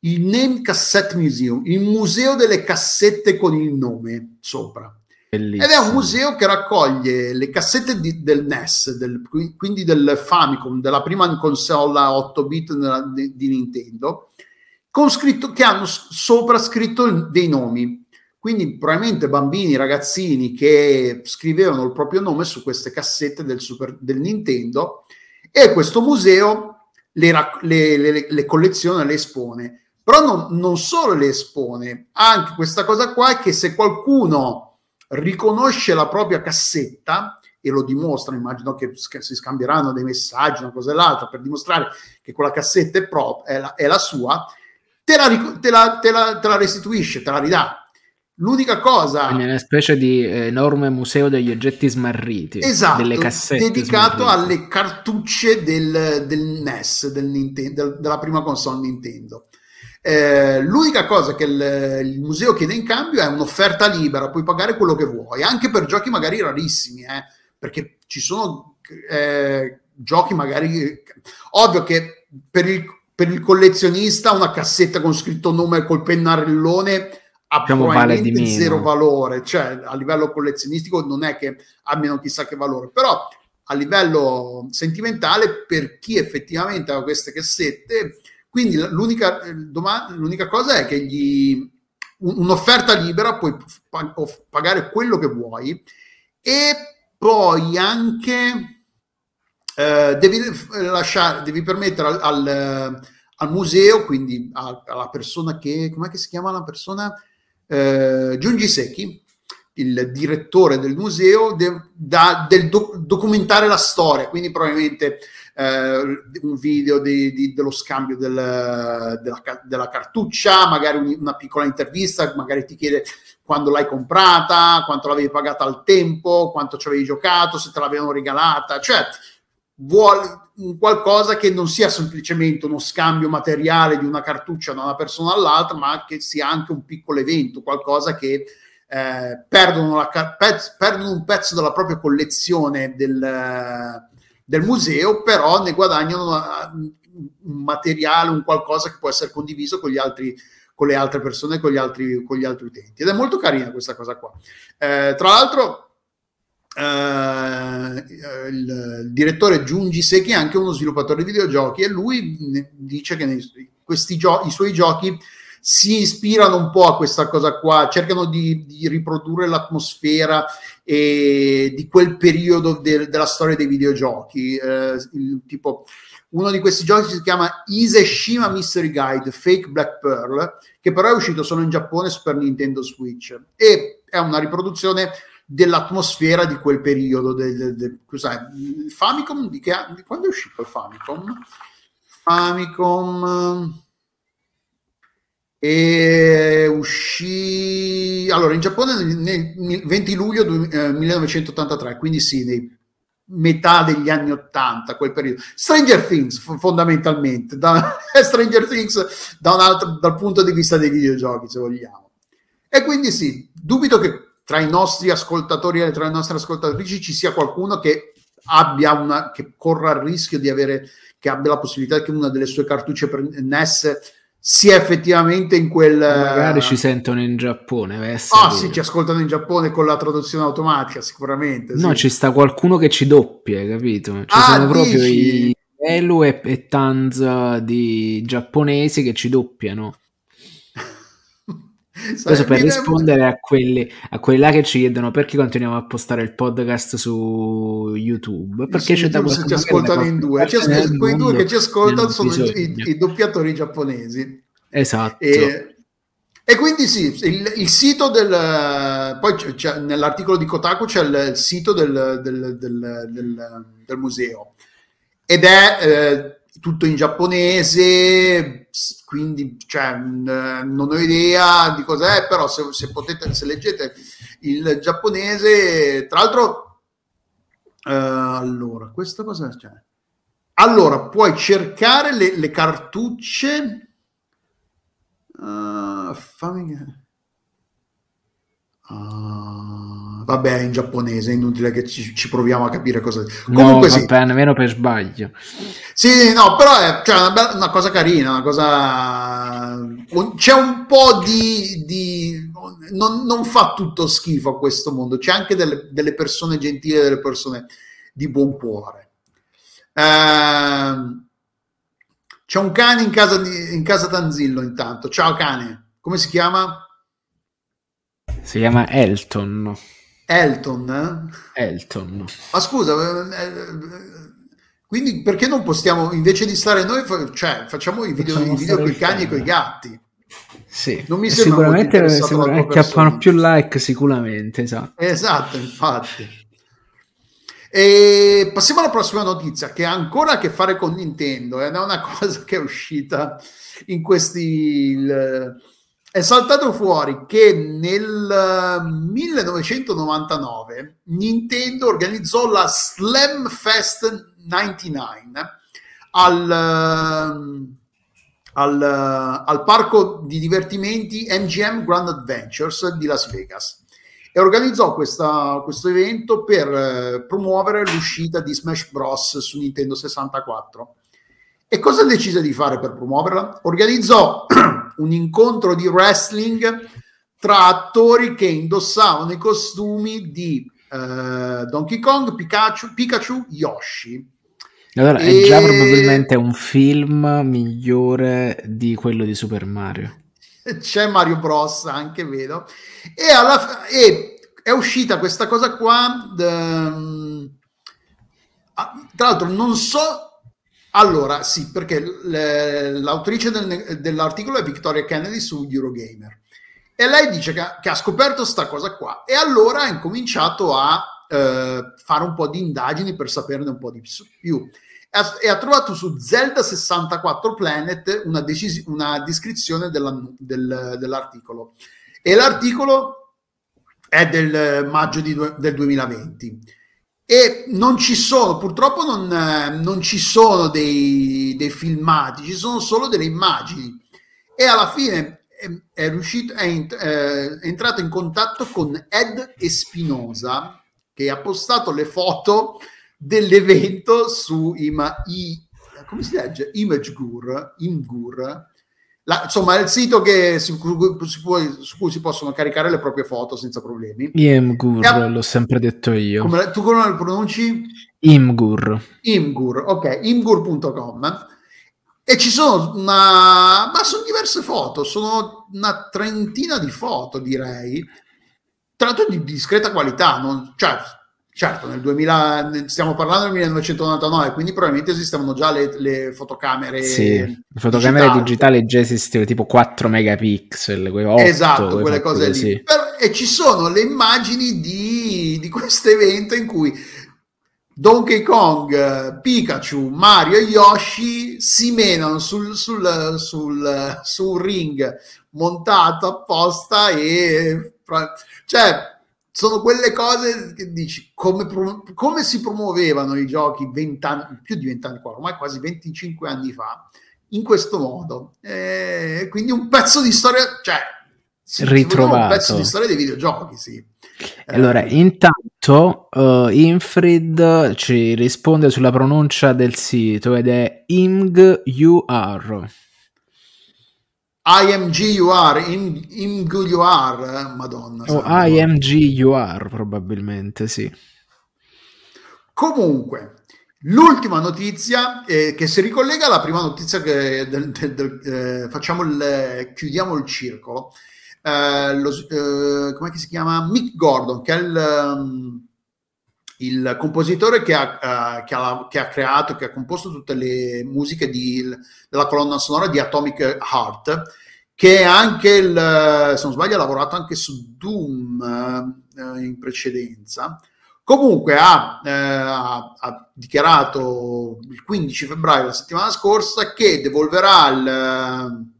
il Name Cassette Museum, il museo delle cassette con il nome sopra. Bellissimo. Ed è un museo che raccoglie le cassette di- del NES, del- quindi del Famicom, della prima console a 8 bit nella- di, di Nintendo, con scritto, che hanno sopra scritto dei nomi. Quindi probabilmente bambini, ragazzini che scrivevano il proprio nome su queste cassette del, Super- del Nintendo e questo museo le, le- le- le colleziona, le espone. Però non, non solo le espone, anche questa cosa qua che se qualcuno riconosce la propria cassetta e lo dimostra, immagino che si scambieranno dei messaggi, una cosa e l'altra, per dimostrare che quella cassetta è, pro- è, la, è la sua, te la, te, la, te, la, te la restituisce, te la ridà. L'unica cosa Quindi è una specie di enorme museo degli oggetti smarriti, esatto, delle cassette dedicato smarrite. alle cartucce del, del NES, del Ninten- del- della prima console Nintendo. Eh, l'unica cosa che il, il museo chiede in cambio è un'offerta libera, puoi pagare quello che vuoi, anche per giochi magari rarissimi, eh, perché ci sono eh, giochi magari... Ovvio che per il, per il collezionista una cassetta con scritto nome col pennarellone ha Diciamo, vale di probabilmente meno. zero valore, cioè a livello collezionistico non è che abbiano chissà che valore, però a livello sentimentale per chi effettivamente ha queste cassette, quindi l'unica, eh, domanda, l'unica cosa è che gli, un- un'offerta libera puoi pagare quello che vuoi e poi anche eh, devi lasciare, devi permettere al, al, al museo, quindi a- alla persona che, com'è che si chiama la persona? Eh, Junji Seki, il direttore del museo, de- da- del doc- documentare la storia, quindi probabilmente un video di- di- dello scambio del- della, della cartuccia, magari un- una piccola intervista, magari ti chiede quando l'hai comprata, quanto l'avevi pagata al tempo, quanto ci avevi giocato, se te l'avevano regalata, cioè vuole qualcosa che non sia semplicemente uno scambio materiale di una cartuccia da una persona all'altra, ma che sia anche un piccolo evento, qualcosa che eh, perdono, la, perdono un pezzo della propria collezione del, del museo, però ne guadagnano una- un materiale, un qualcosa che può essere condiviso con gli altri con le altre persone, con gli altri, con gli altri utenti. Ed è molto carina questa cosa qua. Eh, tra l'altro, eh, il, direttore Junji Seki è anche uno sviluppatore di videogiochi e lui dice che nei- gio- i suoi giochi si ispirano un po' a questa cosa qua, cercano di, di riprodurre l'atmosfera e di quel periodo del- della storia dei videogiochi. eh, il- tipo, uno di questi giochi si chiama Iseshima Mystery Guide Fake Black Pearl, che però è uscito solo in Giappone per Nintendo Switch e è una riproduzione dell'atmosfera di quel periodo. Del, del, del, Famicom di, che, quando è uscito il Famicom? Famicom e uscì allora in Giappone nel 20 luglio 1983 quindi sì nei metà degli anni 80 quel periodo. Stranger Things fondamentalmente da, Stranger Things da un altro, dal punto di vista dei videogiochi se vogliamo. E quindi sì dubito che tra i nostri ascoltatori e tra le nostre ascoltatrici ci sia qualcuno che abbia una che corra il rischio di avere che abbia la possibilità che una delle sue cartucce per NES sia effettivamente in quel magari ci sentono in Giappone ah sì ci ascoltano in Giappone con la traduzione automatica sicuramente no ci sta qualcuno che ci doppia capito? Ci ah, sono dici? proprio i Elu e, e Tanz di giapponesi che ci doppiano Questo per rispondere a quelli, a quelli là che ci chiedono perché continuiamo a postare il podcast su YouTube. Perché su c'è YouTube da ci ascoltano in due. Ascol- quei due che ci ascoltano sono i, i, doppiatori giapponesi. Esatto. E, e quindi sì, il, il sito del... Poi c'è, nell'articolo di Kotaku c'è il, il sito del, del, del, museo ed è... Eh, tutto in giapponese, quindi cioè, non ho idea di cos'è, però se, se, potete, se leggete il giapponese, tra l'altro, eh, allora, questa cosa c'è. Allora, puoi cercare le, le cartucce. Uh, fammi... Uh, vabbè, in giapponese, è inutile che ci, ci proviamo a capire cosa. Comunque no, vabbè, sì. nemmeno per sbaglio. Sì, no, però è cioè, una, bella, una, cosa carina, una cosa. C'è un po' di. di... Non, non, fa tutto schifo a questo mondo, c'è anche delle, delle persone gentili, delle persone di buon cuore. Eh, c'è un cane in casa, di, in casa Tanzillo, intanto. Ciao, cane, come si chiama? Si chiama Elton. Elton? Eh? Elton. Ma scusa, eh, eh, quindi perché non postiamo, invece di stare noi, cioè facciamo i video, i video con i cani e con i gatti? Sì, non mi sicuramente, sicuramente acchiappano più like sicuramente, esatto. Esatto, infatti. E passiamo alla prossima notizia che ha ancora a che fare con Nintendo ed è una cosa che è uscita in questi... Il, è saltato fuori che nel 1999 eh, Nintendo organizzò la Slam Fest 99 al, eh, al, eh, al parco di divertimenti MGM Grand Adventures di Las Vegas e organizzò questa, questo evento per promuovere l'uscita di Smash Bros. su Nintendo 64. E cosa decise di fare per promuoverla? Organizzò un incontro di wrestling tra attori che indossavano i costumi di uh, Donkey Kong, Pikachu, Pikachu Yoshi. Allora, e... è già probabilmente un film migliore di quello di Super Mario. C'è Mario Bros. anche, vedo. E, alla, e è uscita questa cosa qua. Um, tra l'altro, non so allora, sì, perché l'autrice del, dell'articolo è Victoria Kennedy su Eurogamer. E lei dice che che ha scoperto questa cosa qua. E allora ha incominciato a eh, fare un po' di indagini per saperne un po' di più. E ha, e ha trovato su Zelda 64 Planet una, decisi- una descrizione della, del, dell'articolo. E l'articolo è del maggio di, del 2020 e non ci sono, purtroppo non, eh, non ci sono dei, dei, filmati, ci sono solo delle immagini. E alla fine è, è riuscito, è, è, entrato in contatto con Ed Espinosa, che ha postato le foto dell'evento su Ima, i, come si legge? ImageGur, Imgur, la, insomma, è il sito che, su, cui, su, cui, su, cui, si possono caricare le proprie foto senza problemi. Imgur, a... l'ho sempre detto io. Come, tu come lo pronunci? Imgur. Imgur, ok, imgur.com. E ci sono una... ma sono diverse foto, sono una trentina di foto, direi. Tra l'altro di discreta qualità, non, cioè Certo, nel 2000, stiamo parlando del 1999, quindi probabilmente esistevano già le, le fotocamere. Sì, le fotocamere digitali. digitali già esistevano, tipo 4 megapixel, quei 8, esatto, quelle cose lì. Però, e ci sono le immagini di di questo evento in cui Donkey Kong, Pikachu, Mario e Yoshi si menano sul, sul, sul, sul ring montato apposta e cioè sono quelle cose che dici come, come si promuovevano i giochi vent'anni, più di vent'anni fa, ormai quasi 25 anni fa, in questo modo. E quindi un pezzo di storia, cioè ritrovato. Un pezzo di storia dei videogiochi, sì. Allora, eh. intanto uh, Infrid ci risponde sulla pronuncia del sito ed è IMGUR. IMGUR, IMGUR, madonna. O oh, IMGUR probabilmente, sì. Comunque, l'ultima notizia eh, che si ricollega alla prima notizia che del, del, del, eh, facciamo il, chiudiamo il circolo. Eh, lo, eh, come si chiama? Mick Gordon, che è il, um, il compositore che ha, uh, che, ha, che ha, creato, che ha composto tutte le musiche di, della colonna sonora di Atomic Heart, che è anche il, se non sbaglio, ha lavorato anche su Doom uh, in precedenza. Comunque ha, eh, ha, dichiarato il 15 febbraio la settimana scorsa che devolverà il,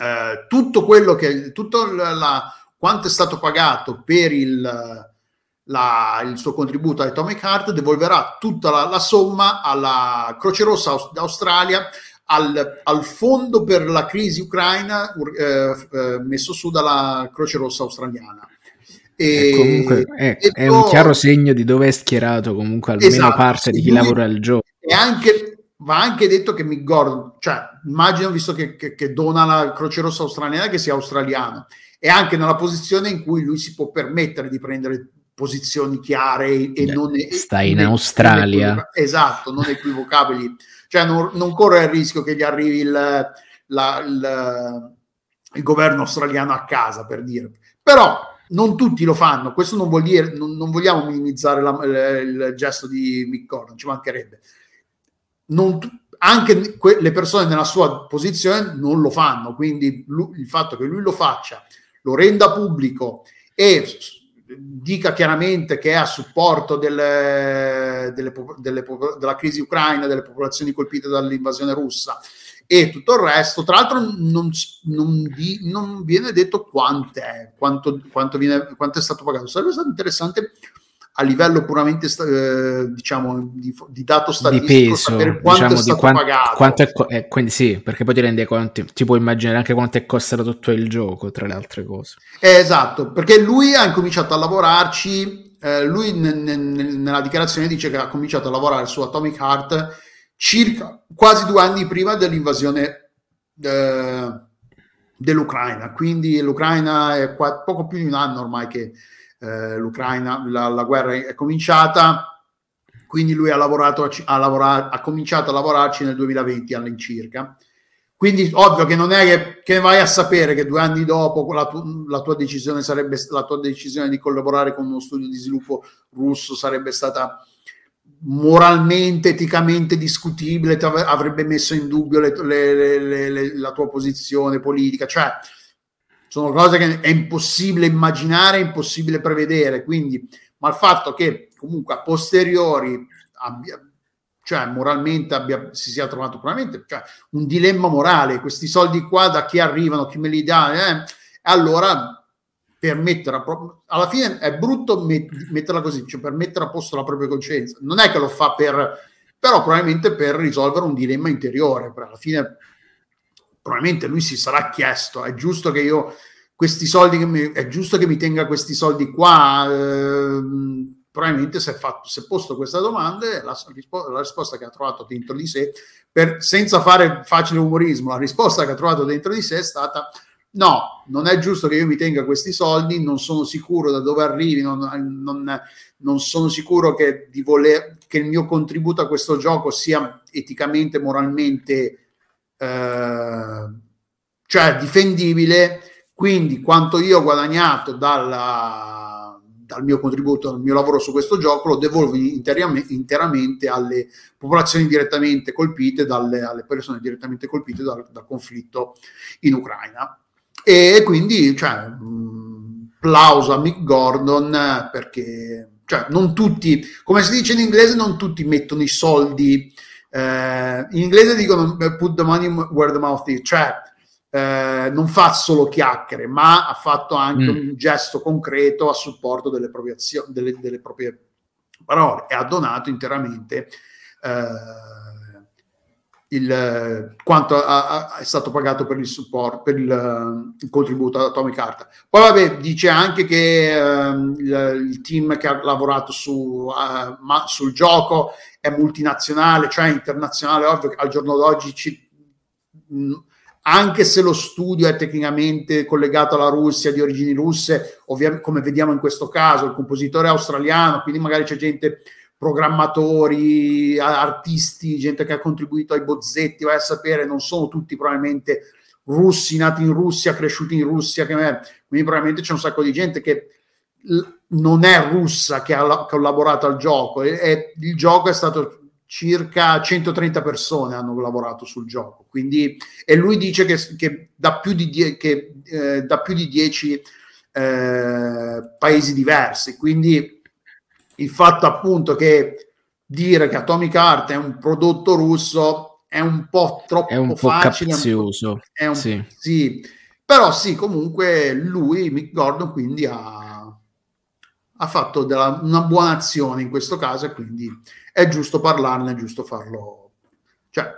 eh, tutto quello che tutto la, quanto è stato pagato per il, la, il suo contributo a Atomic Heart devolverà tutta la, la somma alla Croce Rossa d'Australia al, al, fondo per la crisi ucraina eh, eh, messo su dalla Croce Rossa australiana. E, comunque è, è un chiaro segno di dove è schierato comunque almeno esatto, parte di chi lavora al gioco. E anche va anche detto che Mick Gordon, cioè immagino visto che, che, che, dona la Croce Rossa australiana che sia australiano, è anche nella posizione in cui lui si può permettere di prendere posizioni chiare e non sta in Australia. non esatto, non equivocabili. Cioè non, non, corre il rischio che gli arrivi il, la, il, il governo australiano a casa per dire. Però non tutti lo fanno. Questo non vuol dire non, non vogliamo minimizzare la, il, il, gesto di Mick Gordon ci mancherebbe. Non, anche que- le persone nella sua posizione non lo fanno, quindi lui, il fatto che lui lo faccia, lo renda pubblico e dica chiaramente che è a supporto delle, delle, delle, della crisi ucraina, delle popolazioni colpite dall'invasione russa e tutto il resto. Tra l'altro non, non, non viene detto quanto, quanto, viene, quanto è stato pagato. Sarebbe stato interessante a livello puramente eh, diciamo di, di, dato statistico di peso, sapere quanto diciamo, è stato quant- pagato. quanto è, eh, quindi sì perché poi ti rendi conto ti puoi immaginare anche quanto è costato tutto il gioco tra le altre cose. Eh, esatto perché lui ha incominciato a lavorarci eh, lui n- n- nella dichiarazione dice che ha cominciato a lavorare su Atomic Heart circa quasi due anni prima dell'invasione eh, dell'Ucraina. Quindi l'Ucraina è qua, poco più di un anno ormai che eh, l'Ucraina, la, la, guerra è cominciata, quindi lui ha, lavorato, ha, lavorato, ha cominciato a lavorarci nel 2020 all'incirca. Quindi ovvio che non è che, che, vai a sapere che due anni dopo la, tu, la, tua decisione sarebbe la tua decisione di collaborare con uno studio di sviluppo russo sarebbe stata moralmente, eticamente discutibile, avrebbe messo in dubbio le, le, le, la tua posizione politica, cioè sono cose che è impossibile immaginare, impossibile prevedere, quindi, ma il fatto che comunque a posteriori abbia, cioè moralmente abbia, si sia trovato probabilmente cioè, un dilemma morale, questi soldi qua da chi arrivano, chi me li dà, eh? allora per mettere a pro- alla fine è brutto met- metterla così, cioè per mettere a posto la propria coscienza, non è che lo fa per, però probabilmente per risolvere un dilemma interiore, alla fine probabilmente lui si sarà chiesto, è giusto che io questi soldi, che mi, è giusto che mi tenga questi soldi qua? Eh, probabilmente si è, fatto, si è posto questa domanda la, la, risposta che ha trovato dentro di sé, per, senza fare facile umorismo, la risposta che ha trovato dentro di sé è stata no, non è giusto che io mi tenga questi soldi, non sono sicuro da dove arrivi, non, non, non sono sicuro che, voler, che, il mio contributo a questo gioco sia eticamente, moralmente eh, cioè difendibile, quindi quanto io ho guadagnato dalla, dal mio contributo, dal mio lavoro su questo gioco, lo devolvo interamente, interamente alle popolazioni direttamente colpite, dalle, alle persone direttamente colpite dal, dal conflitto in Ucraina. E quindi, cioè, mh, plauso a Mick Gordon perché cioè, non tutti, come si dice in inglese, non tutti mettono i soldi. Eh, in inglese dicono put the money where the mouth is, cioè eh, non fa solo chiacchiere, ma ha fatto anche mm. un gesto concreto a supporto delle proprie, azioni, delle, delle proprie parole e ha donato interamente eh, il, quanto a, a, è stato pagato per il supporto, per il, il contributo ad Atomic Heart. Poi vabbè, dice anche che uh, il, il, team che ha lavorato su, uh, ma, sul gioco è multinazionale, cioè internazionale, ovvio che al giorno d'oggi ci, mh, anche se lo studio è tecnicamente collegato alla Russia, di origini russe, ovviamente come vediamo in questo caso, il compositore è australiano, quindi magari c'è gente programmatori, artisti, gente che ha contribuito ai bozzetti, vai a sapere, non sono tutti probabilmente russi, nati in Russia, cresciuti in Russia, che, quindi probabilmente c'è un sacco di gente che non è russa che ha collaborato al gioco. E, e, il gioco è stato circa 130 persone hanno lavorato sul gioco. Quindi e lui dice che, che da più di, die, eh, da più di 10 eh, paesi diversi. Quindi il fatto appunto che dire che Atomic Heart è un prodotto russo è un po' troppo è un po facile, capzioso. È un, sì. sì. Però sì, comunque lui, Mick Gordon, quindi ha, ha fatto della, una buona azione in questo caso e quindi è giusto parlarne, è giusto farlo. Cioè,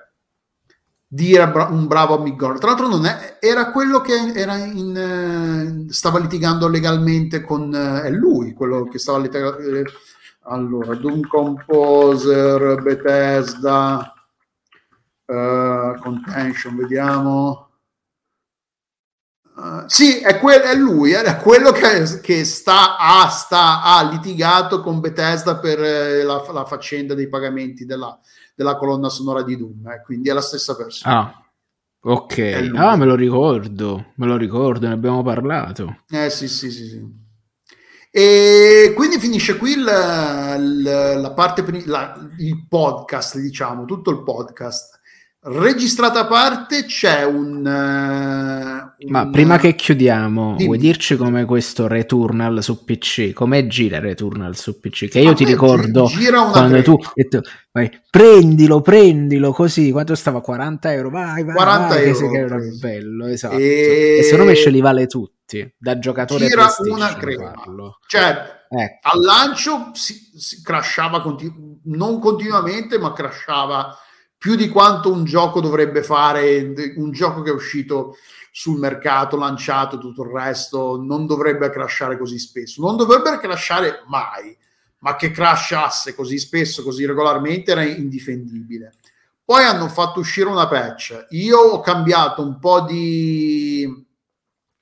dire un bravo Mick Gordon. Tra l'altro non è, era quello che era in, stava litigando legalmente con... è lui quello che stava litigando allora, Doom Composer, Bethesda, uh, Contention, vediamo. Uh, sì, è, que- è, lui, era quello che, che sta, ha, sta, ha, litigato con Bethesda per eh, la, la, faccenda dei pagamenti della, della, colonna sonora di Doom, eh, quindi è la stessa persona. Ah, ok, ah, me lo ricordo, me lo ricordo, ne abbiamo parlato. Eh sì, sì, sì, sì. E quindi finisce qui il, il, la parte, la, il podcast, diciamo, tutto il podcast. Registrata a parte c'è un... Uh, Ma prima che chiudiamo, dimmi. vuoi dirci come questo Returnal su PC? Come gira Returnal su PC? Che io ti ricordo quando tu, tu vai, prendilo, prendilo così, quanto stava? 40 euro, vai, vai, 40 vai, euro. Che era bello, esatto. E... e secondo me ce li vale tutti, da giocatore gira una crema. Cioè, ecco. al lancio si, si crashava, continu- non continuamente, ma crashava più di quanto un gioco dovrebbe fare, un gioco che è uscito sul mercato, lanciato, tutto il resto, non dovrebbe crashare così spesso, non dovrebbe crashare mai, ma che crashasse così spesso, così regolarmente era indifendibile. Poi hanno fatto uscire una patch, io ho cambiato un po' di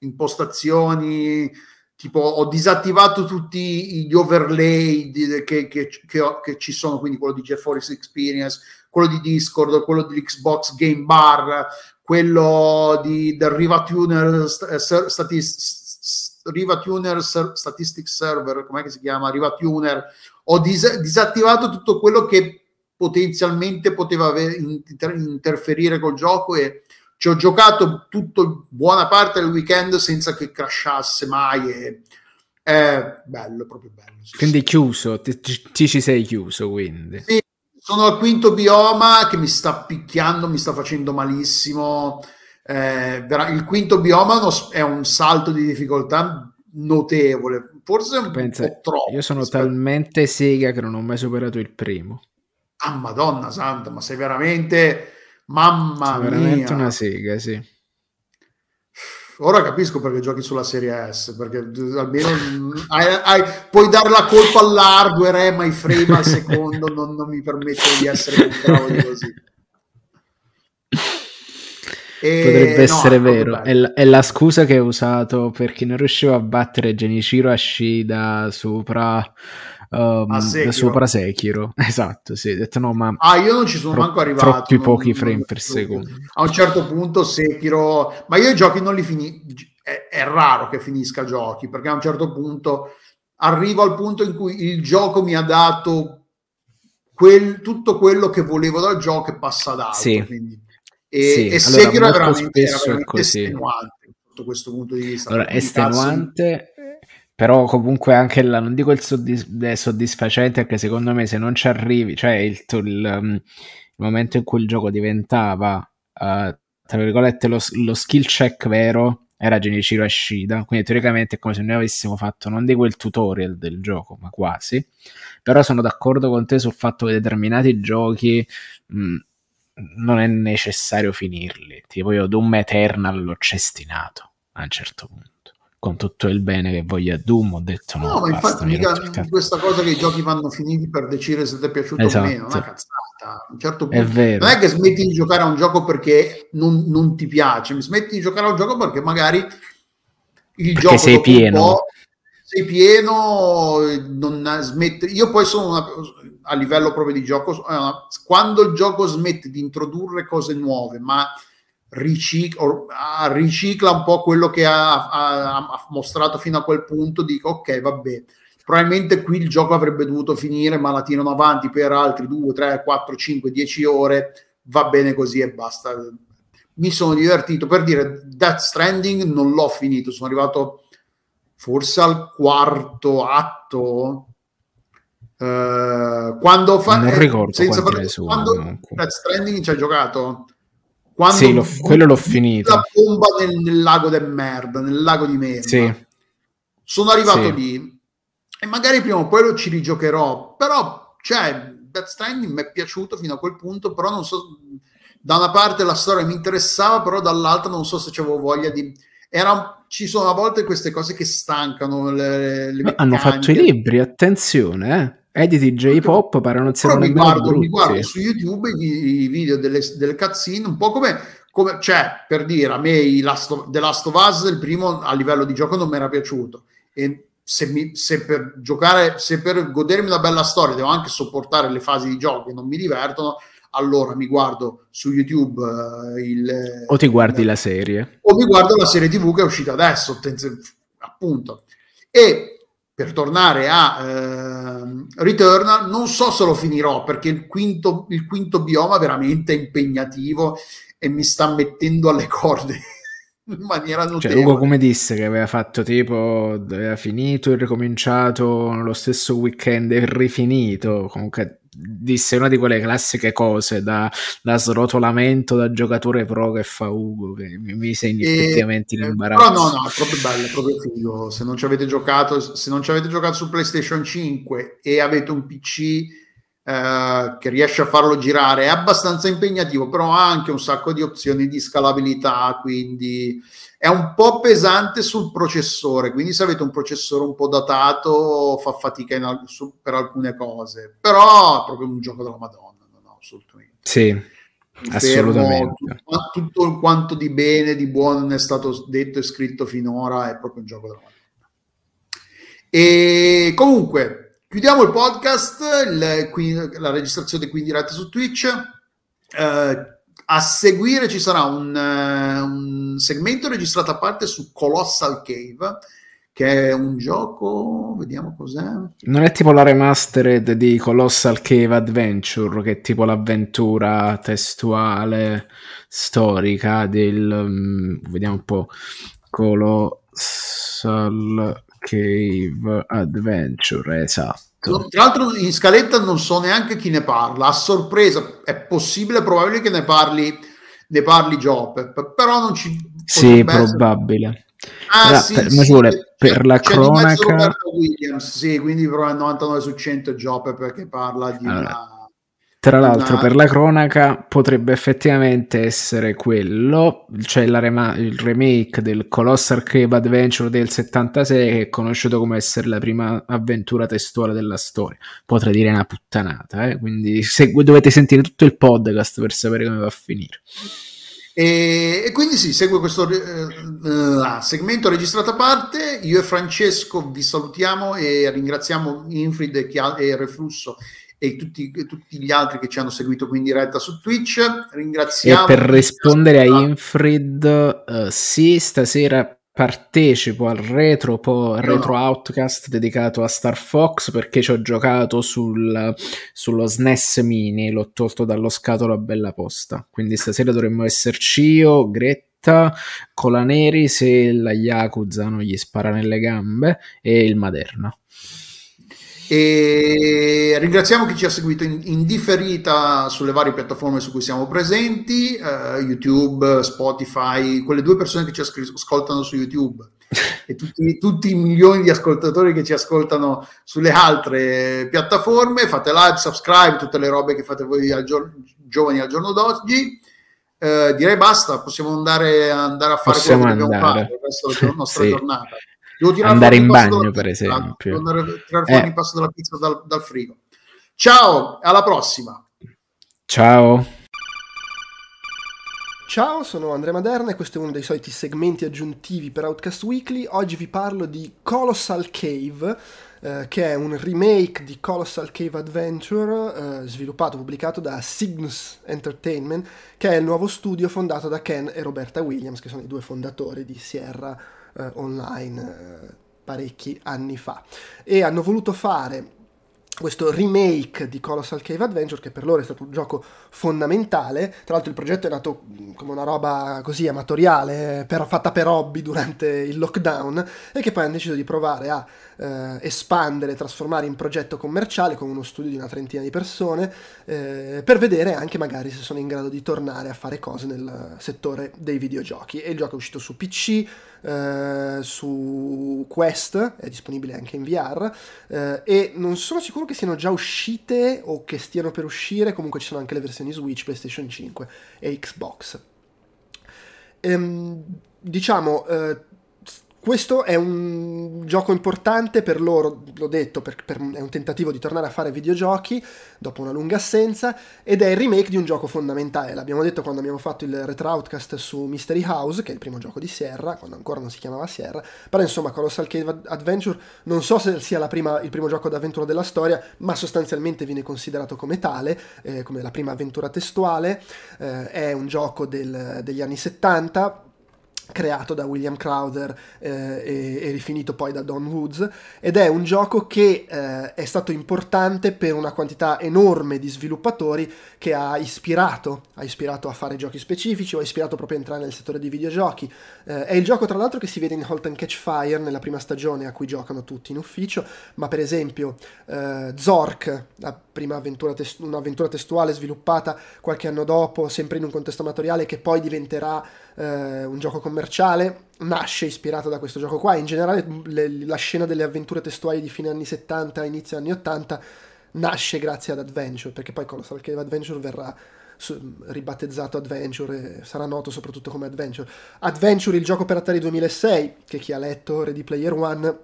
impostazioni, tipo ho disattivato tutti gli overlay che, che, che, che ci sono, quindi quello di GeForce Experience, quello di Discord, quello di Xbox Game Bar, quello di, del Riva Tuner, statist, Riva Tuner Statistics Server, come si chiama? Riva Tuner. Ho dis- disattivato tutto quello che potenzialmente poteva aver, inter- interferire col gioco e ci ho giocato tutto, buona parte del weekend senza che crashasse mai e è bello, proprio bello. Sì, quindi sì. chiuso, ti, ti, ci sei chiuso quindi. Sì, sono al quinto bioma che mi sta picchiando, mi sta facendo malissimo. Eh, il quinto bioma è un salto di difficoltà notevole, forse un Pensa, po' troppo. Io sono rispetto... talmente sega che non ho mai superato il primo. Ah, madonna santa, ma sei veramente... Mamma sei veramente mia. una sega, sì. Ora capisco perché giochi sulla serie S, perché almeno hai, hai, puoi dare la colpa all'hardware, eh, ma i frame al secondo non, non mi permettono di essere bravo di così. E, Potrebbe essere vero, è la, è la, scusa che ho usato per chi non riusciva a battere Genichiro Ashida sopra um, sopra Sekiro. Esatto, sì, ho detto no, ma Ah, io non ci sono tro- manco arrivato. Troppi non, pochi frame non, per secondo. A un certo punto Sekiro, ma io i giochi non li finisco è, è raro che finisca giochi, perché a un certo punto arrivo al punto in cui il gioco mi ha dato Quel, tutto quello che volevo dal gioco e passa ad altro. Sì. Quindi. E, sì. e allora, Sekiro è veramente, era veramente estenuante sotto questo punto di vista. Allora, estenuante, però comunque anche là, non dico il soddis- è soddisfacente perché secondo me se non ci arrivi, cioè il, il, um, il momento in cui il gioco diventava, uh, tra virgolette, lo, lo, skill check vero era Genichiro Ashida, quindi teoricamente è come se noi avessimo fatto, non dico il tutorial del gioco, ma quasi, però sono d'accordo con te sul fatto che determinati giochi mh, non è necessario finirli, tipo io Doom Eternal l'ho cestinato a un certo punto con tutto il bene che voglia Doom, ho detto no. No, ma infatti mica questa cosa che i giochi vanno finiti per decidere se ti è piaciuto esatto. o meno, una cazzata. Un certo punto, è vero. non è che smetti di giocare a un gioco perché non, non ti piace, mi smetti di giocare a un gioco perché magari il perché gioco sei pieno. sei pieno, non smette. Io poi sono una, a livello proprio di gioco, una, quando il gioco smette di introdurre cose nuove, ma ricicla, ricicla un po' quello che ha, ha, ha, mostrato fino a quel punto, dico ok, vabbè, probabilmente qui il gioco avrebbe dovuto finire, ma la tirano avanti per altri 2, 3, 4, 5, 10 ore, va bene così e basta. Mi sono divertito, per dire, Death Stranding non l'ho finito, sono arrivato forse al quarto atto, Uh, quando fa non ricordo eh, senza parlare, quando Death Stranding ci hai giocato quando sì, l'ho, quello l'ho finito. La bomba nel, nel, lago del merda, nel lago di merda. Sì. Sono arrivato sì. lì e magari prima o poi lo ci rigiocherò, però, cioè, Death Stranding mi è piaciuto fino a quel punto, però non so, da una parte la storia mi interessava, però dall'altra non so se avevo voglia di... Era, ci sono a volte queste cose che stancano le, le Hanno fatto i libri, attenzione, eh editi J-pop pare non siano mi guardo, mi guardo su YouTube i, i video delle, delle cutscene un po' come, come cioè per dire a me Last of, The Last of Us il primo a livello di gioco non mi era piaciuto. E se, mi, se, per giocare se per godermi una bella storia devo anche sopportare le fasi di gioco che non mi divertono allora mi guardo su YouTube uh, il o ti guardi il, la serie. o mi guardo la serie tv che è uscita adesso appunto. E per tornare a eh, Returnal, non so se lo finirò perché il quinto, il quinto bioma veramente è impegnativo e mi sta mettendo alle corde in maniera notevole. Cioè, Ugo come disse che aveva fatto tipo, aveva finito e ricominciato nello stesso weekend e rifinito, comunque disse una di quelle classiche cose da, da srotolamento da giocatore pro che fa Ugo che mi, mi segni e, effettivamente in imbarazzo. no no no è proprio bello è proprio figo. Se non ci avete giocato se non ci avete giocato su PlayStation 5 e avete un PC eh, che riesce a farlo girare è abbastanza impegnativo però ha anche un sacco di opzioni di scalabilità quindi è un po' pesante sul processore, quindi se avete un processore un po' datato fa fatica in, su, per alcune cose, però è proprio un gioco della Madonna, no, assolutamente. Sì, assolutamente. Tutto, tutto quanto di bene, di buono è stato detto e scritto finora, è proprio un gioco della Madonna. E comunque, chiudiamo il podcast, il, la registrazione qui in diretta su Twitch. Eh, a seguire ci sarà un, uh, un, segmento registrato a parte su Colossal Cave, che è un gioco, vediamo cos'è. Non è tipo la remastered di Colossal Cave Adventure, che è tipo l'avventura testuale storica del... Um, vediamo un po'. Colossal Cave Adventure, esatto. Tra l'altro in scaletta non so neanche chi ne parla, a sorpresa è possibile, probabile che ne parli, ne parli Jopep, però non ci... Sì, probabile. Ah, Ra- sì, per, sì, sì, per la cronaca... Williams, sì, quindi però il 99 su 100 è Jopep che parla di allora. una tra l'altro, per la cronaca potrebbe effettivamente essere quello, cioè rema- il remake del Colossal Cave Adventure del 76, che è conosciuto come essere la prima avventura testuale della storia. Potrei dire una puttanata, eh? quindi se- dovete sentire tutto il podcast per sapere come va a finire. E, e quindi sì, segue questo eh, uh, segmento registrato a parte. Io e Francesco vi salutiamo e ringraziamo Infrid e, e Reflusso e tutti, tutti, gli altri che ci hanno seguito qui in diretta su Twitch. Ringraziamo. E per rispondere a Infrid, uh, sì, stasera partecipo al retro, po- retro no. Outcast dedicato a Star Fox perché ci ho giocato sul, sullo SNES Mini, l'ho tolto dallo scatolo a bella posta. Quindi stasera dovremmo esserci io, Gretta Colaneri se la Yakuza non gli spara nelle gambe e il Maderna. E ringraziamo chi ci ha seguito in, in differita sulle varie piattaforme su cui siamo presenti, uh, YouTube, Spotify, quelle due persone che ci ascoltano su YouTube e tutti, tutti, i milioni di ascoltatori che ci ascoltano sulle altre piattaforme. Fate like, subscribe, tutte le robe che fate voi al giorno, giovani al giorno d'oggi. Uh, direi basta, possiamo andare, andare a fare possiamo quello che andare. dobbiamo fare per la nostra sì. giornata. Devo andare in bagno, per esempio. Devo andare, tirare fuori eh. il passo della pizza dal, dal frigo. Ciao, alla prossima. Ciao. Ciao, sono Andrea Maderna e questo è uno dei soliti segmenti aggiuntivi per Outcast Weekly. Oggi vi parlo di Colossal Cave, eh, che è un remake di Colossal Cave Adventure, eh, sviluppato e pubblicato da Cygnus Entertainment, che è il nuovo studio fondato da Ken e Roberta Williams, che sono i due fondatori di Sierra eh, Online eh, parecchi anni fa. E hanno voluto fare questo remake di Colossal Cave Adventure che per loro è stato un gioco fondamentale tra l'altro il progetto è nato come una roba così amatoriale però fatta per hobby durante il lockdown e che poi hanno deciso di provare a eh, espandere trasformare in progetto commerciale con uno studio di una trentina di persone eh, per vedere anche magari se sono in grado di tornare a fare cose nel settore dei videogiochi e il gioco è uscito su PC Uh, su Quest, è disponibile anche in VR, uh, e non sono sicuro che siano già uscite o che stiano per uscire, comunque ci sono anche le versioni Switch, PlayStation 5 e Xbox. Um, diciamo, uh, questo è un gioco importante per loro, l'ho detto, per, per, è un tentativo di tornare a fare videogiochi dopo una lunga assenza ed è il remake di un gioco fondamentale. L'abbiamo detto quando abbiamo fatto il retro outcast su Mystery House, che è il primo gioco di Sierra, quando ancora non si chiamava Sierra, però insomma Colossal Cave Adventure non so se sia prima, il primo gioco d'avventura della storia, ma sostanzialmente viene considerato come tale, eh, come la prima avventura testuale, eh, è un gioco del, degli anni 70 creato da William Crowder eh, e, e, rifinito poi da Don Woods ed è un gioco che eh, è stato importante per una quantità enorme di sviluppatori che ha ispirato, ha ispirato a fare giochi specifici o ha ispirato proprio a entrare nel settore dei videogiochi. Eh, è il gioco tra l'altro che si vede in Halt and Catch Fire nella prima stagione a cui giocano tutti in ufficio, ma per esempio eh, Zork, la prima avventura test- un'avventura testuale sviluppata qualche anno dopo, sempre in un contesto amatoriale che poi diventerà eh, un gioco commerciale, nasce ispirato da questo gioco qua. In generale le, la scena delle avventure testuali di fine anni 70, inizio anni 80 nasce grazie ad Adventure, perché poi Colossal Cave Adventure verrà ribattezzato Adventure e sarà noto soprattutto come Adventure. Adventure, il gioco per Atari 2006, che chi ha letto Ready Player One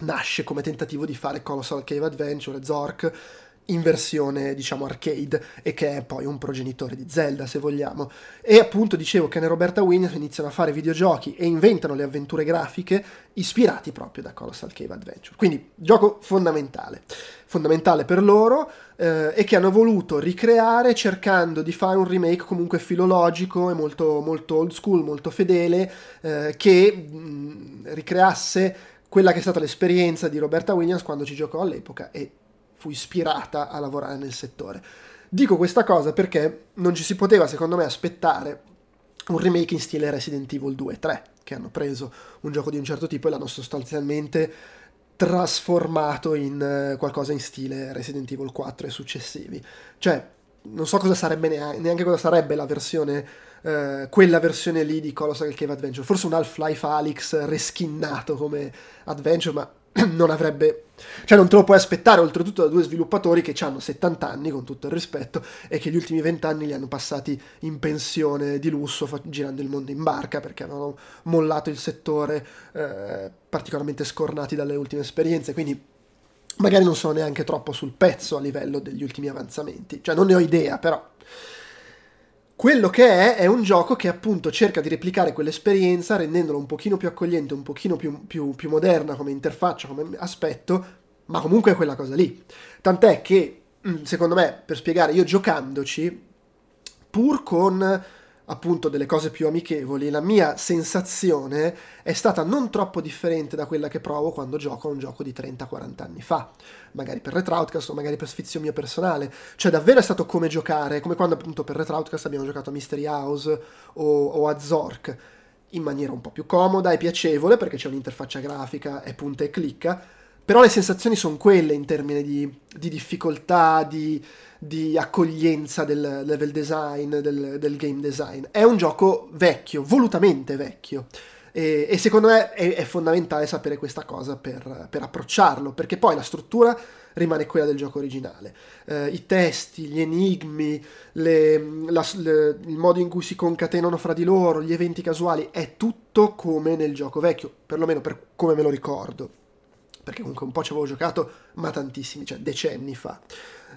nasce come tentativo di fare Colossal Cave Adventure, Zork, in versione diciamo arcade e che è poi un progenitore di Zelda se vogliamo. E appunto dicevo che ne Roberta Williams iniziano a fare videogiochi e inventano le avventure grafiche ispirati proprio da Colossal Cave Adventure. Quindi gioco fondamentale. Fondamentale per loro eh, e che hanno voluto ricreare cercando di fare un remake comunque filologico e molto, molto old school molto fedele eh, che mh, ricreasse quella che è stata l'esperienza di Roberta Williams quando ci giocò all'epoca e fu ispirata a lavorare nel settore. Dico questa cosa perché non ci si poteva, secondo me, aspettare un remake in stile Resident Evil 2 e 3, che hanno preso un gioco di un certo tipo e l'hanno sostanzialmente trasformato in qualcosa in stile Resident Evil 4 e successivi. Cioè, non so cosa sarebbe neanche, neanche cosa sarebbe la versione, eh, quella versione lì di Colossal Cave Adventure. Forse un Half-Life Alyx reskinnato come Adventure, ma non avrebbe cioè non te lo puoi aspettare oltretutto da due sviluppatori che hanno 70 anni con tutto il rispetto e che gli ultimi 20 anni li hanno passati in pensione di lusso fa- girando il mondo in barca perché avevano mollato il settore eh, particolarmente scornati dalle ultime esperienze. Quindi magari non sono neanche troppo sul pezzo a livello degli ultimi avanzamenti. Cioè non ne ho idea però quello che è è un gioco che appunto cerca di replicare quell'esperienza rendendolo un pochino più accogliente, un pochino più, più, più moderna come interfaccia, come aspetto, ma comunque è quella cosa lì. Tant'è che, secondo me, per spiegare, io giocandoci, pur con appunto delle cose più amichevoli, la mia sensazione è stata non troppo differente da quella che provo quando gioco a un gioco di 30-40 anni fa, magari per Retroutcast o magari per sfizio mio personale, cioè davvero è stato come giocare, come quando appunto per Retroutcast abbiamo giocato a Mystery House o, o a Zork, in maniera un po' più comoda e piacevole perché c'è un'interfaccia grafica, è punta e clicca, però le sensazioni sono quelle in termini di, di difficoltà, di, di, accoglienza del level design, del, del, game design. È un gioco vecchio, volutamente vecchio. E, e secondo me è, è, fondamentale sapere questa cosa per, per, approcciarlo, perché poi la struttura rimane quella del gioco originale. Eh, I testi, gli enigmi, le, la, le, il modo in cui si concatenano fra di loro, gli eventi casuali, è tutto come nel gioco vecchio, perlomeno per come me lo ricordo perché comunque un po' ci avevo giocato, ma tantissimi, cioè decenni fa.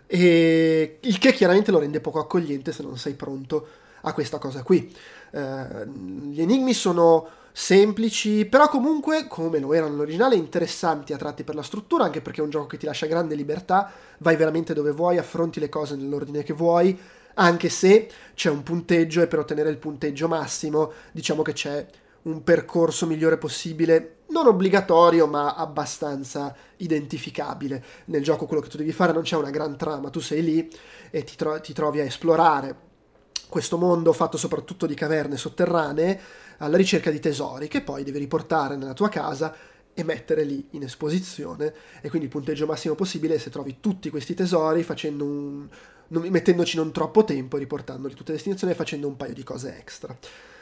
E il che chiaramente lo rende poco accogliente se non sei pronto a questa cosa qui. Eh, gli enigmi sono semplici, però comunque, come lo erano nell'originale, interessanti a tratti per la struttura, anche perché è un gioco che ti lascia grande libertà, vai veramente dove vuoi, affronti le cose nell'ordine che vuoi, anche se c'è un punteggio e per ottenere il punteggio massimo diciamo che c'è un percorso migliore possibile, non obbligatorio ma abbastanza identificabile. Nel gioco quello che tu devi fare non c'è una gran trama, tu sei lì e ti, tro- ti trovi a esplorare questo mondo fatto soprattutto di caverne sotterranee alla ricerca di tesori che poi devi riportare nella tua casa e mettere lì in esposizione e quindi il punteggio massimo possibile è se trovi tutti questi tesori facendo un, non, mettendoci non troppo tempo riportandoli tutte le destinazioni e facendo un paio di cose extra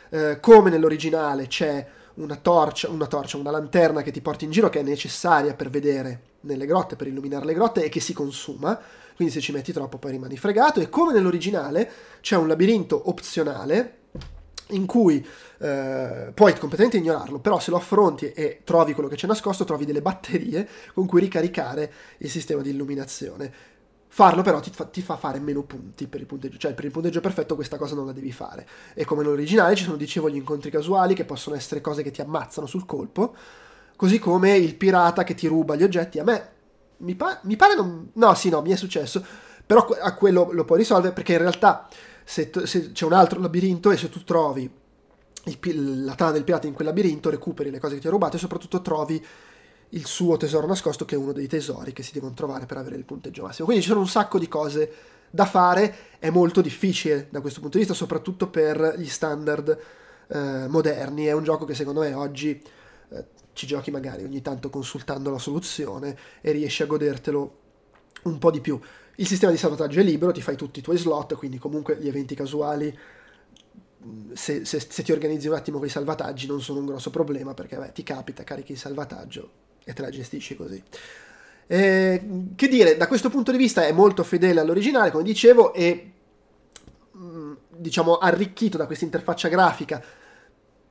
eh, come nell'originale c'è una torcia, una torcia, una lanterna che ti porti in giro che è necessaria per vedere nelle grotte, per illuminare le grotte e che si consuma, quindi se ci metti troppo poi rimani fregato e come nell'originale c'è un labirinto opzionale in cui eh, puoi completamente ignorarlo, però se lo affronti e trovi quello che c'è nascosto, trovi delle batterie con cui ricaricare il sistema di illuminazione. Farlo però ti fa, ti fa, fare meno punti per il punteggio, cioè per il punteggio perfetto questa cosa non la devi fare. E come nell'originale ci sono, dicevo, gli incontri casuali che possono essere cose che ti ammazzano sul colpo, così come il pirata che ti ruba gli oggetti. A me mi, pa- mi pare non... No, sì, no, mi è successo, però a quello lo puoi risolvere perché in realtà se, t- se c'è un altro labirinto e se tu trovi il, la tana del pirata in quel labirinto, recuperi le cose che ti ha rubato e soprattutto trovi il suo tesoro nascosto, che è uno dei tesori che si devono trovare per avere il punteggio massimo. Quindi ci sono un sacco di cose da fare, è molto difficile da questo punto di vista, soprattutto per gli standard eh, moderni. È un gioco che secondo me oggi eh, ci giochi magari ogni tanto consultando la soluzione e riesci a godertelo un po' di più. Il sistema di salvataggio è libero, ti fai tutti i tuoi slot, quindi comunque gli eventi casuali se, se, se, ti organizzi un attimo con i salvataggi non sono un grosso problema perché beh, ti capita, carichi il salvataggio, e te la gestisci così. Eh, che dire, da questo punto di vista è molto fedele all'originale, come dicevo, e mm, diciamo arricchito da questa interfaccia grafica.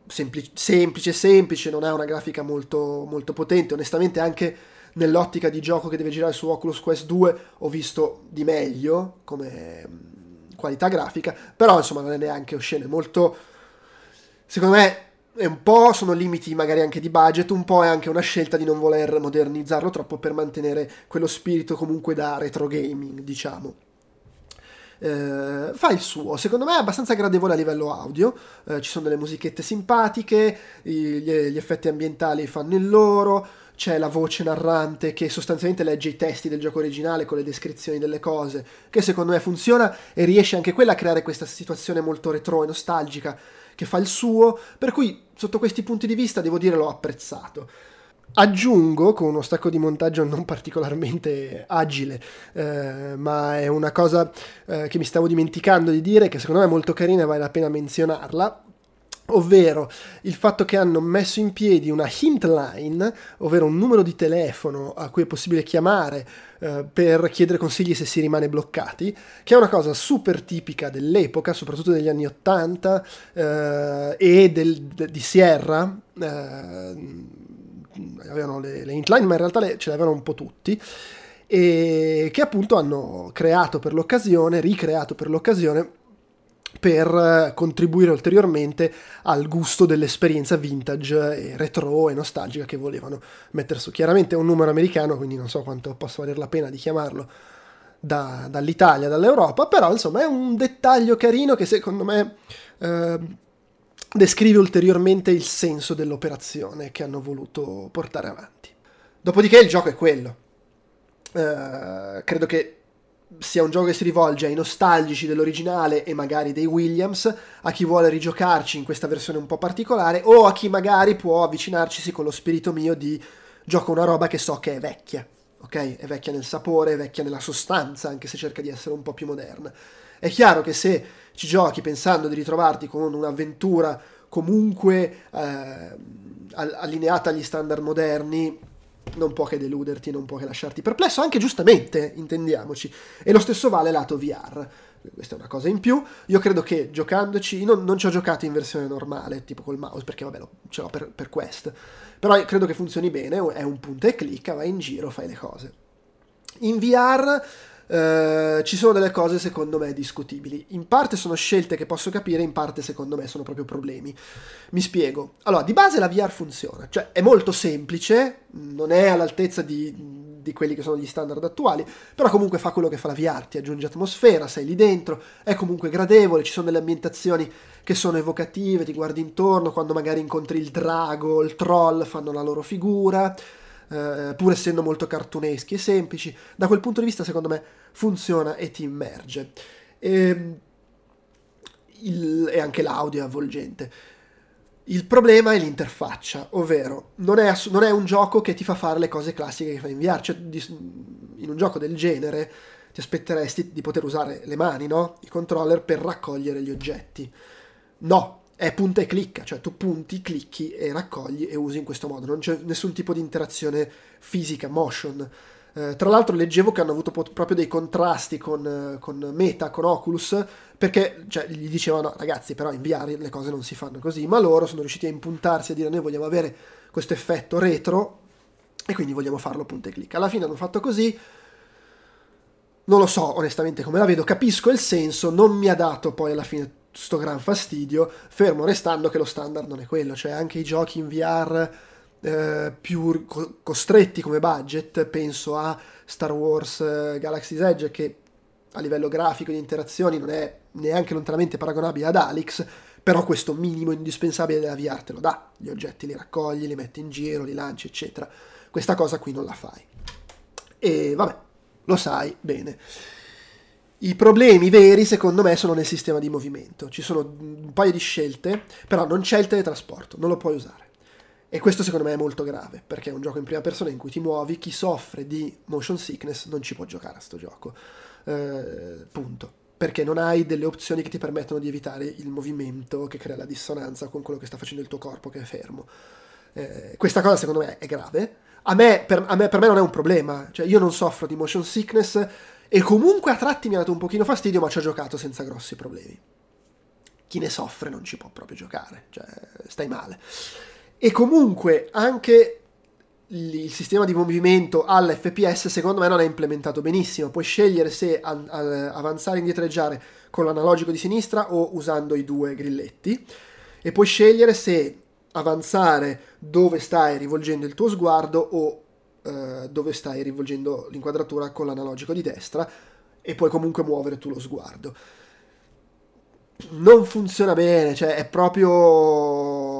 Semplice, semplice, semplice, non è una grafica molto, molto potente, onestamente anche nell'ottica di gioco che deve girare su Oculus Quest 2 ho visto di meglio come mm, qualità grafica, però insomma non è neanche oscena, è molto secondo me e un po' sono limiti magari anche di budget, un po' è anche una scelta di non voler modernizzarlo troppo per mantenere quello spirito comunque da retro gaming, diciamo. Eh, fa il suo, secondo me è abbastanza gradevole a livello audio, eh, ci sono delle musichette simpatiche, gli, gli effetti ambientali fanno il loro, c'è la voce narrante che sostanzialmente legge i testi del gioco originale con le descrizioni delle cose, che secondo me funziona e riesce anche quella a creare questa situazione molto retro e nostalgica che fa il suo, per cui sotto questi punti di vista devo dire l'ho apprezzato. Aggiungo con uno stacco di montaggio non particolarmente agile, eh, ma è una cosa eh, che mi stavo dimenticando di dire, che secondo me è molto carina e vale la pena menzionarla, ovvero il fatto che hanno messo in piedi una hint line, ovvero un numero di telefono a cui è possibile chiamare eh, per chiedere consigli se si rimane bloccati, che è una cosa super tipica dell'epoca, soprattutto degli anni 80 eh, e del, de, di Sierra. Eh, avevano le, le hint line, ma in realtà le, ce le avevano un po' tutti e che appunto hanno creato per l'occasione, ricreato per l'occasione per eh, contribuire ulteriormente al gusto dell'esperienza vintage e retro e nostalgica che volevano mettere su. Chiaramente è un numero americano, quindi non so quanto possa valere la pena di chiamarlo da- dall'Italia, dall'Europa, però insomma è un dettaglio carino che secondo me eh, descrive ulteriormente il senso dell'operazione che hanno voluto portare avanti. Dopodiché il gioco è quello. Eh, credo che sia un gioco che si rivolge ai nostalgici dell'originale e magari dei Williams, a chi vuole rigiocarci in questa versione un po' particolare o a chi magari può avvicinarcisi con lo spirito mio di gioco una roba che so che è vecchia, ok? È vecchia nel sapore, è vecchia nella sostanza, anche se cerca di essere un po' più moderna. È chiaro che se ci giochi pensando di ritrovarti con un'avventura comunque eh, allineata agli standard moderni, non può che deluderti, non può che lasciarti perplesso, anche giustamente, intendiamoci. E lo stesso vale lato VR. Questa è una cosa in più. Io credo che giocandoci, non, non ci ho giocato in versione normale, tipo col mouse, perché vabbè, lo, ce l'ho per, per Quest. Però credo che funzioni bene, è un punta e clicca, vai in giro, fai le cose. In VR eh, ci sono delle cose secondo me discutibili. In parte sono scelte che posso capire, in parte secondo me sono proprio problemi. Mi spiego. Allora, di base la VR funziona, cioè è molto semplice, non è all'altezza di, di quelli che sono gli standard attuali, però comunque fa quello che fa la VR, ti aggiunge atmosfera, sei lì dentro, è comunque gradevole, ci sono delle ambientazioni che sono evocative, ti guardi intorno quando magari incontri il drago, il troll, fanno la loro figura eh, pur essendo molto cartuneschi e semplici, da quel punto di vista secondo me funziona e ti immerge. E, ehm, il, e anche l'audio è avvolgente. Il problema è l'interfaccia, ovvero non è, non è, un gioco che ti fa fare le cose classiche che fai in VR, cioè di, in un gioco del genere ti aspetteresti di poter usare le mani, no? Il controller per raccogliere gli oggetti. No, è punta e clicca, cioè tu punti, clicchi e raccogli e usi in questo modo, non c'è nessun tipo di interazione fisica, motion. Eh, tra l'altro leggevo che hanno avuto proprio dei contrasti con, con Meta, con Oculus, perché cioè, gli dicevano ragazzi però in VR le cose non si fanno così, ma loro sono riusciti a impuntarsi a dire noi vogliamo avere questo effetto retro e quindi vogliamo farlo punta e clicca. Alla fine hanno fatto così, non lo so onestamente come la vedo, capisco il senso, non mi ha dato poi alla fine sto gran fastidio, fermo restando che lo standard non è quello, cioè anche i giochi in VR eh, più co- costretti come budget, penso a Star Wars eh, Galaxy's Edge che a livello grafico di interazioni non è neanche lontanamente paragonabile ad Alex, però questo minimo indispensabile della VR te lo dà, gli oggetti li raccogli, li metti in giro, li lanci, eccetera. Questa cosa qui non la fai. E vabbè, lo sai bene. I problemi veri, secondo me, sono nel sistema di movimento. Ci sono un paio di scelte, però non c'è il teletrasporto, non lo puoi usare. E questo secondo me è molto grave, perché è un gioco in prima persona in cui ti muovi, chi soffre di motion sickness non ci può giocare a sto gioco. Eh, punto. Perché non hai delle opzioni che ti permettono di evitare il movimento che crea la dissonanza con quello che sta facendo il tuo corpo che è fermo. Eh, questa cosa secondo me è grave. A me per, a me, per me non è un problema, cioè io non soffro di motion sickness e comunque a tratti mi ha dato un pochino fastidio, ma ci ho giocato senza grossi problemi. Chi ne soffre non ci può proprio giocare, cioè stai male. E comunque anche il sistema di movimento all'FPS secondo me non è implementato benissimo. Puoi scegliere se avanzare, indietreggiare con l'analogico di sinistra o usando i due grilletti. E puoi scegliere se avanzare dove stai rivolgendo il tuo sguardo o eh, dove stai rivolgendo l'inquadratura con l'analogico di destra e puoi comunque muovere tu lo sguardo. Non funziona bene, cioè è proprio...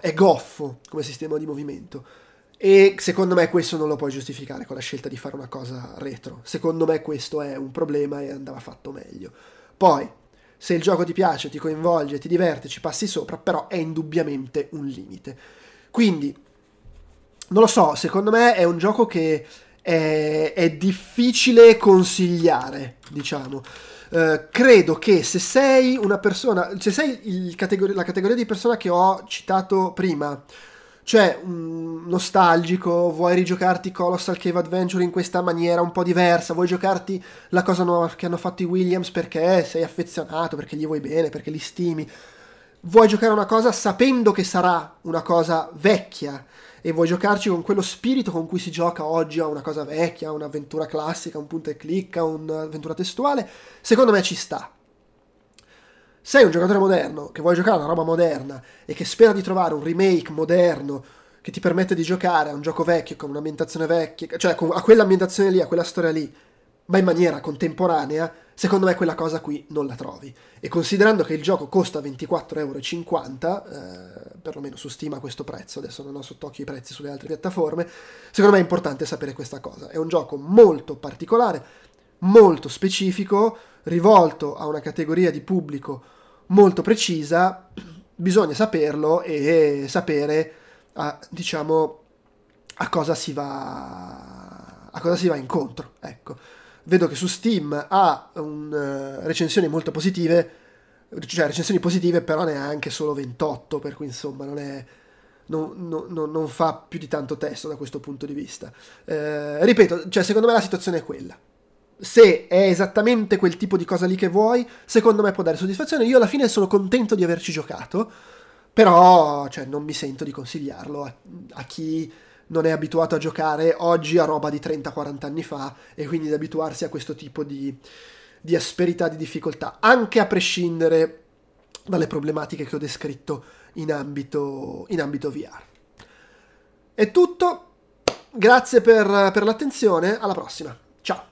è goffo come sistema di movimento. E secondo me questo non lo puoi giustificare con la scelta di fare una cosa retro. Secondo me questo è un problema e andava fatto meglio. Poi, se il gioco ti piace, ti coinvolge, ti diverte, ci passi sopra, però è indubbiamente un limite. Quindi non lo so, secondo me è un gioco che è, è difficile consigliare, diciamo. Uh, credo che se sei una persona, se sei categor- la categoria di persona che ho citato prima, cioè um, nostalgico, vuoi rigiocarti Colossal Cave Adventure in questa maniera un po' diversa, vuoi giocarti la cosa nuova che hanno fatto i Williams perché sei affezionato, perché gli vuoi bene, perché li stimi, vuoi giocare una cosa sapendo che sarà una cosa vecchia e vuoi giocarci con quello spirito con cui si gioca oggi a una cosa vecchia, a un'avventura classica, un punto e clicca, un'avventura testuale, secondo me ci sta. Sei un giocatore moderno che vuoi giocare a una roba moderna e che spera di trovare un remake moderno che ti permette di giocare a un gioco vecchio con un'ambientazione vecchia, cioè a quell'ambientazione lì, a quella storia lì, ma in maniera contemporanea, secondo me quella cosa qui non la trovi. E considerando che il gioco costa 24,50 euro, eh, perlomeno su Steam a questo prezzo, adesso non ho sott'occhio i prezzi sulle altre piattaforme, secondo me è importante sapere questa cosa. È un gioco molto particolare, molto specifico, rivolto a una categoria di pubblico molto precisa, bisogna saperlo e sapere, a, diciamo, a cosa si va, a cosa si va incontro. Ecco. Vedo che su Steam ha un, uh, recensioni molto positive, cioè recensioni positive, però ne ha anche solo 28, per cui insomma non è... Non, non, non, fa più di tanto testo da questo punto di vista. Eh, ripeto, cioè, secondo me la situazione è quella se è esattamente quel tipo di cosa lì che vuoi, secondo me può dare soddisfazione. Io alla fine sono contento di averci giocato, però cioè, non mi sento di consigliarlo a, a, chi non è abituato a giocare oggi a roba di 30-40 anni fa e quindi di abituarsi a questo tipo di, di asperità, di difficoltà, anche a prescindere dalle problematiche che ho descritto in ambito, in ambito VR. È tutto, grazie per, per l'attenzione, alla prossima, ciao!